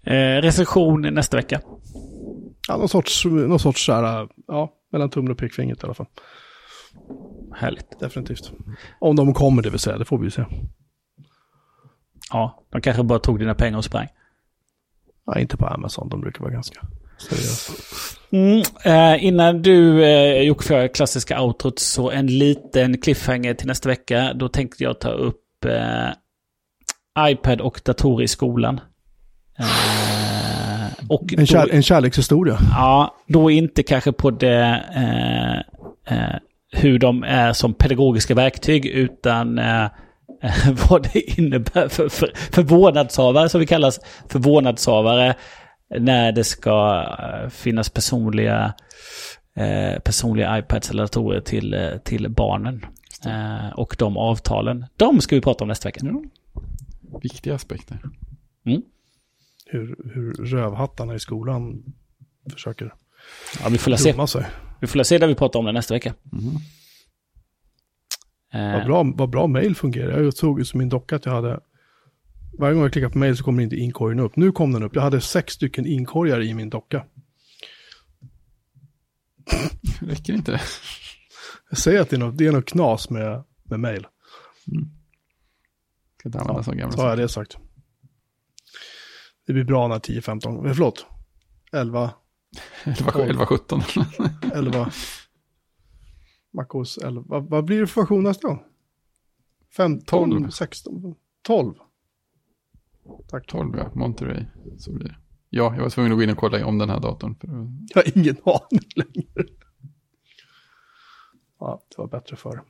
Eh, recension nästa vecka. Ja, någon sorts, någon sorts så här, ja, mellan tummen och pekfingret i alla fall. Härligt. Definitivt. Om de kommer, det vill säga, det får vi ju se. Ja, de kanske bara tog dina pengar och sprang. Ja, inte på Amazon, de brukar vara ganska seriösa. Mm, eh, innan du eh, Jocke för klassiska outrot så en liten cliffhanger till nästa vecka. Då tänkte jag ta upp eh, iPad och datorer i skolan. Eh, och en, kär, då, en kärlekshistoria. Ja, då inte kanske på det eh, eh, hur de är som pedagogiska verktyg utan eh, vad det innebär för, för, för vårdnadshavare, som vi kallas för vårdnadshavare, när det ska eh, finnas personliga, eh, personliga iPads eller datorer till, eh, till barnen. Eh, och de avtalen. De ska vi prata om nästa vecka. Ja. Viktiga aspekter. Mm. Hur, hur rövhattarna i skolan försöker Ja, vi får se. sig. Vi får se där vi pratar om det nästa vecka. Mm. Eh, Vad bra, vad bra mail fungerar. Jag såg ju som min docka att jag hade... Varje gång jag klickar på mail så kommer inte inkorgen upp. Nu kom den upp. Jag hade sex stycken inkorgar i min docka. Räcker inte det? Jag säger att det är något, det är något knas med, med mail. Ska inte använda Ja, som gamla så har jag det sagt. Det blir bra när 10-15, eh, förlåt, 11, 11, 11 17. 11, MacOS 11, vad, vad blir det för version nästa gång? 15, 12. 16, 12. Tack. 12 ja, Monterey. Så blir det. Ja, jag var tvungen att gå in och kolla om den här datorn. För Jag har ingen aning längre. Ja, det var bättre för.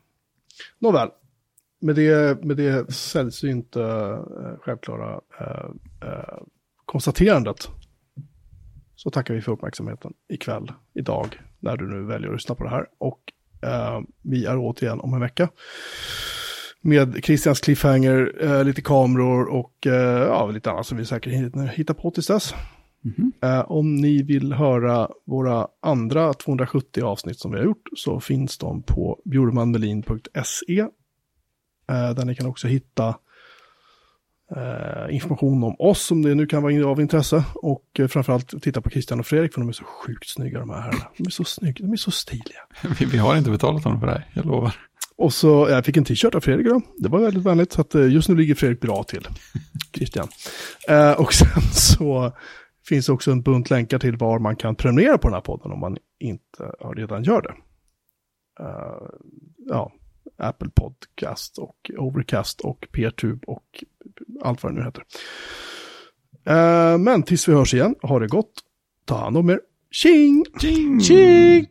Nåväl, med det, med det sällsynt uh, självklara uh, uh, konstaterandet så tackar vi för uppmärksamheten ikväll, idag, när du nu väljer att lyssna på det här. Och eh, vi är återigen om en vecka med Christians cliffhanger, eh, lite kameror och eh, ja, lite annat som vi säkert hinner hitta på tills dess. Eh, om ni vill höra våra andra 270 avsnitt som vi har gjort så finns de på bjurmanmelin.se. Eh, där ni kan också hitta eh, information om oss om det nu kan vara av intresse. Och eh, framförallt titta på Christian och Fredrik för de är så sjukt snygga de här herrarna. De är så snygga, de är så stiliga. Vi, vi har inte betalat honom för det här, jag lovar. Och så, jag fick en t-shirt av Fredrik då. Det var väldigt vänligt, så att eh, just nu ligger Fredrik bra till. Christian. Eh, och sen så finns också en bunt länkar till var man kan prenumerera på den här podden om man inte redan gör det. Eh, ja, Apple Podcast och Overcast och Peertube och allt vad det nu heter. Eh, men tills vi hörs igen, ha det gott, ta hand om er. Tjing! Tjing! Tjing!